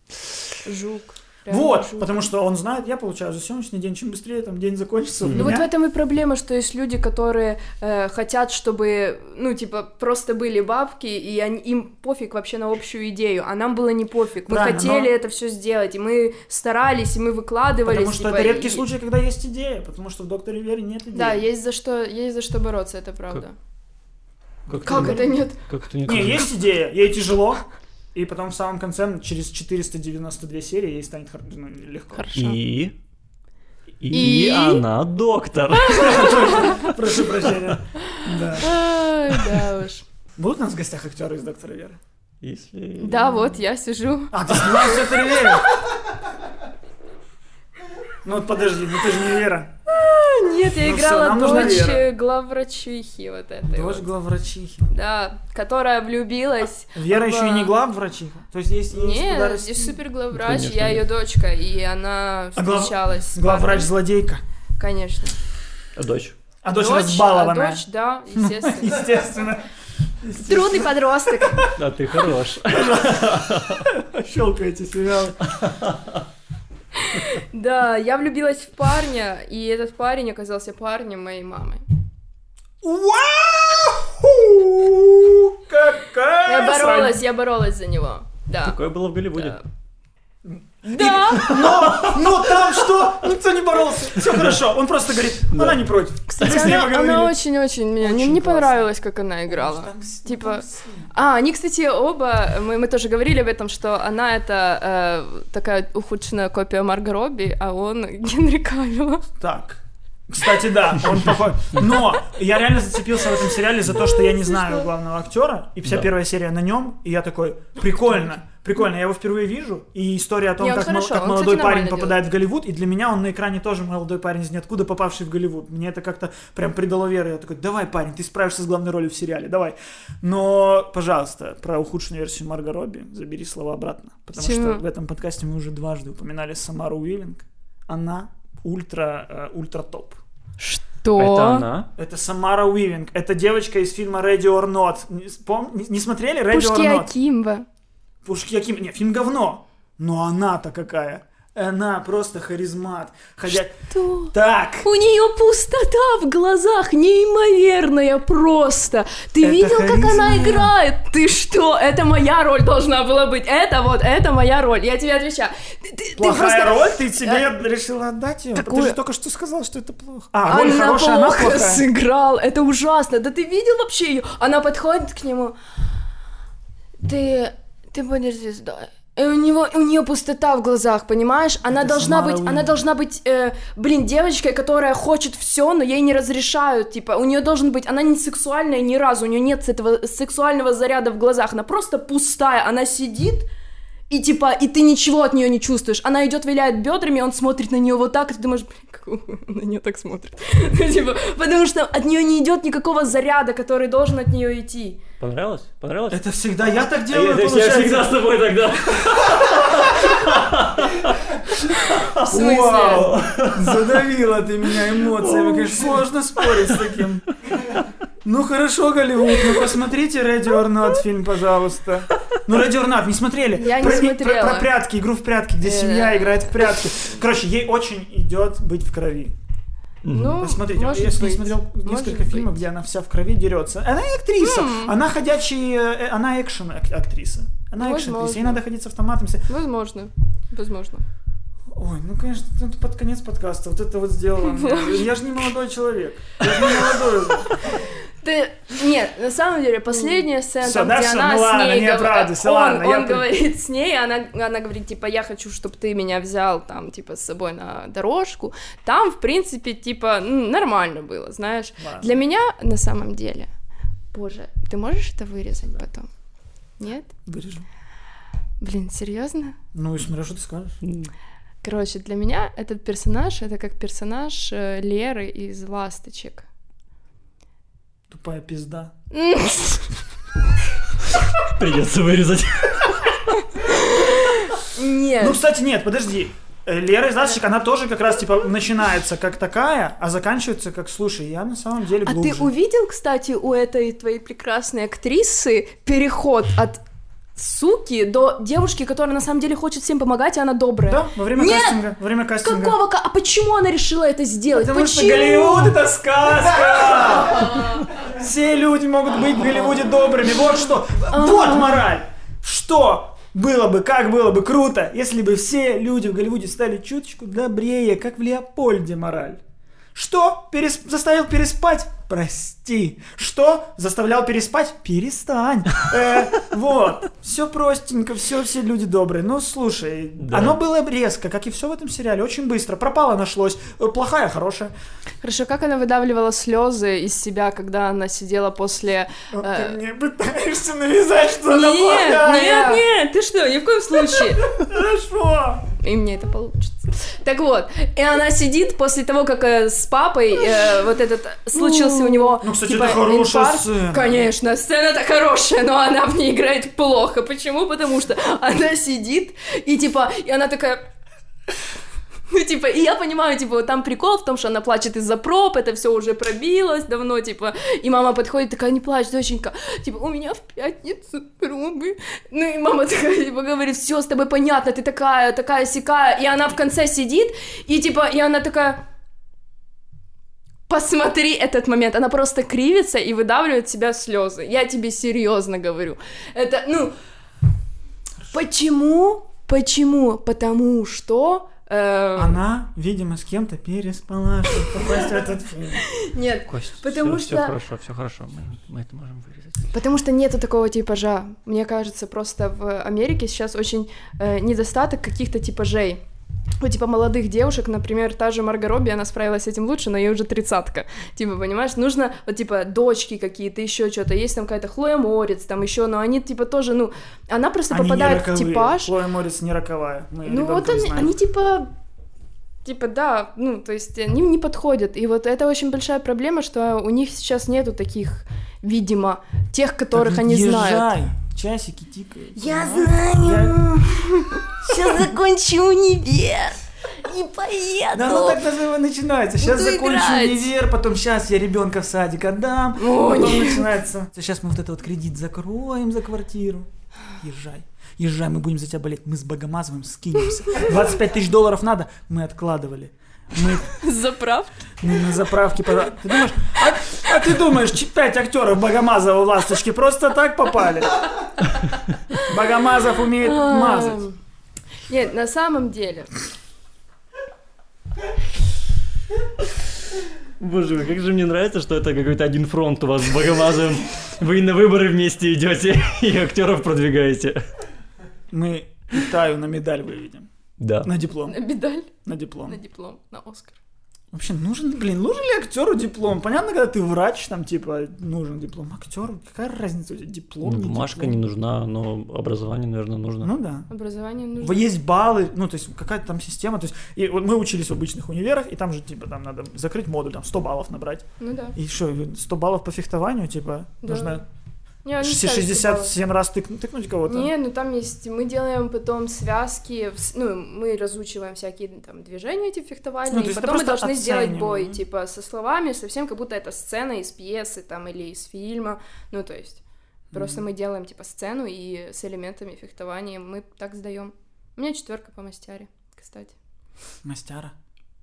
Жук. Реально Вот, жук. потому что он знает, я получаю за сегодняшний день, чем быстрее там день закончится. у Ну вот в этом и проблема, что есть люди, которые э, хотят, чтобы, ну, типа, просто были бабки, и они- им пофиг вообще на общую идею, а нам было не пофиг. Мы Правильно, хотели но- это все сделать, и мы старались, и мы выкладывались. Потому что типа, это редкий и- случай, когда есть идея, потому что в Докторе Вере нет идеи. Да, есть за что, есть за что бороться, это правда. Как, Как это нет? Как это не Не, есть идея, ей тяжело, и потом в самом конце, через 492 серии, ей станет хор- ну, легко. Хорошо. И... И, И? она доктор. Прошу прощения. Да. Да уж. Будут у нас в гостях актеры из Доктора Веры? Если... Да, вот я сижу. А, ты снимаешь в Докторе Вере? Ну вот подожди, ну ты же не Вера. Нет, я Ну играла дочь Вера. главврачихи вот этой Дочь главврачихи. Да, которая влюбилась. Вера в- еще и не главврачиха. То есть есть, Нет, есть супер главврач, я ее дочка, и она А встречалась с Главврач-злодейка. парнем. Конечно. А дочь? А дочь, а разбалованная. дочь, да, естественно. Естественно. Трудный подросток. Да, ты хорош. Щелкаете сериалы. Да, я влюбилась в парня, и этот парень оказался парнем моей мамы. Вау! Какая Я боролась, я боролась за него. Да. Такое было в Голливуде. Да. Но, но там что? Никто не боролся. Все хорошо. Он просто говорит, она не против. Кстати, она, очень-очень мне не, Очень не классно. понравилось, как она играла. Там Типа, там А, они, кстати, оба, мы, мы тоже говорили об этом, что она это э, такая ухудшенная копия Марго Робби, а он Генри Кавилла. Так. Кстати, да, он похож. Но я реально зацепился в этом сериале за то, что я не знаю главного актера, и вся Да. первая серия на нем, и я такой, прикольно, прикольно, я его впервые вижу, и история о том, Не, он как, хорошо, как он, молодой кстати, парень попадает в Голливуд, и для меня он на экране тоже молодой парень из ниоткуда, попавший в Голливуд. Мне это как-то прям придало веры. Я такой, давай, парень, ты справишься с главной ролью в сериале, давай. Но, пожалуйста, про ухудшенную версию Марго Робби забери слова обратно. Потому Почему? что в этом подкасте мы уже дважды упоминали Самару Уивинг. Она ультра, э, ультра топ. Что? Это она? Это Самара Уивинг. Это девочка из фильма Ready or Not. Не, пом- не- не смотрели Ready Пушки or Not? Акимба. Пушки Аким. Не, фильм говно. Но она-то какая. Она просто харизмат. Ходя... Что? Так. У нее пустота в глазах, неимоверная просто. Ты Это видел, как харизма. она играет? Ты что? Это моя роль должна была быть. Это вот, это моя роль. Я тебе отвечаю. Ты, ты- ты Плохая просто... роль, ты тебе решила отдать ее? Такую- Ты же только что сказал, что это плохо. А, роль Она хорошая, она плохо плохая. сыграл. Это ужасно. Да ты видел вообще ее? Она подходит к нему. Ты, ты будешь звездой. И у него, у нее пустота в глазах, понимаешь? Она Это должна быть, она Уильямс. должна быть, э, блин, девочкой, которая хочет все, но ей не разрешают, типа, у нее должен быть, она не сексуальная ни разу, у нее нет этого сексуального заряда в глазах, она просто пустая, она сидит и типа, и ты ничего от нее не чувствуешь. Она идет, виляет бедрами, он смотрит на нее вот так, и ты думаешь, на нее так смотрит. Типа, потому что от нее не идет никакого заряда, который должен от нее идти. Понравилось? Понравилось? Это всегда я так А делаю, я, я получается. всегда с тобой тогда. В смысле? Вау, задавила ты меня эмоциями, конечно, сложно спорить с таким. Ну хорошо, Голливуд, ну посмотрите Ready or Not фильм, пожалуйста. Ну Ready or Not, не смотрели? Я не про, смотрела. Про, про прятки, игру в прятки, где Э, семья да. играет в прятки. Короче, ей очень идет быть в крови. Ну, Посмотрите, может если быть. не смотрел Может несколько фильмов, быть. где она вся в крови дерется. Она и актриса, она ходячий, э, она экшен ак- актриса. Она экшен актриса, ей надо ходить с автоматом. Возможно. Возможно. Ой, ну конечно, это под конец подкаста вот это вот сделала. Я же не молодой человек. Я же не молодой. Ты... Нет, на самом деле, последняя сцена, Всё, там, да, где всё, она ну с ладно, ней не гов- оправдывайся, он, ладно, я он при- говорит с ней, она, она говорит, типа, я хочу, чтобы ты меня взял там, типа, с собой на дорожку. Там, в принципе, типа, нормально было, знаешь. Ладно. Для меня, на самом деле, боже, ты можешь это вырезать потом? Нет? Вырежу. Блин, серьезно? Ну и смотря, что ты скажешь. Короче, для меня этот персонаж это как персонаж э, Леры из Ласточек. Тупая пизда. Придется вырезать. Нет. Ну, кстати, нет, подожди. Э, Лера из «Ласточек», она тоже как раз, типа, начинается как такая, а заканчивается как, слушай, я на самом деле А глубже. ты увидел, кстати, у этой твоей прекрасной актрисы переход от суки до девушки, которая на самом деле хочет всем помогать, и она добрая? Да, во время Нет! кастинга. Во время кастинга. Какого? ка- А почему она решила это сделать? Потому что почему? Голливуд это сказка! Все люди могут быть в Голливуде добрыми. Вот что. Вот мораль. Что было бы, как было бы круто, если бы все люди в Голливуде стали чуточку добрее, как в Леопольде мораль. Что? Перес- Заставил переспать? Прости. Что? Заставлял переспать? Перестань. Э, вот. Все простенько, все, все люди добрые. Ну, слушай, Да. оно было резко, как и все в этом сериале, очень быстро. Пропало, нашлось. Э, Плохая, хорошая. Хорошо, как она выдавливала слезы из себя, когда она сидела после... Э, Ты мне пытаешься навязать, что она Нет, плохая. нет, нет, ты что, ни в коем случае. Хорошо. И мне это получится. Так вот, и она сидит после того, как э, с папой э, вот этот случился у него Ну, кстати, типа, это хорошая инфаркт. сцена. Конечно, сцена-то хорошая, но она в ней играет плохо. Почему? Потому что она сидит и типа, и она такая... Ну, типа, и я понимаю, типа, там прикол в том, что она плачет из-за проб, это все уже пробилось давно, типа, и мама подходит, такая, не плачь, доченька, типа, у меня в пятницу пробы. Ну, и мама такая, типа, говорит, все с тобой понятно, ты такая, такая сякая, и она в конце сидит, и, типа, и она такая, Посмотри этот момент. Она просто кривится и выдавливает в себя слезы. Я тебе серьезно говорю. Это, ну, почему? Почему? Потому что э, Она, видимо, с кем-то переспала, чтобы попасть в этот фильм. нет, Кость, Потому все, что- хорошо, все хорошо. Мы, мы это можем вырезать. потому что нету такого типажа. Мне кажется, просто в Америке сейчас очень э, недостаток каких-то типажей. Вот, типа, молодых девушек, например, та же Марго Робби, она справилась с этим лучше, но ей уже тридцатка. Типа, понимаешь, нужно, вот, типа, дочки какие-то, еще что-то. Есть там какая-то Хлоя Морец, там еще, но они, типа, тоже, ну, она просто Они не попадает в типаж. Хлоя Морец не роковая. Мы Ну вот они, знаем. они типа, типа, да, ну, то есть они не подходят. И вот это очень большая проблема, что у них сейчас нету таких, видимо, тех, которых Так они знают. езжай, Часики тикают. Я знаю. Сейчас закончу универ. И поеду. Да ну так даже начинается. Сейчас Буду закончу играть. универ, потом сейчас я ребенка в садик отдам, Ой. потом начинается. Сейчас мы вот это вот кредит закроем за квартиру. Езжай. Езжай, мы будем за тебя болеть. Мы с Богомазовым скинемся. 25 тысяч долларов надо, мы откладывали. Мы, Заправ. мы на заправке... пода- Ты думаешь, а, а ты думаешь, пять актеров Богомазова в «Ласточке» просто так попали? Богомазов умеет мазать. Нет, на самом деле. Боже мой, как же мне нравится, что это какой-то один фронт у вас с Богомазовым. Вы на выборы вместе идете и актеров продвигаете. Мы Таю на медаль выведем. Да. На диплом. На медаль, На диплом. на диплом, на Оскар. Вообще, нужен, блин, нужен ли актеру диплом? Понятно, когда ты врач, там, типа, нужен диплом. Актеру, какая разница у тебя, диплом, Ну, бумажка диплом? не нужна, но образование, наверное, нужно. Ну да. Образование нужно. Есть баллы, ну, то есть какая-то там система, то есть, и вот мы учились в обычных универах, и там же, типа, там надо закрыть модуль, там, 100 баллов набрать. Ну да. И что, 100 баллов по фехтованию, типа, Да. нужно Не, они все ставят 67 раз тык- тыкнуть кого-то? Не, ну там есть, мы делаем потом связки, ну, мы разучиваем всякие там движения эти фехтовальные, Ну, и потом мы должны сделать оцениваем, бой, типа, со словами, совсем как будто это сцена из пьесы там или из фильма, ну, то есть, просто мы делаем, типа, сцену и с элементами фехтования мы так сдаем. У меня четверка по мастяре, кстати. Мастера.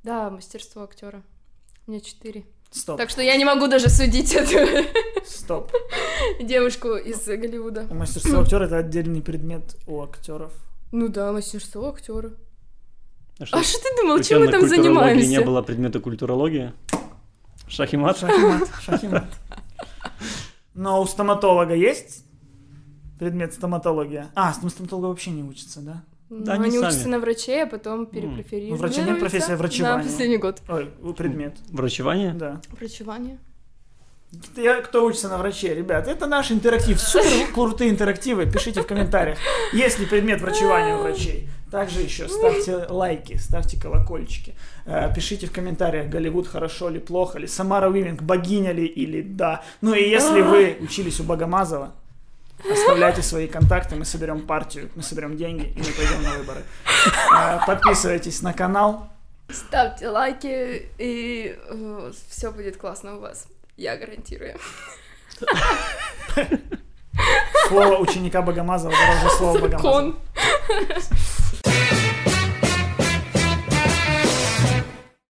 Да, мастерство актера. У меня четыре. Стоп, Так что я не могу даже судить эту стоп. девушку из Голливуда. У мастерства актера это отдельный предмет у актеров. Ну да, мастерство актера. А что, А что ты думал, чем мы там занимаемся? не было предмета культурологии? Шах и мат? Шахимат, шахимат. Но у стоматолога есть предмет стоматология? А, стом- стоматолога вообще не учится, да? Да, они они сами. учатся на врачей, а потом перепрофилируют. Ну, врача нет, профессия врачевания. На последний год. Ой, предмет, Врачевание? да. Врачевание. Я, кто учится на враче, ребят, это наш интерактив. Супер крутые интерактивы, пишите в комментариях. Есть ли предмет врачевания у врачей? Также еще ставьте лайки, ставьте колокольчики. Э, Пишите в комментариях, Голливуд хорошо ли, плохо ли, Самара Уивинг богиня ли или да. Ну и если вы учились у Богомазова, оставляйте свои контакты, мы соберем партию, мы соберем деньги и мы пойдем на выборы. Э, Подписывайтесь на канал. Ставьте лайки, и все будет классно у вас. Я гарантирую. Слово ученика Богомазова дороже слова Богомазова.